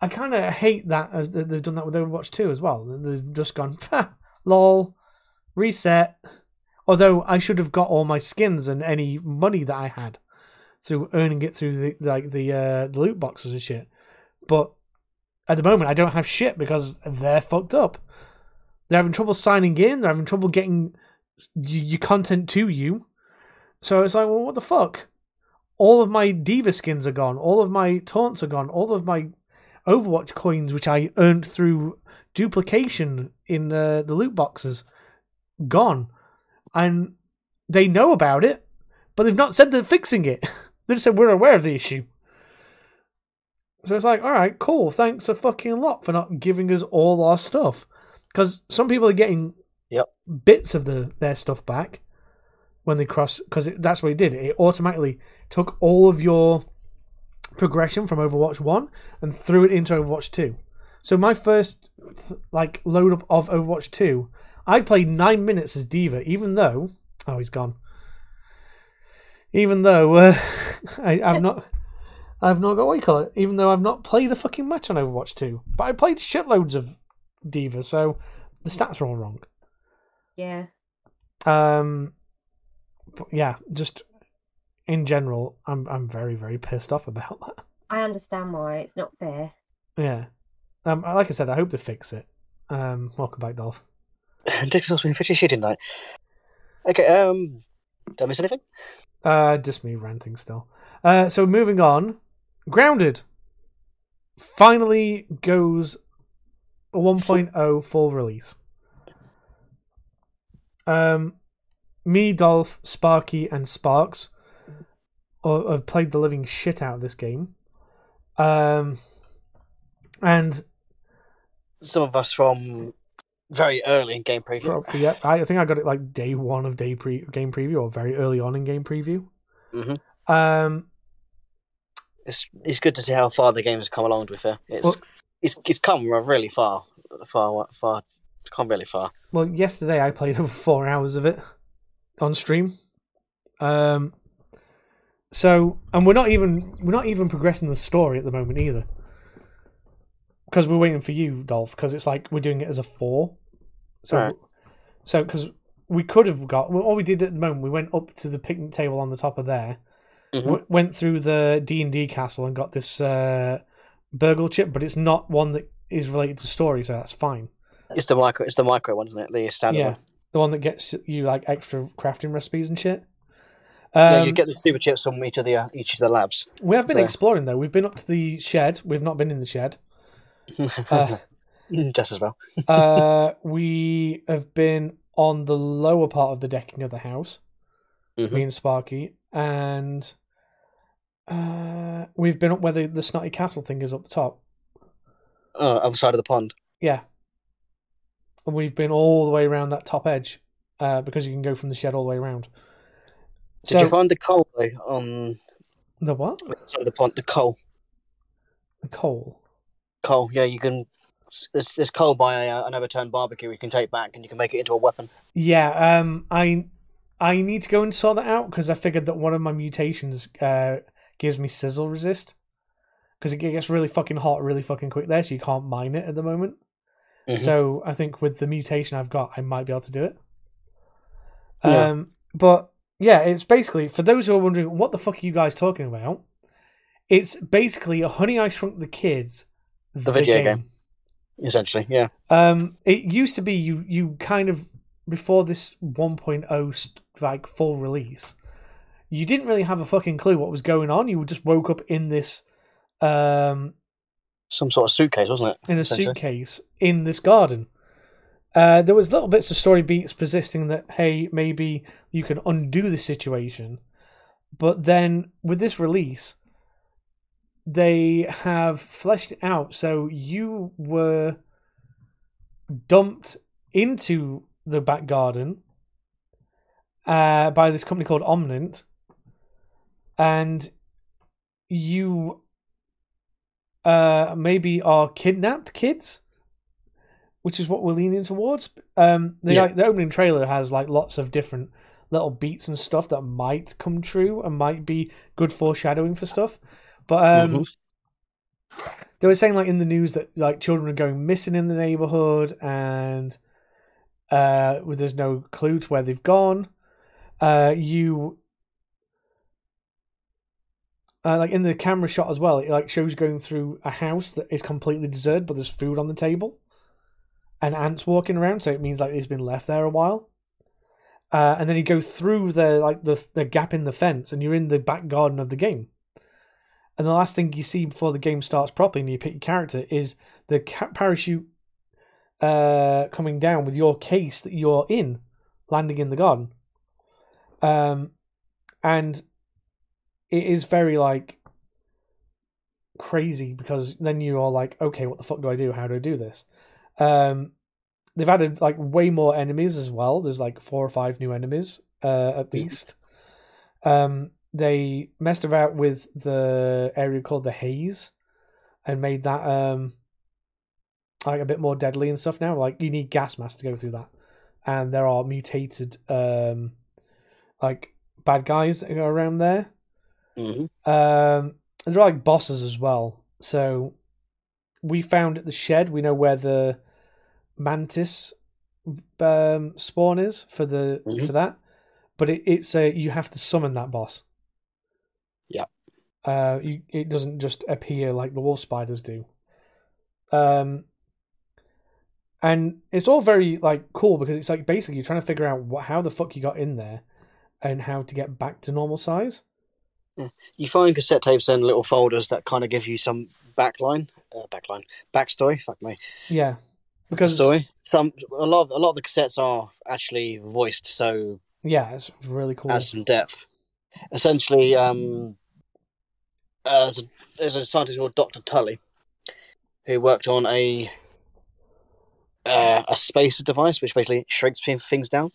[SPEAKER 1] I kind of hate that uh, they've done that with Overwatch 2 as well. They've just gone, lol, reset. Although I should have got all my skins and any money that I had through earning it through the like the uh, the loot boxes and shit. But at the moment, I don't have shit because they're fucked up. They're having trouble signing in. They're having trouble getting your content to you. So it's like, well, what the fuck? All of my D.Va skins are gone. All of my taunts are gone. All of my Overwatch coins, which I earned through duplication in uh, the loot boxes, gone. And they know about it, but they've not said they're fixing it. they just said we're aware of the issue. So it's like, all right, cool. Thanks a fucking lot for not giving us all our stuff, because some people are getting
[SPEAKER 2] Yep.
[SPEAKER 1] bits of the their stuff back when they cross. Because that's what it did. It automatically took all of your progression from Overwatch One and threw it into Overwatch Two. So my first like load up of Overwatch Two, I played nine minutes as D.Va, even though oh he's gone. Even though uh, I, I've not, I've not got what you call it. Even though I've not played a fucking match on Overwatch Two, but I played shitloads of D.Va, so the stats are all wrong.
[SPEAKER 5] Yeah.
[SPEAKER 1] Um, but yeah, just in general, I'm I'm very very pissed off about that.
[SPEAKER 5] I understand why. It's not fair.
[SPEAKER 1] Yeah, um, like I said, I hope they fix it. Um, welcome back, Dolph.
[SPEAKER 2] Dixon's been pretty shit tonight. Okay, um, did I miss anything?
[SPEAKER 1] Uh, just me ranting still. Uh, so moving on, Grounded finally goes a 1.0 full release. Um, me, Dolph, Sparky, and Sparks uh, have played the living shit out of this game. Um, and
[SPEAKER 2] Some of us from very early in game preview.
[SPEAKER 1] Yeah. I I think I got it like day one of day pre game preview or very early on in game preview.
[SPEAKER 2] Mhm.
[SPEAKER 1] Um,
[SPEAKER 2] It's it's good to see how far the game has come along. To be fair, it's
[SPEAKER 1] Well-
[SPEAKER 2] it's it's come really far, far, far. It's come really far.
[SPEAKER 1] well, yesterday I played over four hours of it on stream. Um, so and we're not even we're not even progressing the story at the moment either, because we're waiting for you, Dolph. Because it's like we're doing it as a four. So,
[SPEAKER 2] Right.
[SPEAKER 1] so because we could have got well, all we did at the moment, we went up to the picnic table on the top of there.
[SPEAKER 2] Mhm.
[SPEAKER 1] w- went through the D and D castle and got this uh, BURG.L chip, but it's not one that is related to story, so that's fine.
[SPEAKER 2] It's the micro. It's the micro one, isn't it? The standard
[SPEAKER 1] yeah,
[SPEAKER 2] one.
[SPEAKER 1] the one that gets you like extra crafting recipes and shit. Um,
[SPEAKER 2] yeah, you get the super chips from each of the uh, each of the labs.
[SPEAKER 1] we have been
[SPEAKER 2] so-
[SPEAKER 1] exploring though. We've been up to the shed. We've not been in the shed. Uh,
[SPEAKER 2] Just as well.
[SPEAKER 1] uh, we have been on the lower part of the decking of the house.
[SPEAKER 2] Mhm.
[SPEAKER 1] Me and Sparky, and uh, we've been up where the, the snotty castle thing is up the top.
[SPEAKER 2] Oh, other side of the pond.
[SPEAKER 1] Yeah. And we've been all the way around that top edge uh, because you can go from the shed all the way around.
[SPEAKER 2] Did you find the coal though on
[SPEAKER 1] the what?
[SPEAKER 2] the side the pond? The coal.
[SPEAKER 1] The coal.
[SPEAKER 2] Coal. Yeah, you can. There's, there's coal by a, an overturned barbecue. You can take back and you can make it into a weapon.
[SPEAKER 1] Yeah, um, I I need to go and sort that out because I figured that one of my mutations uh, gives me sizzle resist because it gets really fucking hot really fucking quick there, so you can't mine it at the moment.
[SPEAKER 2] Mhm.
[SPEAKER 1] So I think with the mutation I've got, I might be able to do it.
[SPEAKER 2] Yeah.
[SPEAKER 1] Um, but yeah, it's basically for those who are wondering what the fuck are you guys talking about. It's basically a Honey I Shrunk the Kids,
[SPEAKER 2] The video game. Essentially, yeah.
[SPEAKER 1] Um, it used to be you you kind of before this 1.0 st- like full release, you didn't really have a fucking clue what was going on. You just woke up in this um,
[SPEAKER 2] Some sort of suitcase, wasn't it?
[SPEAKER 1] in a suitcase in this garden. Uh, there was little bits of story beats persisting that hey maybe you can undo the situation, but then with this release, they have fleshed it out so you were dumped into the back garden uh, by this company called Ominent, and you uh, maybe are kidnapped kids, which is what we're leaning towards. Um, the,
[SPEAKER 2] Yeah.
[SPEAKER 1] like, the opening trailer has like lots of different little beats and stuff that might come true and might be good foreshadowing for stuff. But um,
[SPEAKER 2] Mhm.
[SPEAKER 1] they were saying like in the news that like children are going missing in the neighborhood and uh, there's no clue to where they've gone. Uh, you uh, like in the camera shot as well, it like shows going through a house that is completely deserted, but there's food on the table, and ants walking around. So it means like it's been left there a while. Uh, and then you go through the like the the gap in the fence, and you're in the back garden of the game. And the last thing you see before the game starts properly, and you pick your character, is the parachute uh, coming down with your case that you're in, landing in the garden. Um, and it is very like crazy because then you are like, okay, what the fuck do I do? How do I do this? Um, they've added like way more enemies as well. There's like four or five new enemies uh, at least. Um, they messed about with the area called the Haze and made that um like a bit more deadly and stuff now. Like you need gas masks to go through that, and there are mutated um like bad guys around there.
[SPEAKER 2] Mhm.
[SPEAKER 1] Um, there are like bosses as well. So we found at the shed. We know where the mantis um, spawn is for the
[SPEAKER 2] Mhm.
[SPEAKER 1] for that, but it, it's a you have to summon that boss.
[SPEAKER 2] Yeah.
[SPEAKER 1] Uh, you, it doesn't just appear like the wolf spiders do. Um, and it's all very like cool because it's like basically you're trying to figure out what, how the fuck you got in there, and how to get back to normal size.
[SPEAKER 2] You find cassette tapes in little folders that kind of give you some backline, uh, backline, backstory. Fuck me,
[SPEAKER 1] Yeah, because
[SPEAKER 2] story. Some a lot of a lot of the cassettes are actually voiced, so
[SPEAKER 1] yeah, it's really cool.
[SPEAKER 2] adds some depth. Essentially, um, uh, there's, a, there's a scientist called Doctor Tully who worked on a uh, a spacer device which basically shrinks things down,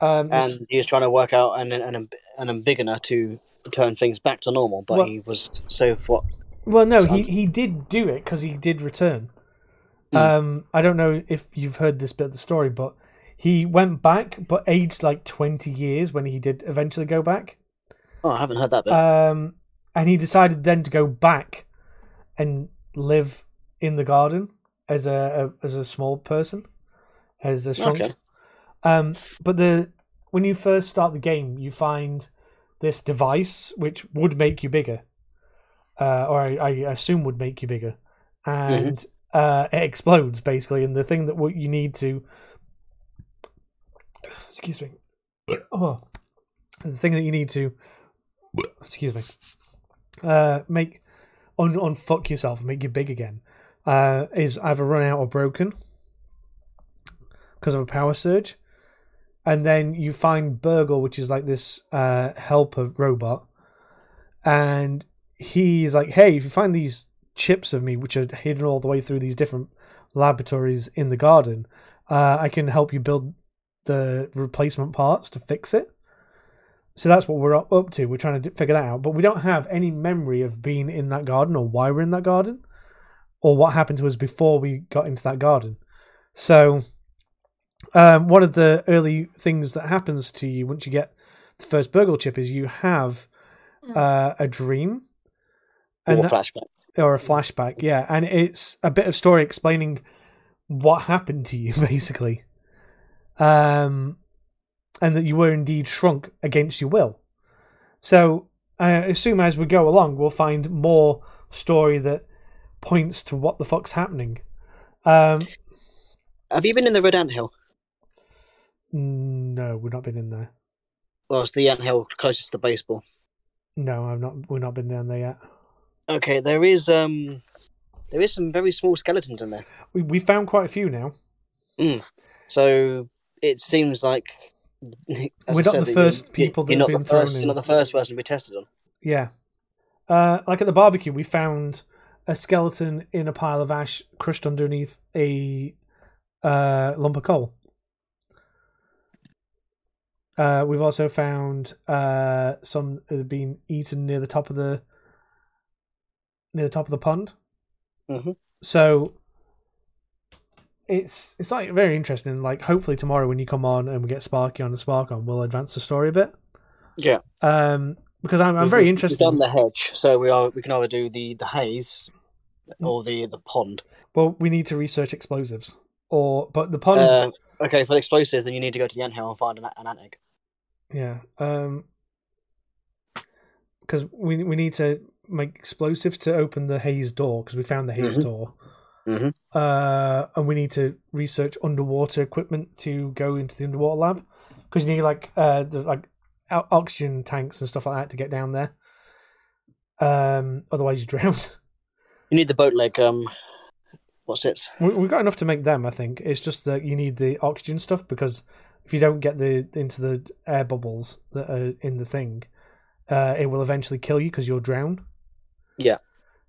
[SPEAKER 1] um,
[SPEAKER 2] and he was trying to work out an an, an, embiggener to turn things back to normal, but
[SPEAKER 1] Well-
[SPEAKER 2] he was so what
[SPEAKER 1] well, no, he he did do it because he did return.
[SPEAKER 2] Hmm.
[SPEAKER 1] Um, I don't know if you've heard this bit of the story, but he went back, but aged like twenty years when he did eventually go back.
[SPEAKER 2] Oh, I haven't heard that bit.
[SPEAKER 1] Um, and he decided then to go back and live in the garden as a, a as a small person, as a shrunk.
[SPEAKER 2] okay.
[SPEAKER 1] Um, but the when you first start the game, you find this device which would make you bigger, uh, or I, I assume would make you bigger, and uh, it explodes basically. And the thing that what you need to, excuse me, oh, the thing that you need to, excuse me, uh, make un unfuck yourself and make you big again, uh, is either run out or broken because of a power surge and then you find BURG.L, which is like this uh, helper robot, and he's like, "Hey, if you find these chips of me, which are hidden all the way through these different laboratories in the garden, uh, I can help you build the replacement parts to fix it." So that's what we're up up to. We're trying to figure that out, but we don't have any memory of being in that garden or why we're in that garden, or what happened to us before we got into that garden. So um, one of the early things that happens to you once you get the first BURG.L chip is you have uh, a dream and
[SPEAKER 2] Or
[SPEAKER 1] that-
[SPEAKER 2] flashback.
[SPEAKER 1] or a flashback, yeah, and it's a bit of story explaining what happened to you, basically, um, and that you were indeed shrunk against your will. So I assume as we go along, we'll find more story that points to what the fuck's happening. Um,
[SPEAKER 2] Have you been in the Red Ant Hill?
[SPEAKER 1] No, we've not been in there.
[SPEAKER 2] Well, it's the ant hill closest to baseball.
[SPEAKER 1] No, I've not. We've not been down there yet.
[SPEAKER 2] Okay, there is um, there is some very small skeletons in there.
[SPEAKER 1] We we found quite a few now.
[SPEAKER 2] So it seems like
[SPEAKER 1] We're
[SPEAKER 2] I
[SPEAKER 1] not
[SPEAKER 2] said,
[SPEAKER 1] the first
[SPEAKER 2] you-
[SPEAKER 1] people that
[SPEAKER 2] You're not
[SPEAKER 1] been
[SPEAKER 2] the first. You're not the first person to be tested on.
[SPEAKER 1] Yeah. Uh, like at the barbecue, we found a skeleton in a pile of ash crushed underneath a uh, lump of coal. Uh, we've also found uh, some that have been eaten near the top of the near the top of the pond.
[SPEAKER 2] Mhm.
[SPEAKER 1] So it's it's like very interesting. Like hopefully tomorrow when you come on and we get Sparky on and Spark on, we'll advance the story a bit.
[SPEAKER 2] Yeah.
[SPEAKER 1] Um, because I'm I'm
[SPEAKER 2] We've-
[SPEAKER 1] very
[SPEAKER 2] we've
[SPEAKER 1] interested.
[SPEAKER 2] done the hedge, so we are we can either do the the haze or the the pond.
[SPEAKER 1] Well, we need to research explosives, or but the pond.
[SPEAKER 2] Uh, okay, for the explosives, then you need to go to the anthill and find an, an ant egg.
[SPEAKER 1] Yeah. Um. Because we we need to make explosives to open the haze door because we found the haze
[SPEAKER 2] Mhm.
[SPEAKER 1] door.
[SPEAKER 2] Mhm.
[SPEAKER 1] Uh, and we need to research underwater equipment to go into the underwater lab because you need like uh the like oxygen tanks and stuff like that to get down there. Um. Otherwise, you drown.
[SPEAKER 2] You need the boat leg. Um, what's it?
[SPEAKER 1] We, we've got enough to make them. I think it's just that you need the oxygen stuff because if you don't get the into the air bubbles that are in the thing, uh, it will eventually kill you because you'll drown.
[SPEAKER 2] Yeah.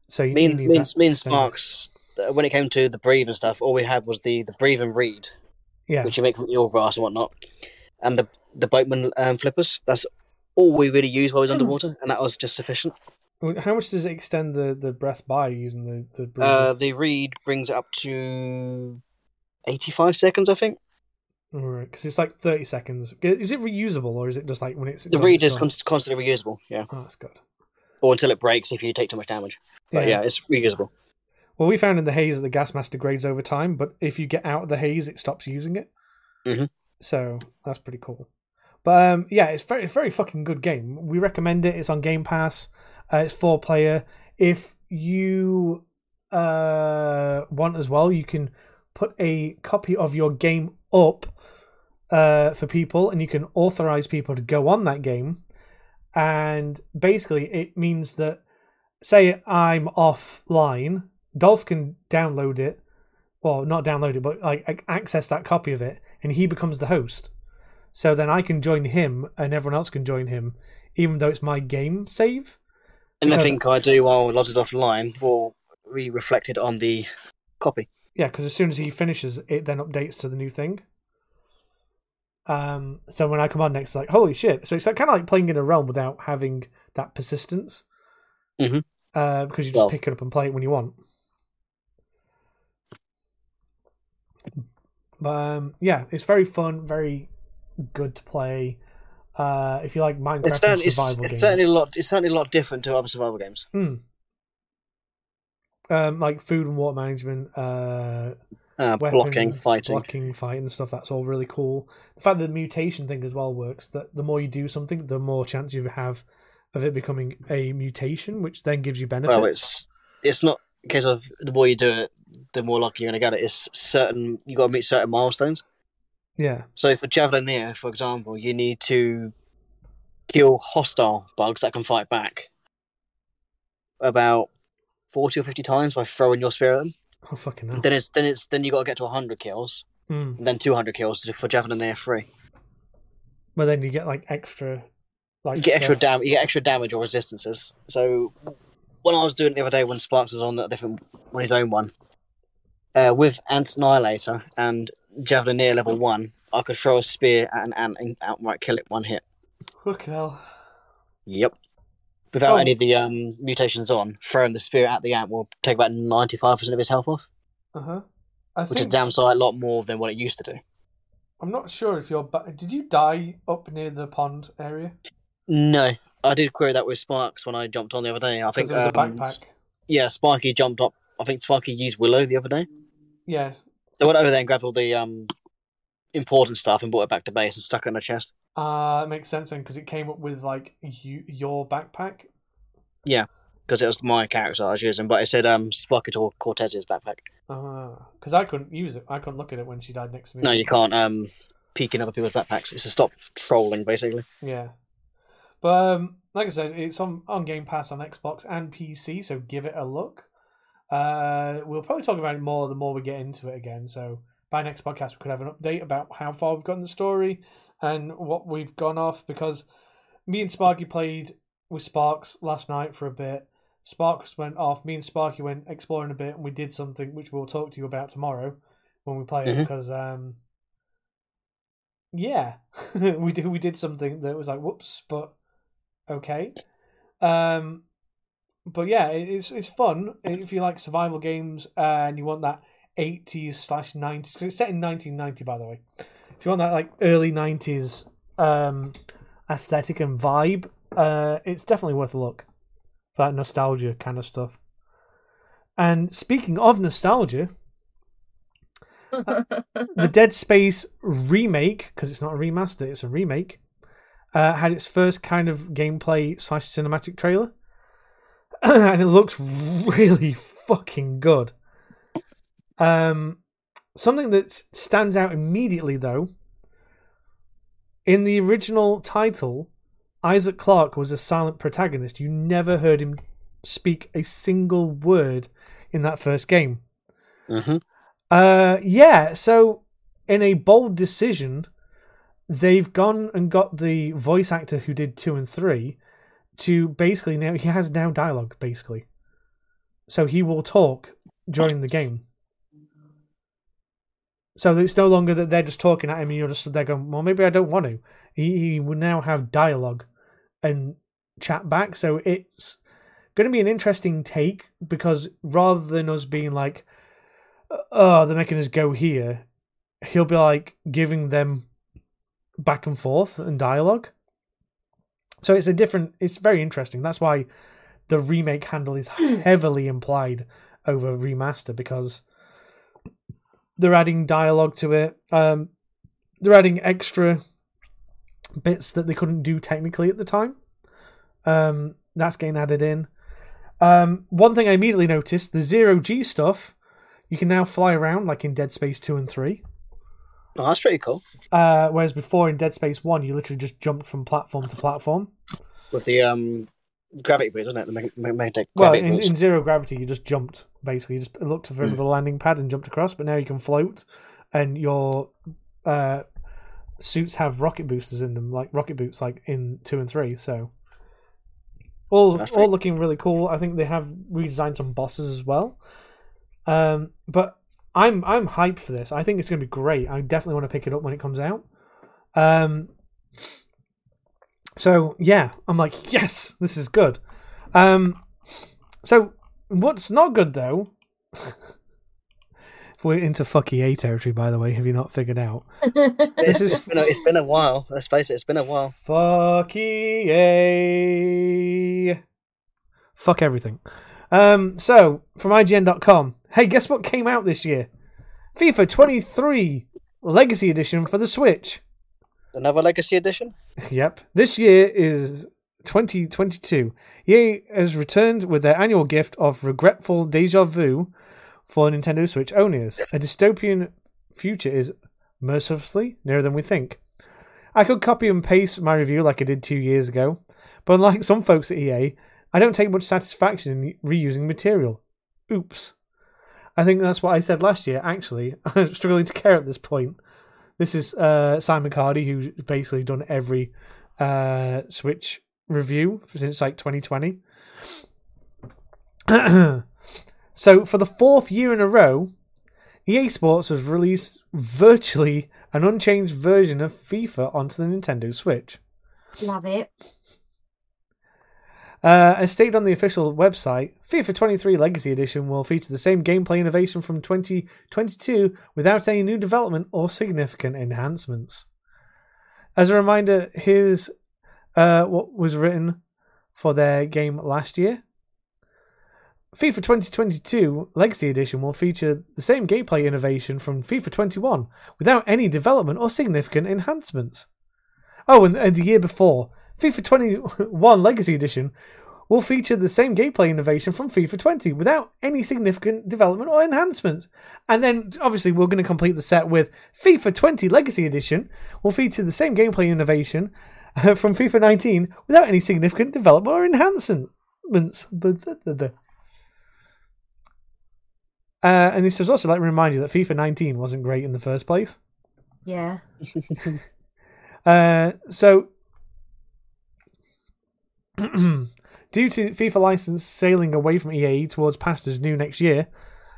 [SPEAKER 1] So you,
[SPEAKER 2] Me and,
[SPEAKER 1] need
[SPEAKER 2] me and, me and. Sparks, uh, when it came to the breathe and stuff, all we had was the the breathe and read,
[SPEAKER 1] Yeah.
[SPEAKER 2] which you make from eelgrass and whatnot, and the the boatman um, flippers. That's all we really used while we was underwater, and that was just sufficient.
[SPEAKER 1] How much does it extend the, the breath by using the the?
[SPEAKER 2] Uh, the read brings it up to eighty five seconds, I think.
[SPEAKER 1] Alright, because it's like thirty seconds. Is it reusable or is it just like when it's
[SPEAKER 2] The
[SPEAKER 1] it's
[SPEAKER 2] is const- constantly reusable, yeah,
[SPEAKER 1] Oh, that's good.
[SPEAKER 2] or until it breaks if you take too much damage. But yeah, it's reusable.
[SPEAKER 1] Well, we found in the haze that the gas mask degrades over time, but if you get out of the haze, it stops using it.
[SPEAKER 2] Mhm.
[SPEAKER 1] So that's pretty cool. But um, yeah, it's very, very fucking good game. We recommend it. It's on Game Pass. Uh, it's four player. If you uh, want as well, you can put a copy of your game up uh, for people, and you can authorize people to go on that game. And basically, it means that say I'm offline, Dolph can download it, well, not download it, but like access that copy of it, and he becomes the host. So then I can join him, and everyone else can join him, even though it's my game save.
[SPEAKER 2] And
[SPEAKER 1] Because-
[SPEAKER 2] Anything I do while logged offline will be reflected on the copy.
[SPEAKER 1] Yeah, because as soon as he finishes, it then updates to the new thing. Um, so when I come on next, like holy shit! So it's like, kind of like playing in a realm without having that persistence.
[SPEAKER 2] Mhm.
[SPEAKER 1] Uh, because you just
[SPEAKER 2] Well-
[SPEAKER 1] pick it up and play it when you want. But um, yeah, it's very fun, very good to play. Uh, if you like Minecraft
[SPEAKER 2] It's, certainly,
[SPEAKER 1] survival
[SPEAKER 2] it's
[SPEAKER 1] games,
[SPEAKER 2] certainly a lot. It's certainly a lot different to other survival games.
[SPEAKER 1] Hmm. Um, like food and water management, uh,
[SPEAKER 2] Uh,
[SPEAKER 1] weapons,
[SPEAKER 2] blocking, fighting.
[SPEAKER 1] blocking, fighting, and stuff. That's all really cool. The fact that the mutation thing as well works. That the more you do something, the more chance you have of it becoming a mutation, which then gives you benefits.
[SPEAKER 2] Well, it's it's not a case of the more you do it, the more lucky you're going to get it. It's certain you got to meet certain milestones.
[SPEAKER 1] yeah,
[SPEAKER 2] So for Javelineer, for example, you need to kill hostile bugs that can fight back about forty or fifty times by throwing your spear at them.
[SPEAKER 1] Oh fucking hell.
[SPEAKER 2] Then it's then it's then you got to get to hundred kills,
[SPEAKER 1] Mm.
[SPEAKER 2] and then two hundred kills for Javelineer free.
[SPEAKER 1] But then you get like extra, like
[SPEAKER 2] You get extra dam- you get extra damage or resistances. So when I was doing it the other day, when Sparks was on a different on his own one, uh, with Ant Annihilator and javelin Javelineer level one, I could throw a spear at an ant and outright kill it one hit.
[SPEAKER 1] Fucking hell.
[SPEAKER 2] Yep. Without
[SPEAKER 1] Oh.
[SPEAKER 2] any of the um, mutations on, throwing the spear at the ant will take about ninety five percent of his health off,
[SPEAKER 1] Uh huh.
[SPEAKER 2] Which is
[SPEAKER 1] think
[SPEAKER 2] downside a lot more than what it used to do.
[SPEAKER 1] I'm not sure if you're. Ba- Did you die up near the pond area?
[SPEAKER 2] No, I did query that with Sparks when I jumped on the other day. I think
[SPEAKER 1] it was
[SPEAKER 2] um, yeah, Sparky jumped up. I think Sparky used Willow the other day.
[SPEAKER 1] Yeah.
[SPEAKER 2] So I went over there and grabbed all the um, important stuff and brought it back to base and stuck it in a chest.
[SPEAKER 1] Uh, it makes sense then because it came up with like you, your backpack.
[SPEAKER 2] Yeah, because it was my character I was using, but it said um, Sparky or Cortez's backpack.
[SPEAKER 1] because I couldn't use it. I couldn't look at it when she died next to me.
[SPEAKER 2] No, you can't um, peek in other people's backpacks. It's to stop trolling, basically.
[SPEAKER 1] Yeah, But um, like I said, it's on on Game Pass on Xbox and PC, so give it a look. Uh, we'll probably talk about it more the more we get into it again. So by next podcast, we could have an update about how far we've gotten the story and what we've gone off because me and Sparky played with Sparks last night for a bit. Sparks went off. Me and Sparky went exploring a bit, and we did something which we'll talk to you about tomorrow when we play it
[SPEAKER 2] Mhm.
[SPEAKER 1] because um, yeah, we did we did something that was like whoops, but okay. Um, but yeah, it's it's fun if you like survival games and you want that eighties slash nineties because it's set in nineteen ninety by the way. If you want that like early nineties um aesthetic and vibe, uh, it's definitely worth a look for that nostalgia kind of stuff. And speaking of nostalgia, the Dead Space remake, because it's not a remaster, it's a remake, uh, had its first kind of gameplay slash cinematic trailer, and it looks really fucking good. Um, something that stands out immediately, though, in the original title, Isaac Clarke was a silent protagonist. You never heard him speak a single word in that first game.
[SPEAKER 2] hmm
[SPEAKER 1] Uh, yeah. So, in a bold decision, they've gone and got the voice actor who did two and three to basically now he has now dialogue basically, so he will talk during the game. So it's no longer that they're just talking at him and you're just they're going, well, maybe I don't want to. He, he will now have dialogue and chat back. So it's going to be an interesting take because rather than us being like, oh, they're making us go here, he'll be like giving them back and forth and dialogue. So it's a different, it's very interesting. That's why the remake handle is hmm. heavily implied over remaster because they're adding dialogue to it. Um, they're adding extra bits that they couldn't do technically at the time. Um, that's getting added in. Um, one thing I immediately noticed the zero G stuff, you can now fly around like in Dead Space 2 and 3.
[SPEAKER 2] Oh, that's pretty cool.
[SPEAKER 1] Uh, whereas before in Dead Space 1, you literally just jumped from platform to platform.
[SPEAKER 2] With the um, gravity boots, wasn't it? The mag- mag- magnetic
[SPEAKER 1] Well,
[SPEAKER 2] gravity
[SPEAKER 1] in,
[SPEAKER 2] boots.
[SPEAKER 1] in zero gravity, you just jumped. Basically, you just looked for the landing pad and jumped across. But now you can float, and your uh, suits have rocket boosters in them, like rocket boots, like in two and three. So all
[SPEAKER 2] That's
[SPEAKER 1] all looking really cool. I think they have redesigned some bosses as well. Um, but I'm I'm hyped for this. I think it's going to be great. I definitely want to pick it up when it comes out. Um, so yeah, I'm like, yes, this is good. Um, so what's not good though? We're into fucky A territory, by the way. Have you not figured out? This is-
[SPEAKER 2] it's been a, it's been a while. Let's face it, it's been a while.
[SPEAKER 1] Fucky A. Fuck everything. Um, so from IGN.com. Hey, guess what came out this year? FIFA 23 Legacy Edition for the Switch.
[SPEAKER 2] Another Legacy Edition?
[SPEAKER 1] Yep. This year is 2022. EA has returned with their annual gift of regretful deja vu for Nintendo Switch owners. A dystopian future is mercilessly nearer than we think. I could copy and paste my review like I did two years ago, but unlike some folks at EA, I don't take much satisfaction in reusing material. Oops. I think that's what I said last year, actually. I'm struggling to care at this point. This is uh, Simon Cardy, who's basically done every uh, Switch review since like 2020. so, for the fourth year in a row, EA Sports has released virtually an unchanged version of FIFA onto the Nintendo Switch.
[SPEAKER 5] Love it.
[SPEAKER 1] Uh, as stated on the official website, FIFA 23 Legacy Edition will feature the same gameplay innovation from 2022 without any new development or significant enhancements. As a reminder, here's uh, what was written for their game last year. FIFA 2022 Legacy Edition will feature the same gameplay innovation from FIFA 21 without any development or significant enhancements. Oh, and, and the year before, FIFA 21 Legacy Edition will feature the same gameplay innovation from FIFA 20 without any significant development or enhancement. And then, obviously, we're going to complete the set with FIFA 20 Legacy Edition will feature the same gameplay innovation from FIFA 19 without any significant development or enhancements. Uh, and this is also like to remind you that FIFA 19 wasn't great in the first place.
[SPEAKER 5] Yeah.
[SPEAKER 1] Uh, so, due to FIFA license sailing away from EA towards pastors new next year,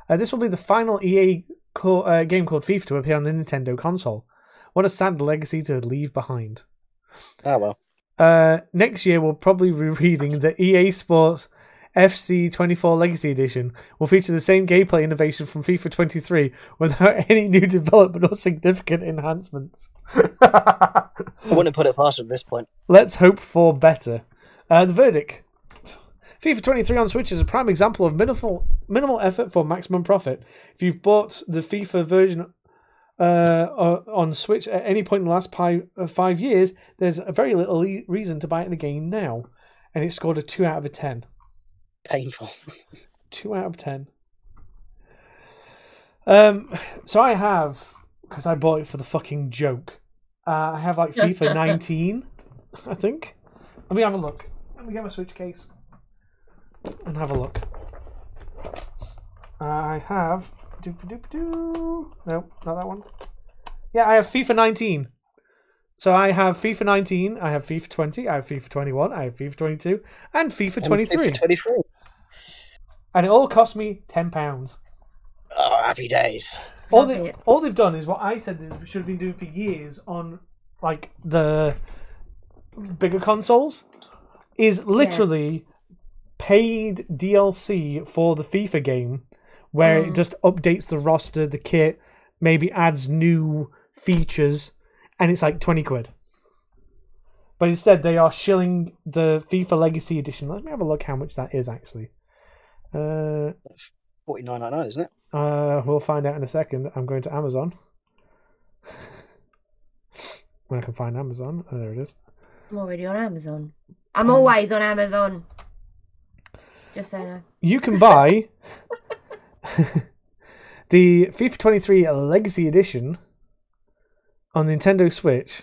[SPEAKER 1] uh, this will be the final EA co- uh, game called FIFA to appear on the Nintendo console. What a sad legacy to leave behind.
[SPEAKER 2] Oh well.
[SPEAKER 1] Uh, next year, we'll probably be reading the EA Sports FC 24 Legacy Edition. Will feature the same gameplay innovation from FIFA 23 without any new development or significant enhancements.
[SPEAKER 2] I wouldn't put it past at this point.
[SPEAKER 1] Let's hope for better. Uh, the verdict. FIFA 23 on Switch is a prime example of minimal minimal effort for maximum profit. If you've bought the FIFA version uh, on Switch at any point in the last uh, five years, there's very little e- reason to buy it again now. And it scored a 2 out of a 10.
[SPEAKER 2] Painful.
[SPEAKER 1] 2 out of 10. Um, so I have, because I bought it for the fucking joke, uh, I have like FIFA 19, I think. Let me have a look. Let me get my Switch case and have a look. I have. Doop doop doo. No, not that one. Yeah, I have FIFA 19. So I have FIFA 19, I have FIFA 20, I have FIFA 21, I have FIFA 22, and FIFA 23.
[SPEAKER 2] Twenty-three.
[SPEAKER 1] And it all cost me £10.
[SPEAKER 2] Oh, happy days.
[SPEAKER 1] all they all they've done is what I said they should have been doing for years on like the bigger consoles is literally paid DLC for the FIFA game where it
[SPEAKER 5] Mm.
[SPEAKER 1] just updates the roster, the kit, maybe adds new features, and it's like twenty quid. But instead, they are shilling the FIFA Legacy Edition. Let me have a look how much that is actually. Uh,
[SPEAKER 2] Forty nine ninety nine, isn't it?
[SPEAKER 1] uh, we'll find out in a second. I'm going to Amazon. when I can find Amazon. Oh, there it is.
[SPEAKER 5] I'm already on Amazon. I'm always on Amazon. Just so you know.
[SPEAKER 1] You can buy the FIFA 23 Legacy Edition on Nintendo Switch.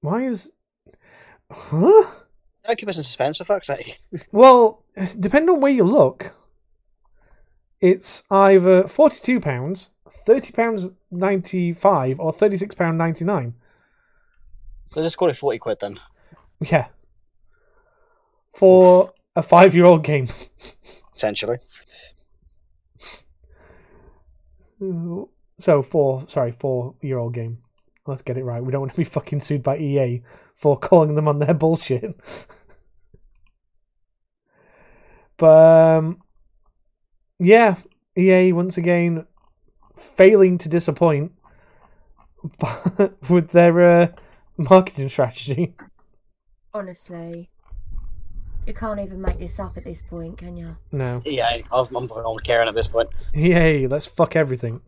[SPEAKER 1] Why is. Huh?
[SPEAKER 2] Don't keep us in suspense, for fuck's sake.
[SPEAKER 1] Well, depending on where you look, it's either forty-two pounds, thirty pounds ninety-five, or thirty-six pound ninety-nine.
[SPEAKER 2] So just call it forty quid then.
[SPEAKER 1] Yeah, for a five-year-old game.
[SPEAKER 2] Essentially.
[SPEAKER 1] So four, sorry, four-year-old game. Let's get it right. We don't want to be fucking sued by EA for calling them on their bullshit. but um, yeah, EA once again failing to disappoint with their uh, marketing strategy.
[SPEAKER 5] Honestly. You can't even make this up at this point, can you?
[SPEAKER 1] No,
[SPEAKER 2] Yeah, I'm, I'm on caring at this point.
[SPEAKER 1] EA, let's fuck everything.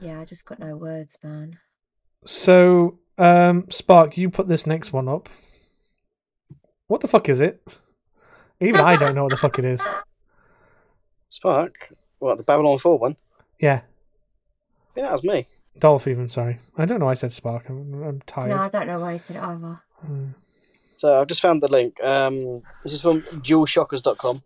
[SPEAKER 5] Yeah, I just got no words, man.
[SPEAKER 1] So, um, Spark, you put this next one up. What the fuck is it? Even I don't know what the fuck it is.
[SPEAKER 2] Spark. What the Babylon's Fall one?
[SPEAKER 1] Yeah,
[SPEAKER 2] Yeah, that was me.
[SPEAKER 1] Dolph. Even sorry, I don't know. why I said Spark. I'm, I'm
[SPEAKER 5] No, I don't know why you said it either.
[SPEAKER 1] Mm.
[SPEAKER 2] So I've just found the link. Um, this is from dualshockers.com.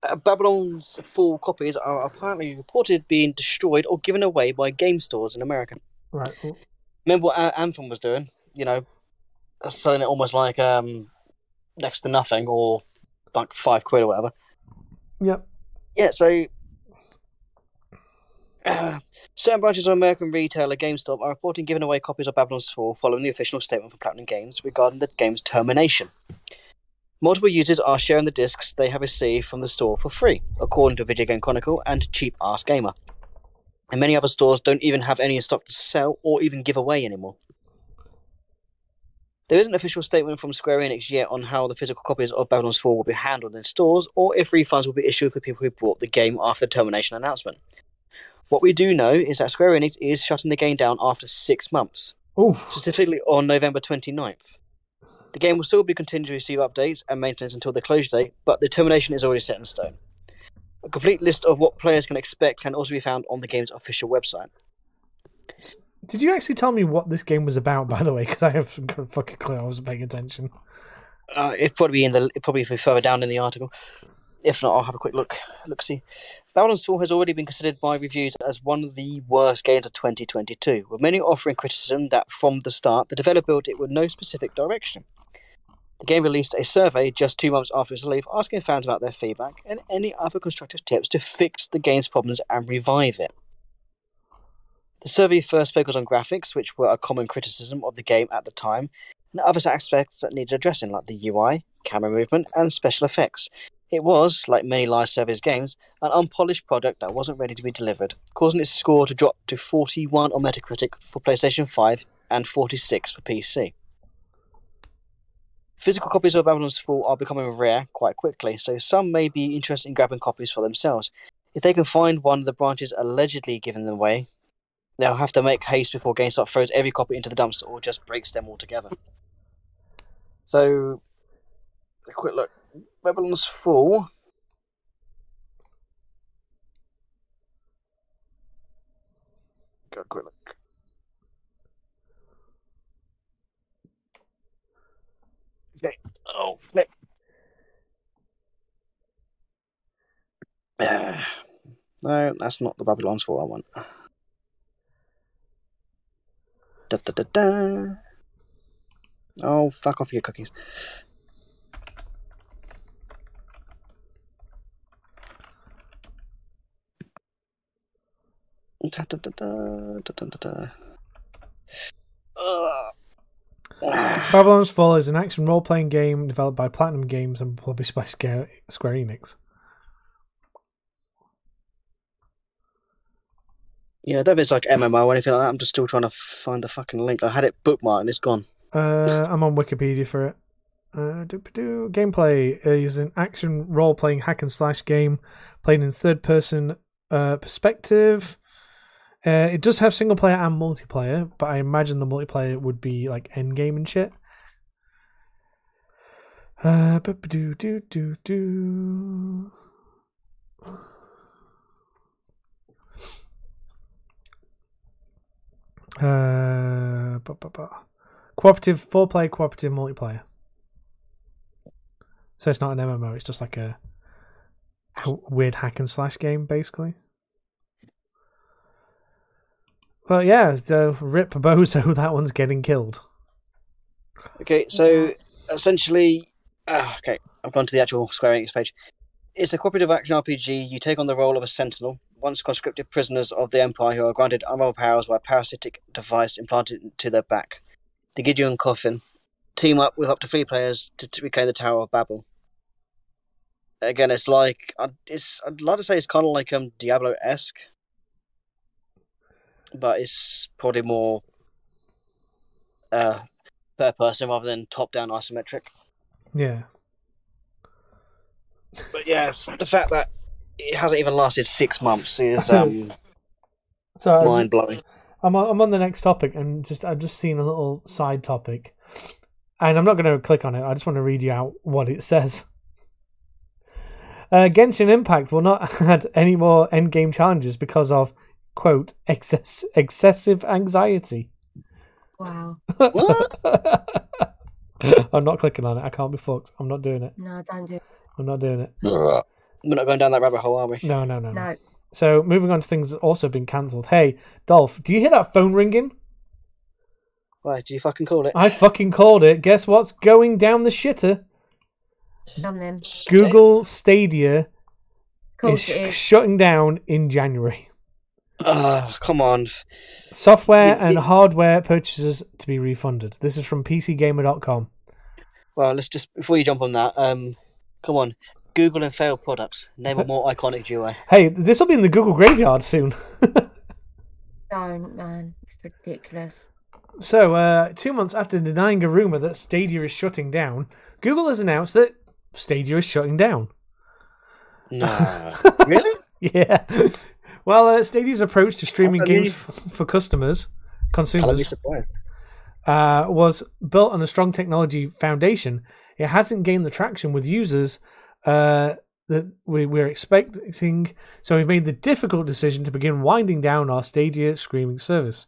[SPEAKER 2] Uh, Babylon's Fall copies are apparently reported being destroyed or given away by game stores in America.
[SPEAKER 1] Right. cool.
[SPEAKER 2] Remember what A- Anthem was doing? You know, selling it almost like um, next to nothing or like five quid or whatever.
[SPEAKER 1] Yep.
[SPEAKER 2] Yeah, so certain branches of American retailer GameStop are reporting giving away copies of Babylon's Fall following the official statement from Platinum Games regarding the game's termination. Multiple users are sharing the discs they have received from the store for free, according to Video Game Chronicle and Cheap Ass Gamer. And many other stores don't even have any in stock to sell or even give away anymore. There isn't an official statement from Square Enix yet on how the physical copies of Babylon's Fall will be handled in stores, or if refunds will be issued for people who bought the game after the termination announcement. What we do know is that Square Enix is shutting the game down after six months,
[SPEAKER 1] Oh,
[SPEAKER 2] specifically on November 29th. The game will still be continuing to receive updates and maintenance until the closure date, but the termination is already set in stone. A complete list of what players can expect can also be found on the game's official website.
[SPEAKER 1] Did you actually tell me what this game was about, by the way? Because I have some fucking clue. I wasn't paying attention.
[SPEAKER 2] Uh, it'd probably be in the probably be further down in the article. If not, I'll have a quick look. Look, see. Babylon's Fall has already been considered by reviews as one of the worst games of 2022, with many offering criticism that from the start the developer built it with no specific direction. The game released a survey just two months after its release, asking fans about their feedback and any other constructive tips to fix the game's problems and revive it. The survey first focused on graphics, which were a common criticism of the game at the time, and other aspects that needed addressing, like the UI, camera movement, and special effects. It was, like many live service games, an unpolished product that wasn't ready to be delivered, causing its score to drop to 41 on Metacritic for PlayStation 5 and 46 for PC. Physical copies of Babylon's Fall are becoming rare quite quickly, so some may be interested in grabbing copies for themselves. If they can find one of the branches allegedly given them away, they'll have to make haste before GameStop throws every copy into the dumpster or just breaks them altogether. So, a quick look. Babylon's Fall. A quick look. Okay. Oh, flip. No, that's not the Babylon's Fall I want. Da da da da. Oh, fuck off your cookies. Da, da, da.
[SPEAKER 1] Babylon's Fall is an action role playing game developed by Platinum Games and published by Square, Enix.
[SPEAKER 2] Yeah, I don't know if it's like MMO or anything like that. I'm just still trying to find the fucking link. I had it bookmarked and it's gone.
[SPEAKER 1] Uh, I'm on Wikipedia for it. Uh, gameplay is an action role playing hack and slash game played in third person uh, perspective. Uh, it does have single player and multiplayer, but I imagine the multiplayer would be like end game and shit. Uh, do do do do. Uh, cooperative, four player cooperative multiplayer. So it's not an MMO; it's just like a weird hack and slash game, basically. Well, yeah, so Rip Bozo, that one's getting killed.
[SPEAKER 2] Okay, so essentially, uh, okay, I've gone to the actual Square Enix page. It's a cooperative action RPG. You take on the role of a sentinel, once conscripted prisoners of the Empire who are granted unreal powers by a parasitic device implanted into their back. The Gideon Coffin team up with up to three players to, to reclaim the Tower of Babel. Again, it's like I'd- it's. I'd like to say it's kind of like um Diablo esque, but it's probably more uh per person rather than top down isometric.
[SPEAKER 1] Yeah.
[SPEAKER 2] But yes, the fact that it hasn't even lasted six months is um,
[SPEAKER 1] So
[SPEAKER 2] mind blowing.
[SPEAKER 1] I'm on, I'm on the next topic, and just I've just seen a little side topic, and I'm not going to click on it. I just want to read you out what it says. Uh, Genshin Impact will not add any more endgame challenges because of quote excess excessive anxiety.
[SPEAKER 5] Wow.
[SPEAKER 1] I'm not clicking on it. I can't be fucked. I'm not doing it.
[SPEAKER 5] No, don't do it.
[SPEAKER 1] I'm not doing it.
[SPEAKER 2] We're not going down that rabbit hole, are we?
[SPEAKER 1] No, no, no, no.
[SPEAKER 5] No.
[SPEAKER 1] So moving on to things that also been cancelled. Hey, Dolph, do you hear that phone ringing?
[SPEAKER 2] Why did you fucking call it?
[SPEAKER 1] I fucking called it. Guess what's going down the shitter?
[SPEAKER 5] None them.
[SPEAKER 1] Google Stadia is
[SPEAKER 5] it is.
[SPEAKER 1] shutting down in January.
[SPEAKER 2] Ah, come on.
[SPEAKER 1] Software
[SPEAKER 2] Yeah,
[SPEAKER 1] and
[SPEAKER 2] it-
[SPEAKER 1] hardware purchases to be refunded. This is from PCGamer.com.
[SPEAKER 2] Well, let's just before you jump on that. Um, come on. Google and failed products. Name a more iconic duo.
[SPEAKER 1] Hey, this will be in the Google graveyard soon.
[SPEAKER 5] Don't, man. It's ridiculous.
[SPEAKER 1] so, uh, two months after denying a rumor that Stadia is shutting down, Google has announced that Stadia is shutting down.
[SPEAKER 2] No, really?
[SPEAKER 1] Yeah. Well, uh, Stadia's approach to streaming games f- for customers, consumers, uh, was built on a strong technology foundation. It hasn't gained the traction with users uh, that we, we're expecting, so we've made the difficult decision to begin winding down our Stadia streaming service.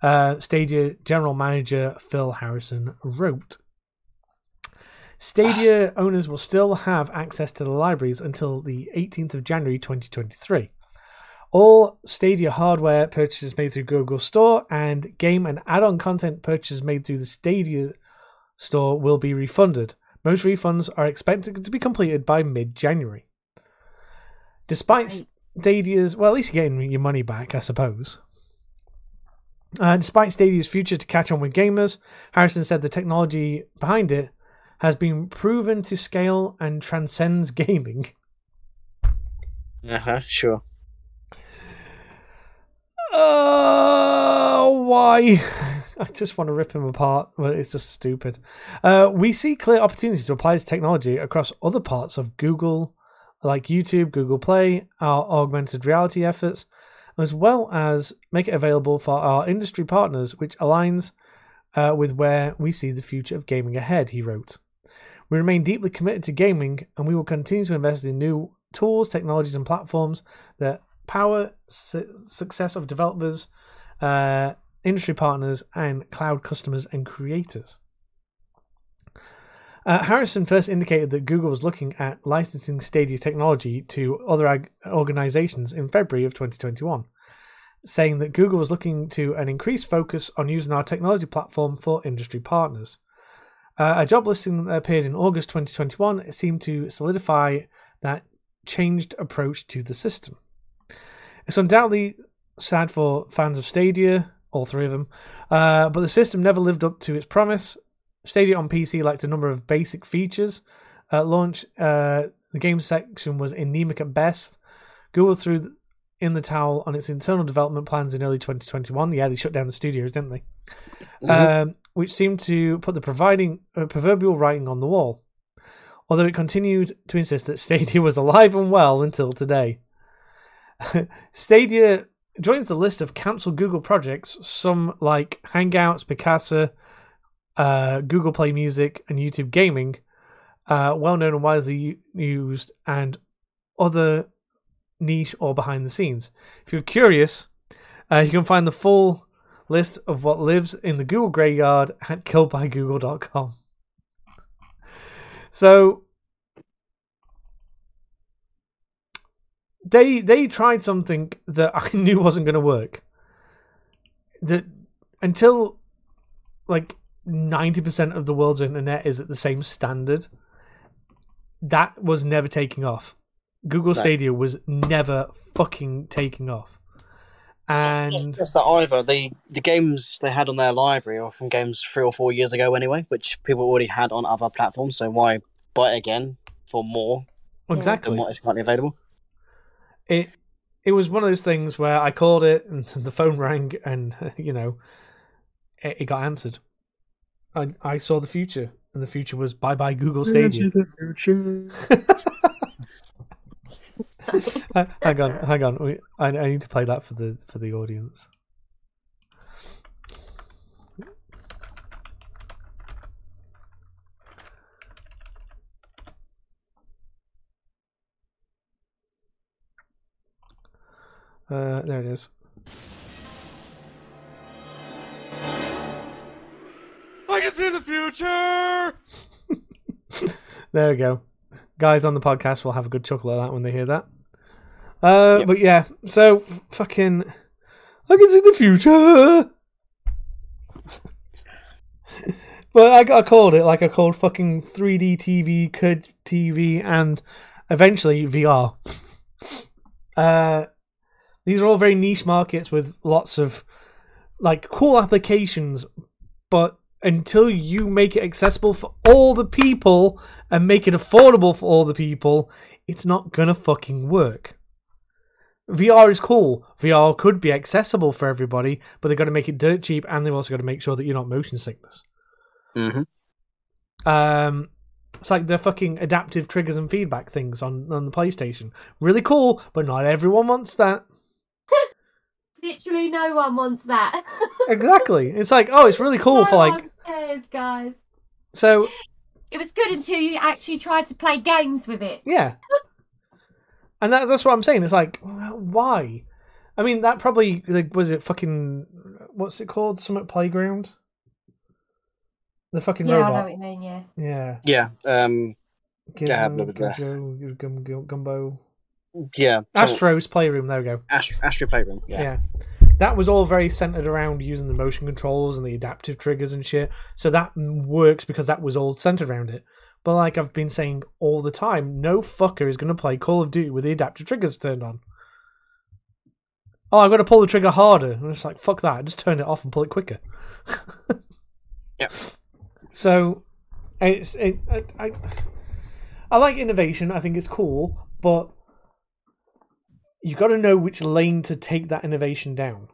[SPEAKER 1] uh, Stadia general manager Phil Harrison wrote. Stadia owners will still have access to the libraries until the 18th of January 2023. All Stadia hardware purchases made through Google Store and game and add on content purchases made through the Stadia Store will be refunded. Most refunds are expected to be completed by mid January. Despite Stadia's, well, at least you're getting your money back, I suppose. Uh, despite Stadia's future to catch on with gamers, Harrison said the technology behind it has been proven to scale and transcends gaming.
[SPEAKER 2] Uh huh. Sure.
[SPEAKER 1] Uh, why? I just want to rip him apart, but it's just stupid. Uh, we see clear opportunities to apply this technology across other parts of Google, like YouTube, Google Play, our augmented reality efforts, as well as make it available for our industry partners, which aligns uh, with where we see the future of gaming ahead, he wrote. We remain deeply committed to gaming, and we will continue to invest in new tools, technologies, and platforms that power su- success of developers, uh, industry partners, and cloud customers and creators. Uh, Harrison first indicated that Google was looking at licensing Stadia technology to other ag- organizations in February of 2021, saying that Google was looking to an increased focus on using our technology platform for industry partners. Uh, a job listing that appeared in August 2021 seemed to solidify that changed approach to the system. It's undoubtedly sad for fans of Stadia, all three of them, uh, but the system never lived up to its promise. Stadia on PC lacked a number of basic features. At launch, uh, the game section was anemic at best. Google threw in the towel on its internal development plans in early 2021. Yeah, they shut down the studios, didn't they? Um, which seemed to put the providing uh, proverbial writing on the wall. Although it continued to insist that Stadia was alive and well until today. Stadia joins the list of cancelled Google projects, some like Hangouts, Picasa, uh, Google Play Music, and YouTube Gaming, uh, well known and widely used, and other niche or behind the scenes. If you're curious, uh, you can find the full list of what lives in the Google graveyard at killedbygoogle.com. So they they tried something that I knew wasn't going to work. That until like ninety percent of the world's internet is at the same standard, that was never taking off. Google
[SPEAKER 2] No.
[SPEAKER 1] Stadia was never fucking taking off, and
[SPEAKER 2] Just that either the the games they had on their library are from games three or four years ago anyway, which people already had on other platforms. So why buy it again for more
[SPEAKER 1] exactly
[SPEAKER 2] than what is currently available?
[SPEAKER 1] It it was one of those things where I called it and the phone rang and you know it, it got answered. I I saw the future and the future was bye bye Google Stadia.
[SPEAKER 2] the future.
[SPEAKER 1] Hang on, hang on. I, I need to play that for the for the audience. Uh, there it is.
[SPEAKER 4] I can see the future.
[SPEAKER 1] There we go. Guys on the podcast will have a good chuckle at that when they hear that. Uh,
[SPEAKER 2] Yep.
[SPEAKER 1] But yeah, so fucking, I can see the future. but I, I called it like I called fucking 3D TV, Kid TV, and eventually VR. Uh, these are all very niche markets with lots of like cool applications, but until you make it accessible for all the people and make it affordable for all the people, it's not gonna fucking work. VR is cool. VR could be accessible for everybody, but they've got to make it dirt cheap and they've also got to make sure that you're not motion sickness.
[SPEAKER 2] hmm
[SPEAKER 1] Um, it's like the fucking adaptive triggers and feedback things on, on the PlayStation. Really cool, but not everyone wants that.
[SPEAKER 5] Literally, no one wants that.
[SPEAKER 1] Exactly. It's like, oh, it's really cool
[SPEAKER 5] no
[SPEAKER 1] for like.
[SPEAKER 5] one cares, guys.
[SPEAKER 1] So,
[SPEAKER 5] It was good until you actually tried to play games with it.
[SPEAKER 1] Yeah. And that, that's what I'm saying. It's like, why? I mean, that probably like, was it fucking what's it called? Summit Playground. The fucking
[SPEAKER 5] Yeah, I know
[SPEAKER 1] robot.
[SPEAKER 5] what you mean. Yeah.
[SPEAKER 1] Yeah.
[SPEAKER 2] Yeah, um, Yeah,
[SPEAKER 1] Gim-
[SPEAKER 2] blah, blah, blah.
[SPEAKER 1] Gum- Gum- Gum- Gumbo.
[SPEAKER 2] Yeah. so-
[SPEAKER 1] Astro's Playroom. There we go.
[SPEAKER 2] Ast- Astro Playroom.
[SPEAKER 1] Yeah.
[SPEAKER 2] Yeah.
[SPEAKER 1] That was all very centered around using the motion controls and the adaptive triggers and shit. So that works because that was all centered around it. But like I've been saying all the time, no fucker is going to play Call of Duty with the adaptive triggers turned on. Oh, I've got to pull the trigger harder. And it's like, fuck that. Just turn it off and pull it quicker.
[SPEAKER 2] Yep.
[SPEAKER 1] So, it's it, I, I, I like innovation. I think it's cool, but you've got to know which lane to take that innovation down.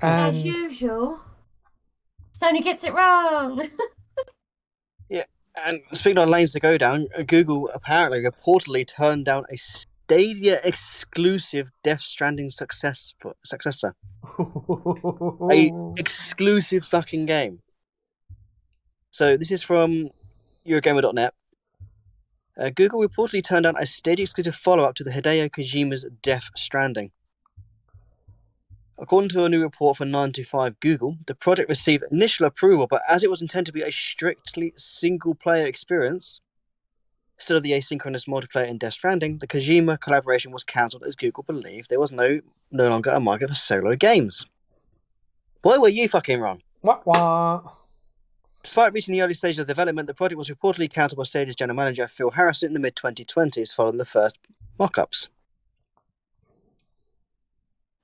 [SPEAKER 1] And
[SPEAKER 5] As usual, Sony gets it wrong.
[SPEAKER 2] Yeah, and speaking of lanes to go down, uh, Google apparently reportedly turned down a Stadia exclusive Death Stranding success successor. A exclusive fucking game. So this is from Eurogamer.net. Uh, Google reportedly turned down a Stadia exclusive follow-up to the Hideo Kojima's Death Stranding. According to a new report from 9to5 Google, the project received initial approval, but as it was intended to be a strictly single-player experience, instead of the asynchronous multiplayer in Death Stranding, the Kojima collaboration was cancelled as Google believed there was no no longer a market for solo games. Boy, were you fucking wrong.
[SPEAKER 1] Wah, wah.
[SPEAKER 2] Despite reaching the early stages of development, the project was reportedly cancelled by Stadia's general manager Phil Harrison in the mid 2020s following the first mock ups.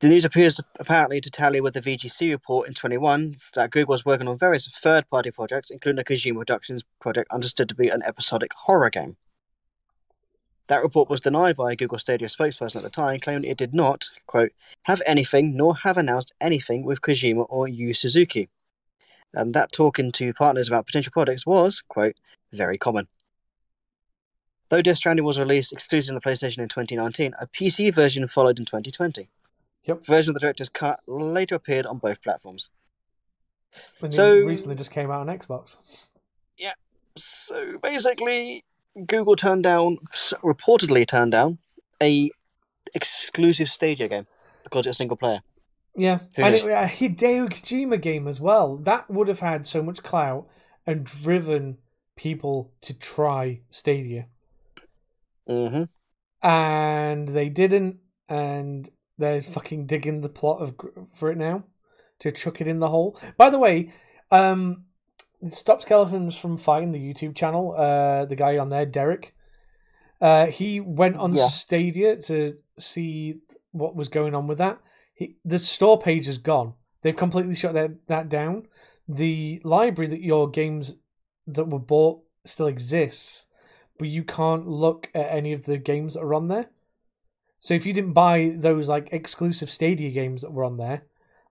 [SPEAKER 2] The news appears apparently to tally with the VGC report in 21 that Google was working on various third party projects, including the Kojima Productions project understood to be an episodic horror game. That report was denied by a Google Stadia spokesperson at the time, claiming it did not, quote, have anything nor have announced anything with Kojima or Yu Suzuki. And that talking to partners about potential products was, quote, very common. Though Death Stranding was released exclusively on the PlayStation in 2019, a PC version followed in 2020.
[SPEAKER 1] Yep.
[SPEAKER 2] The version of the director's cut later appeared on both platforms.
[SPEAKER 1] And
[SPEAKER 2] So-
[SPEAKER 1] recently just came out on Xbox. Yeah.
[SPEAKER 2] So basically, Google turned down, reportedly turned down, a exclusive Stadia game because it's a single player.
[SPEAKER 1] Yeah,
[SPEAKER 2] Who
[SPEAKER 1] and it, a Hideo Kojima game as well. That would have had so much clout and driven people to try Stadia,
[SPEAKER 2] hmm
[SPEAKER 1] and they didn't. And they're fucking digging the plot of for it now to chuck it in the hole. By the way, um, Stop Skeletons from Fighting the YouTube channel. Uh, the guy on there, Derek. Uh, he went on
[SPEAKER 2] Yeah.
[SPEAKER 1] Stadia to see what was going on with that. He, the store page is gone. They've completely shut that, that down. The library that your games that were bought still exists, but you can't look at any of the games that are on there. So if you didn't buy those like exclusive Stadia games that were on there,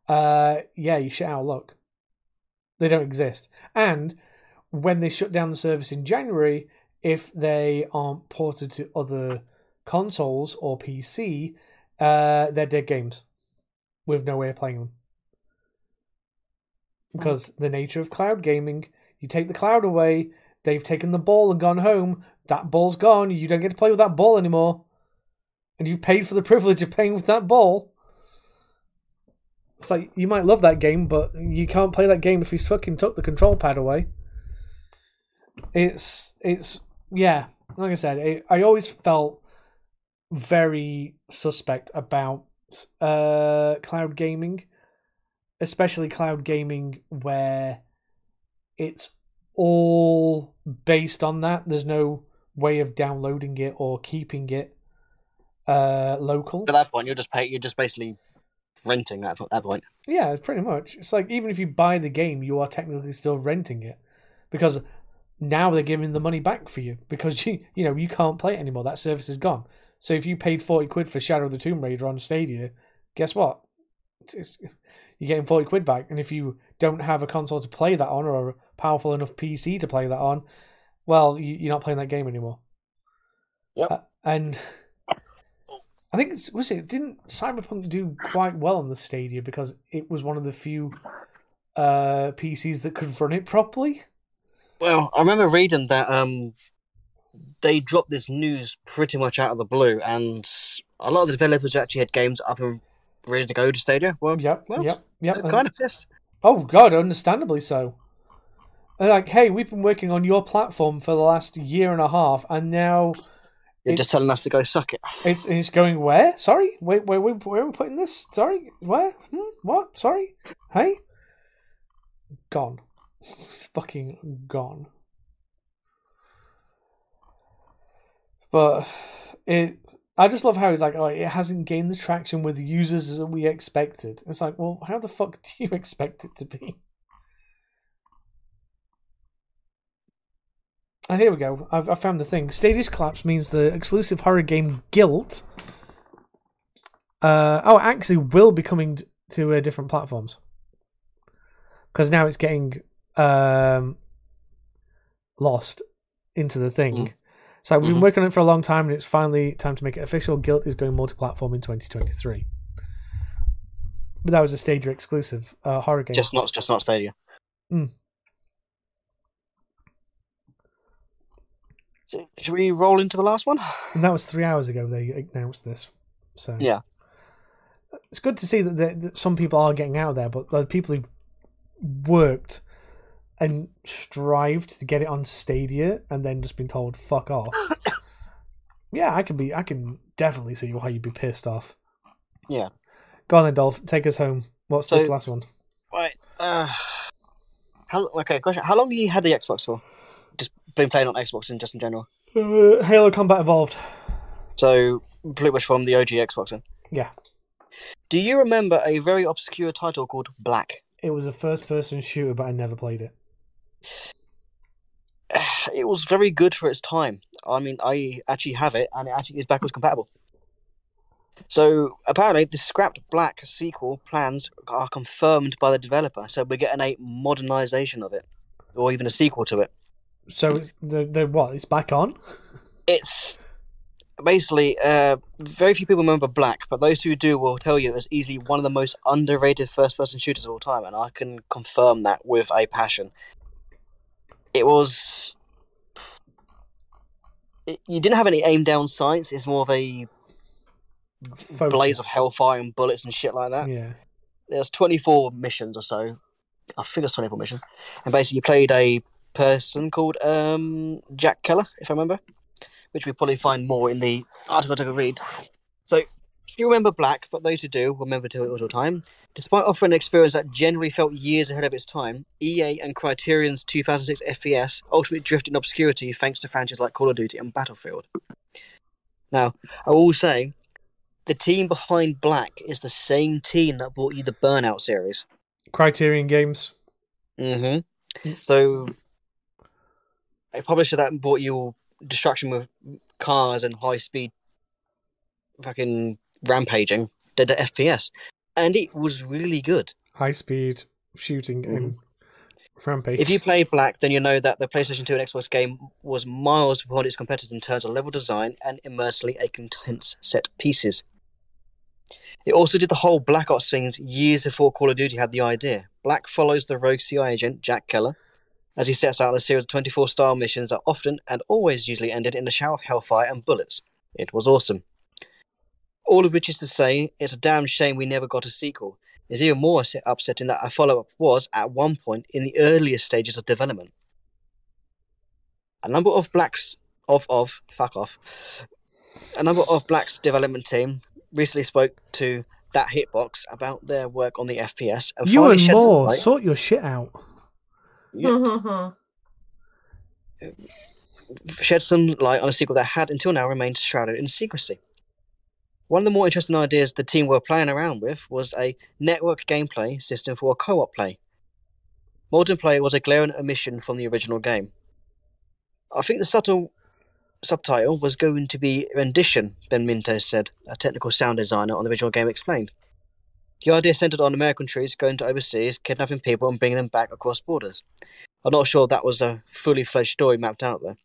[SPEAKER 1] uh, yeah, you shit out luck. They don't exist. And when they shut down the service in January, if they aren't ported to other consoles or PC, uh, they're dead games with no way of playing them. Because the nature of cloud gaming, you take the cloud away, they've taken the ball and gone home, that ball's gone, you don't get to play with that ball anymore. And you've paid for the privilege of playing with that ball. It's like you might love that game, but you can't play that game if he's fucking took the control pad away. It's it's yeah, like I said, it, I always felt very suspect about uh cloud gaming, especially cloud gaming where it's all based on that. There's no way of downloading it or keeping it uh local.
[SPEAKER 2] At that point, you're just pay. You're just basically renting at that point.
[SPEAKER 1] Yeah, pretty much. It's like even if you buy the game, you are technically still renting it because now they're giving the money back for you because you you know you can't play it anymore. That service is gone. So if you paid forty quid for Shadow of the Tomb Raider on Stadia, guess what? It's- You're getting forty quid back. And if you don't have a console to play that on or a powerful enough PC to play that on, well, you, you're not playing that game anymore.
[SPEAKER 2] Yep.
[SPEAKER 1] Uh, and I think was it didn't Cyberpunk do quite well on the Stadia because it was one of the few uh, PCs that could run it properly.
[SPEAKER 2] Well, I remember reading that um, they dropped this news pretty much out of the blue, and a lot of the developers actually had games up and ready to go to Stadia. Well,
[SPEAKER 1] Yep,
[SPEAKER 2] well,
[SPEAKER 1] yep.
[SPEAKER 2] they're kind of pissed.
[SPEAKER 1] Oh God, understandably so. They're like, hey, we've been working on your platform for the last year and a half, and now you're
[SPEAKER 2] just telling us to go suck it.
[SPEAKER 1] it's it's going where? Sorry, where wait, wait where are we putting this? Sorry, where? Hmm? What? Sorry, hey, gone, it's fucking gone. But it, I just love how he's like, oh, it hasn't gained the traction with users as we expected. It's like, well, how the fuck do you expect it to be? Oh, here we go. I've, I found the thing. Stadia's collapse means the exclusive horror game Guilt. Uh, oh, actually, will be coming to uh, different platforms because now it's getting um, lost into the thing.
[SPEAKER 2] Mm.
[SPEAKER 1] So we've been
[SPEAKER 2] Mhm.
[SPEAKER 1] working on it for a long time, and it's finally time to make it official. Guilt is going multi-platform in 2023. But that was a Stadia exclusive uh, horror game.
[SPEAKER 2] Just not, just not Stadia.
[SPEAKER 1] Mm.
[SPEAKER 2] Sh- Should we roll into the last one?
[SPEAKER 1] And that was three hours ago they announced this. So
[SPEAKER 2] Yeah.
[SPEAKER 1] it's good to see that, that some people are getting out there, but the people who've worked and strived to get it on Stadia and then just been told "fuck off." yeah, I can be. I can definitely see why you'd be pissed off.
[SPEAKER 2] Yeah.
[SPEAKER 1] Go on then, Dolph. Take us home. What's
[SPEAKER 2] So-
[SPEAKER 1] this last one?
[SPEAKER 2] Right. Uh, how, okay, question. How long have you had the Xbox for? Just been playing on Xbox and just in general.
[SPEAKER 1] Uh, Halo Combat Evolved.
[SPEAKER 2] So, pretty much from the OG Xbox then.
[SPEAKER 1] Yeah,
[SPEAKER 2] Do you remember a very obscure title called Black?
[SPEAKER 1] it was a first-person shooter, but I never played it.
[SPEAKER 2] It was very good for its time. I mean, I actually have it, and it actually is backwards compatible. So apparently, the scrapped Black sequel plans are confirmed by the developer. So we're getting a modernization of it, or even a sequel to it.
[SPEAKER 1] So it's the what? It's back on.
[SPEAKER 2] It's basically uh, very few people remember Black, but those who do will tell you it's easily one of the most underrated first-person shooters of all time, and I can confirm that with a passion. It was. It, you didn't have any aim down sights. It's more of a blaze of hellfire and bullets and shit like that.
[SPEAKER 1] Yeah.
[SPEAKER 2] There's 24 missions or so. I think it's 24 missions, and basically you played a person called um, Jack Keller, if I remember, which we probably find more in the article I took a read. So you remember Black, but those who do remember to it was all the time. Despite offering an experience that generally felt years ahead of its time, EA and Criterion's 2006 FPS ultimately drifted in obscurity thanks to franchises like Call of Duty and Battlefield. Now, I will say, the team behind Black is the same team that brought you the Burnout series.
[SPEAKER 1] Criterion Games.
[SPEAKER 2] Mm-hmm. So, a publisher that brought you destruction with cars and high speed fucking rampaging did the FPS. And it was really good.
[SPEAKER 1] high speed shooting and mm. rampage.
[SPEAKER 2] If you play Black, then you know that the PlayStation 2 and Xbox game was miles behind its competitors in terms of level design and immersely a intense set pieces. It also did the whole Black Ops things years before Call of Duty had the idea. Black follows the rogue CIA agent, Jack Keller, as he sets out a series of 24 star missions that often and always usually ended in a shower of hellfire and bullets. It was awesome. All of which is to say, it's a damn shame we never got a sequel. It's even more upsetting that a follow up was, at one point, in the earliest stages of development. A number of blacks of of fuck off. A number of blacks development team recently spoke to that hitbox about their work on the FPS and
[SPEAKER 1] you and
[SPEAKER 2] shed
[SPEAKER 1] more
[SPEAKER 2] light-
[SPEAKER 1] sort your shit out.
[SPEAKER 2] shed some light on a sequel that had until now remained shrouded in secrecy. One of the more interesting ideas the team were playing around with was a network gameplay system for co op play. Multiplayer was a glaring omission from the original game. I think the subtle subtitle was going to be rendition, Ben Minto said, a technical sound designer on the original game explained. The idea centered on American troops going to overseas, kidnapping people and bringing them back across borders. I'm not sure that was a fully fledged story mapped out there.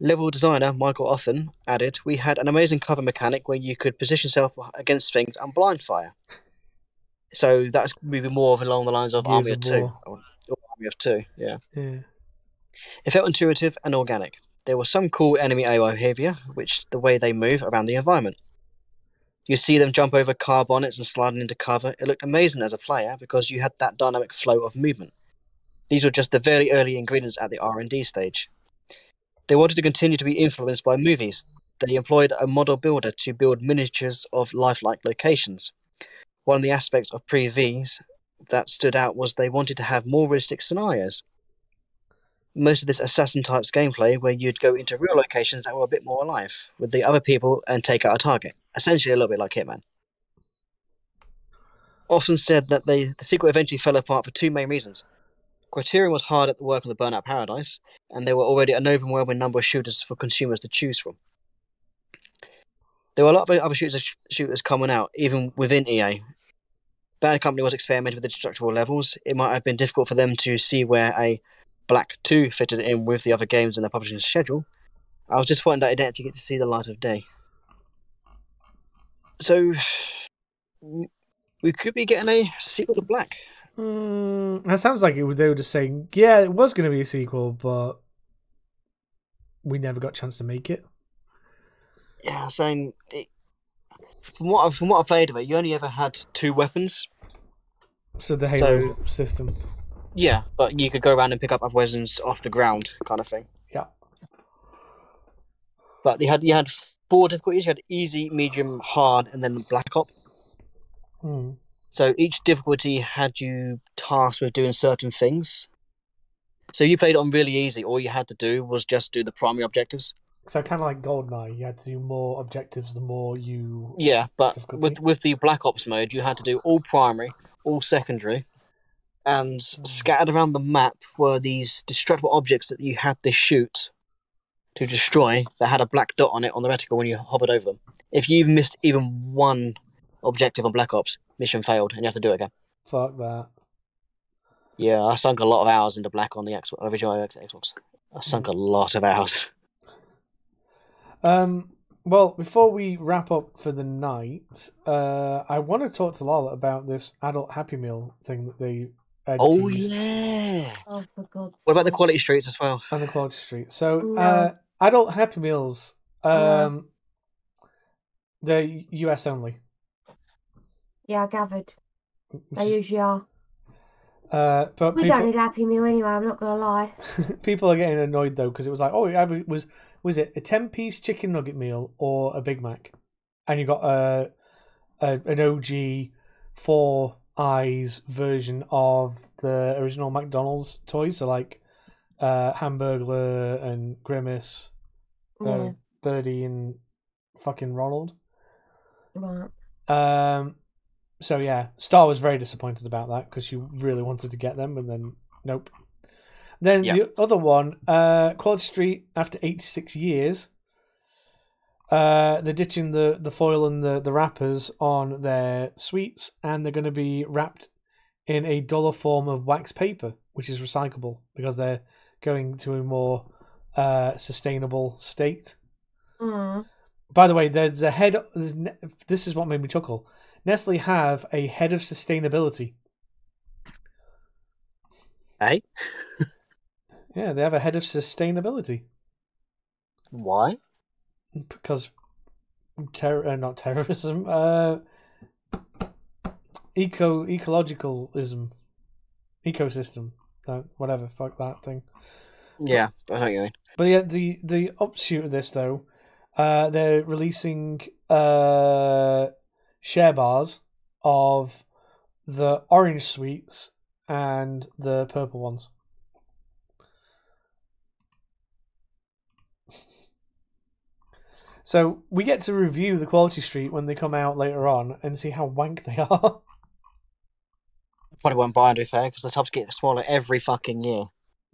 [SPEAKER 2] Level designer Michael Othen added, We had an amazing cover mechanic where you could position yourself against things and blind fire. So that's maybe more of along the lines of
[SPEAKER 1] Gears
[SPEAKER 2] Army
[SPEAKER 1] of
[SPEAKER 2] Two. Or, or Army of Two, yeah.
[SPEAKER 1] Yeah.
[SPEAKER 2] It felt intuitive and organic. There was some cool enemy AI behavior, which the way they move around the environment. You see them jump over car bonnets and sliding into cover. It looked amazing as a player because you had that dynamic flow of movement. These were just the very early ingredients at the R&D stage. They wanted to continue to be influenced by movies. They employed a model builder to build miniatures of lifelike locations. One of the aspects of Pre-V's that stood out was they wanted to have more realistic scenarios. Most of this assassin types gameplay where you'd go into real locations that were a bit more alive with the other people and take out a target. Essentially a little bit like Hitman. Othen said that they, the sequel eventually fell apart for two main reasons. Criterion was hard at the work on the Burnout Paradise, and there were already an overwhelming number of shooters for consumers to choose from. There were a lot of other shooters, shooters coming out, even within EA. Bad Company was experimenting with the destructible levels. It might have been difficult for them to see where a Black 2 fitted in with the other games in their publishing schedule. I was disappointed that it didn't actually get to see the light of day. So, we could be getting a sequel to Black.
[SPEAKER 1] Mm, that sounds like it. They were just saying, yeah, it was going to be a sequel, but we never got a chance to make it.
[SPEAKER 2] Yeah, saying it, from what I've, from what I played of it, you only ever had two weapons.
[SPEAKER 1] So the Halo system.
[SPEAKER 2] Yeah, but you could go around and pick up other weapons off the ground, kind of thing.
[SPEAKER 1] Yeah.
[SPEAKER 2] But you had you had four difficulties. You had easy, medium, hard, and then black op.
[SPEAKER 1] Hmm.
[SPEAKER 2] So each difficulty had you tasked with doing certain things. So you played on really easy. All you had to do was just do the primary objectives.
[SPEAKER 1] So kind of like Goldeneye, you had to do more objectives the more you.
[SPEAKER 2] Yeah, but
[SPEAKER 1] Difficulty.
[SPEAKER 2] with with the black ops mode, you had to do all primary, all secondary, and
[SPEAKER 1] Mm.
[SPEAKER 2] scattered around the map were these destructible objects that you had to shoot to destroy that had a black dot on it on the reticle when you hovered over them. If you missed even one objective on Black Ops, mission failed, and you have to do it again.
[SPEAKER 1] Fuck that.
[SPEAKER 2] Yeah, I sunk a lot of hours into Black on the Xbox, original Xbox. I sunk a lot of hours.
[SPEAKER 1] Um. Well, before we wrap up for the night, uh, I want to talk to Lala about this adult Happy Meal thing that they.
[SPEAKER 2] Oh yeah.
[SPEAKER 5] Oh, for God's
[SPEAKER 2] What about the quality streets as well?
[SPEAKER 1] and the Quality Street. So,
[SPEAKER 5] No.
[SPEAKER 1] uh, adult Happy Meals,
[SPEAKER 5] Yeah.
[SPEAKER 1] um, they're US only.
[SPEAKER 5] Yeah, I gathered. They usually are.
[SPEAKER 1] Uh, but
[SPEAKER 5] We
[SPEAKER 1] people,
[SPEAKER 5] don't need Happy Meal anyway, I'm not going to lie.
[SPEAKER 1] people are getting annoyed though because it was like, oh, it was was it a ten piece chicken nugget meal or a Big Mac, and you got a, a an OG four eyes version of the original McDonald's toys, so like uh, Hamburglar and Grimace,
[SPEAKER 5] Yeah,
[SPEAKER 1] uh, Birdie and fucking Ronald.
[SPEAKER 5] right.
[SPEAKER 1] Um, so yeah, Star was very disappointed about that because she really wanted to get them, and then nope. Then
[SPEAKER 2] Yeah.
[SPEAKER 1] the other one, uh, Quality Street, after eighty six years, uh, they're ditching the, the foil and the, the wrappers on their sweets, and they're going to be wrapped in a dollar form of wax paper, which is recyclable because they're going to a more uh, sustainable state.
[SPEAKER 5] Mm.
[SPEAKER 1] By the way, there's a head. There's, this is what made me chuckle. Nestle have a head of sustainability.
[SPEAKER 2] Hey,
[SPEAKER 1] Yeah, they have a head of sustainability
[SPEAKER 2] why?
[SPEAKER 1] because terror, uh, not terrorism, uh, eco ecologicalism, ecosystem, uh, whatever, fuck that thing.
[SPEAKER 2] Yeah, I know you mean.
[SPEAKER 1] But yeah, the the offshoot of this though, uh, they're releasing uh, share bars of the orange sweets and the purple ones. So we get to review the Quality Street when they come out later on and see how wank they are.
[SPEAKER 2] Probably won't buy to be fair because the tubs get smaller every fucking year.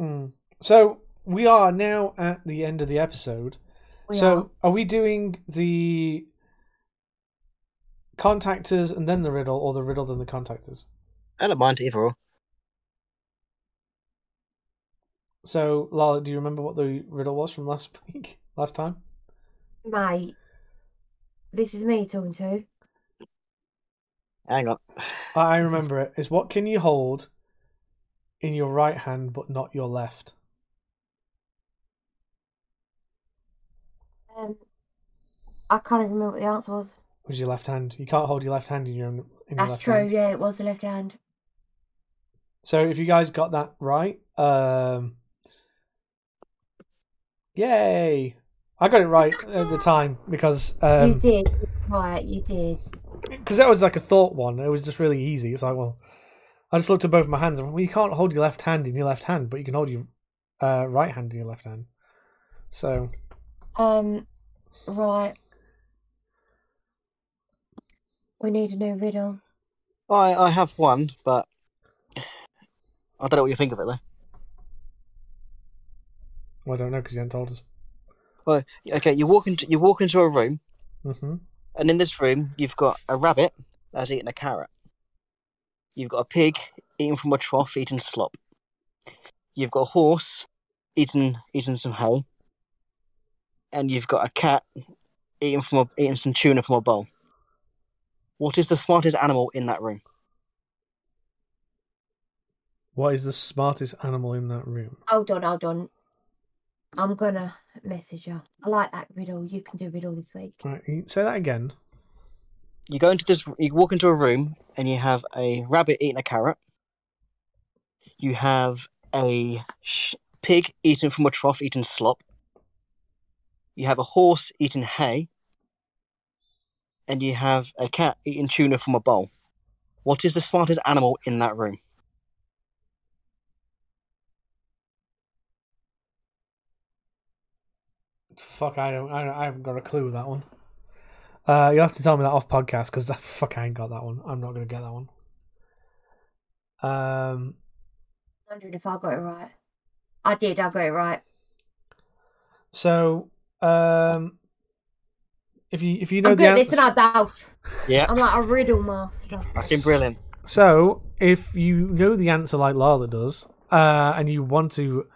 [SPEAKER 1] Mm. So we are now at the end of the episode.
[SPEAKER 5] We
[SPEAKER 1] so are. we doing the contactors and then the riddle, or the riddle then the contactors?
[SPEAKER 2] I don't mind either or.
[SPEAKER 1] So Lala, do you remember what the riddle was from last week, last time?
[SPEAKER 5] Mate, this is me talking to.
[SPEAKER 2] Hang on.
[SPEAKER 1] I I remember it. Is what can you hold in your right hand but not your left?
[SPEAKER 5] Um, I can't even remember what the answer was.
[SPEAKER 1] Was your left hand? You can't hold your left hand in your own. In your
[SPEAKER 5] That's
[SPEAKER 1] left
[SPEAKER 5] true.
[SPEAKER 1] Hand.
[SPEAKER 5] Yeah, it was the left hand.
[SPEAKER 1] So if you guys got that right, um, yay! I got it right at the time because
[SPEAKER 5] you
[SPEAKER 1] um,
[SPEAKER 5] did. Right, you did.
[SPEAKER 1] because that was like a thought one. It was just really easy. It's like, well, I just looked at both my hands. and Well, you can't hold your left hand in your left hand, but you can hold your uh, right hand in your left hand. So
[SPEAKER 5] Um, right. We need a new riddle.
[SPEAKER 2] I I have one, but I don't know what you think of it though.
[SPEAKER 1] well, I don't know because you haven't told us.
[SPEAKER 2] Well, okay, you walk into you walk into a room,
[SPEAKER 1] hmm
[SPEAKER 2] and in this room you've got a rabbit that's eating a carrot. You've got a pig eating from a trough, eating slop. You've got a horse eating eating some hay, and you've got a cat eating from a, eating some tuna from a bowl. What is the smartest animal in that room?
[SPEAKER 1] What is the smartest animal in that room?
[SPEAKER 5] Hold on, hold on. I'm gonna message you. I like that riddle. You can do riddle this week.
[SPEAKER 1] Right, you say that again.
[SPEAKER 2] You go into this. You walk into a room, and you have a rabbit eating a carrot. You have a sh- pig eating from a trough, eating slop. You have a horse eating hay. And you have a cat eating tuna from a bowl. What is the smartest animal in that room?
[SPEAKER 1] Fuck, I don't, I don't, I haven't got a clue with that one. Uh, you'll have to tell me that off podcast because fuck, I ain't got that one. I'm not gonna get that one. Um,
[SPEAKER 5] wondering if I got it right. I did. I got it right.
[SPEAKER 1] so um, if you if you know
[SPEAKER 5] I'm
[SPEAKER 1] the
[SPEAKER 5] good at this,
[SPEAKER 1] answer,
[SPEAKER 5] and I both.
[SPEAKER 2] Yeah,
[SPEAKER 5] I'm like a riddle master.
[SPEAKER 2] fucking brilliant.
[SPEAKER 1] so if you know the answer like Lala does, uh, and you want to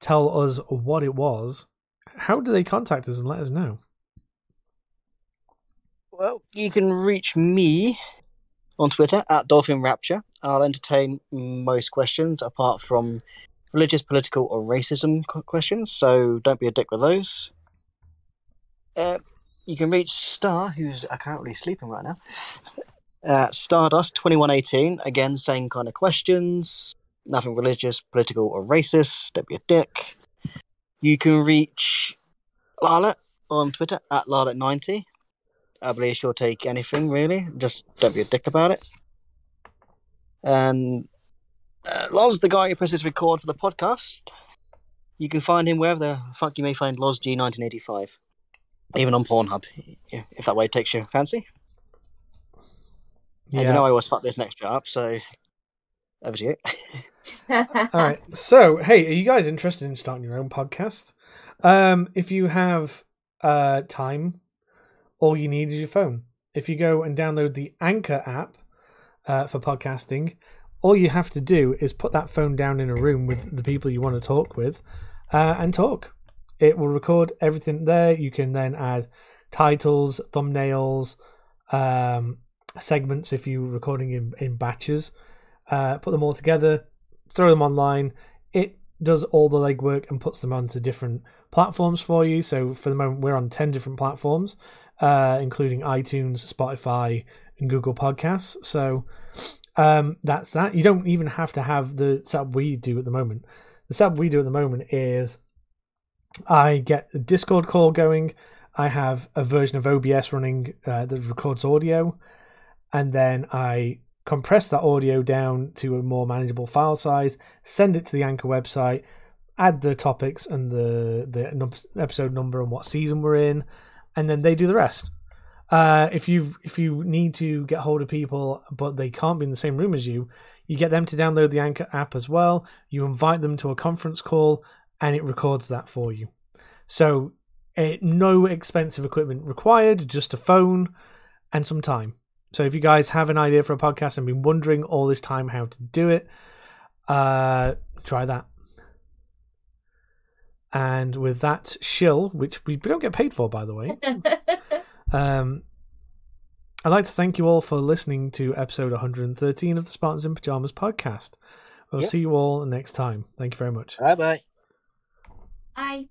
[SPEAKER 1] tell us what it was, how do they contact us and let us know?
[SPEAKER 2] Well, you can reach me on Twitter at Dolphin Rapture. I'll entertain most questions apart from religious, political, or racism questions, so don't be a dick with those. Uh, you can reach Star, who's currently sleeping right now, at Stardust2118. Again, same kind of questions. Nothing religious, political, or racist. Don't be a dick. You can reach Lala on Twitter at Lala90. I believe she'll take anything really. Just don't be a dick about it. And uh, Loz, the guy who presses record for the podcast, you can find him wherever the fuck you may find Loz G 1985, even on Pornhub, if that way takes your fancy. And you know I always fuck this next job, so over to you.
[SPEAKER 1] All right. So, hey, are you guys interested in starting your own podcast? Um, if you have uh, time, all you need is your phone. If you go and download the Anchor app uh, for podcasting, all you have to do is put that phone down in a room with the people you want to talk with uh, and talk. It will record everything there. You can then add titles, thumbnails, um, segments if you're recording in, in batches. Uh, put them all together, throw them online. It does all the legwork and puts them onto different platforms for you. So for the moment, we're on 10 different platforms, uh, including iTunes, Spotify, and Google Podcasts. So um, that's that. You don't even have to have the setup we do at the moment. The setup we do at the moment is I get a Discord call going. I have a version of OBS running uh, that records audio, and then I compress that audio down to a more manageable file size, send it to the Anchor website, add the topics and the the episode number and what season we're in, and then they do the rest. Uh, if you if you need to get hold of people but they can't be in the same room as you, you get them to download the Anchor app as well. You invite them to a conference call, and it records that for you. So, eh, no expensive equipment required, just a phone and some time. So, if you guys have an idea for a podcast and been wondering all this time how to do it, uh, try that. And with that shill, which we don't get paid for, by the way, um, I'd like to thank you all for listening to episode 113 of the Spartans in Pajamas podcast. We'll
[SPEAKER 2] Yep.
[SPEAKER 1] see you all next time. Thank you very much.
[SPEAKER 2] Bye bye.
[SPEAKER 5] Bye.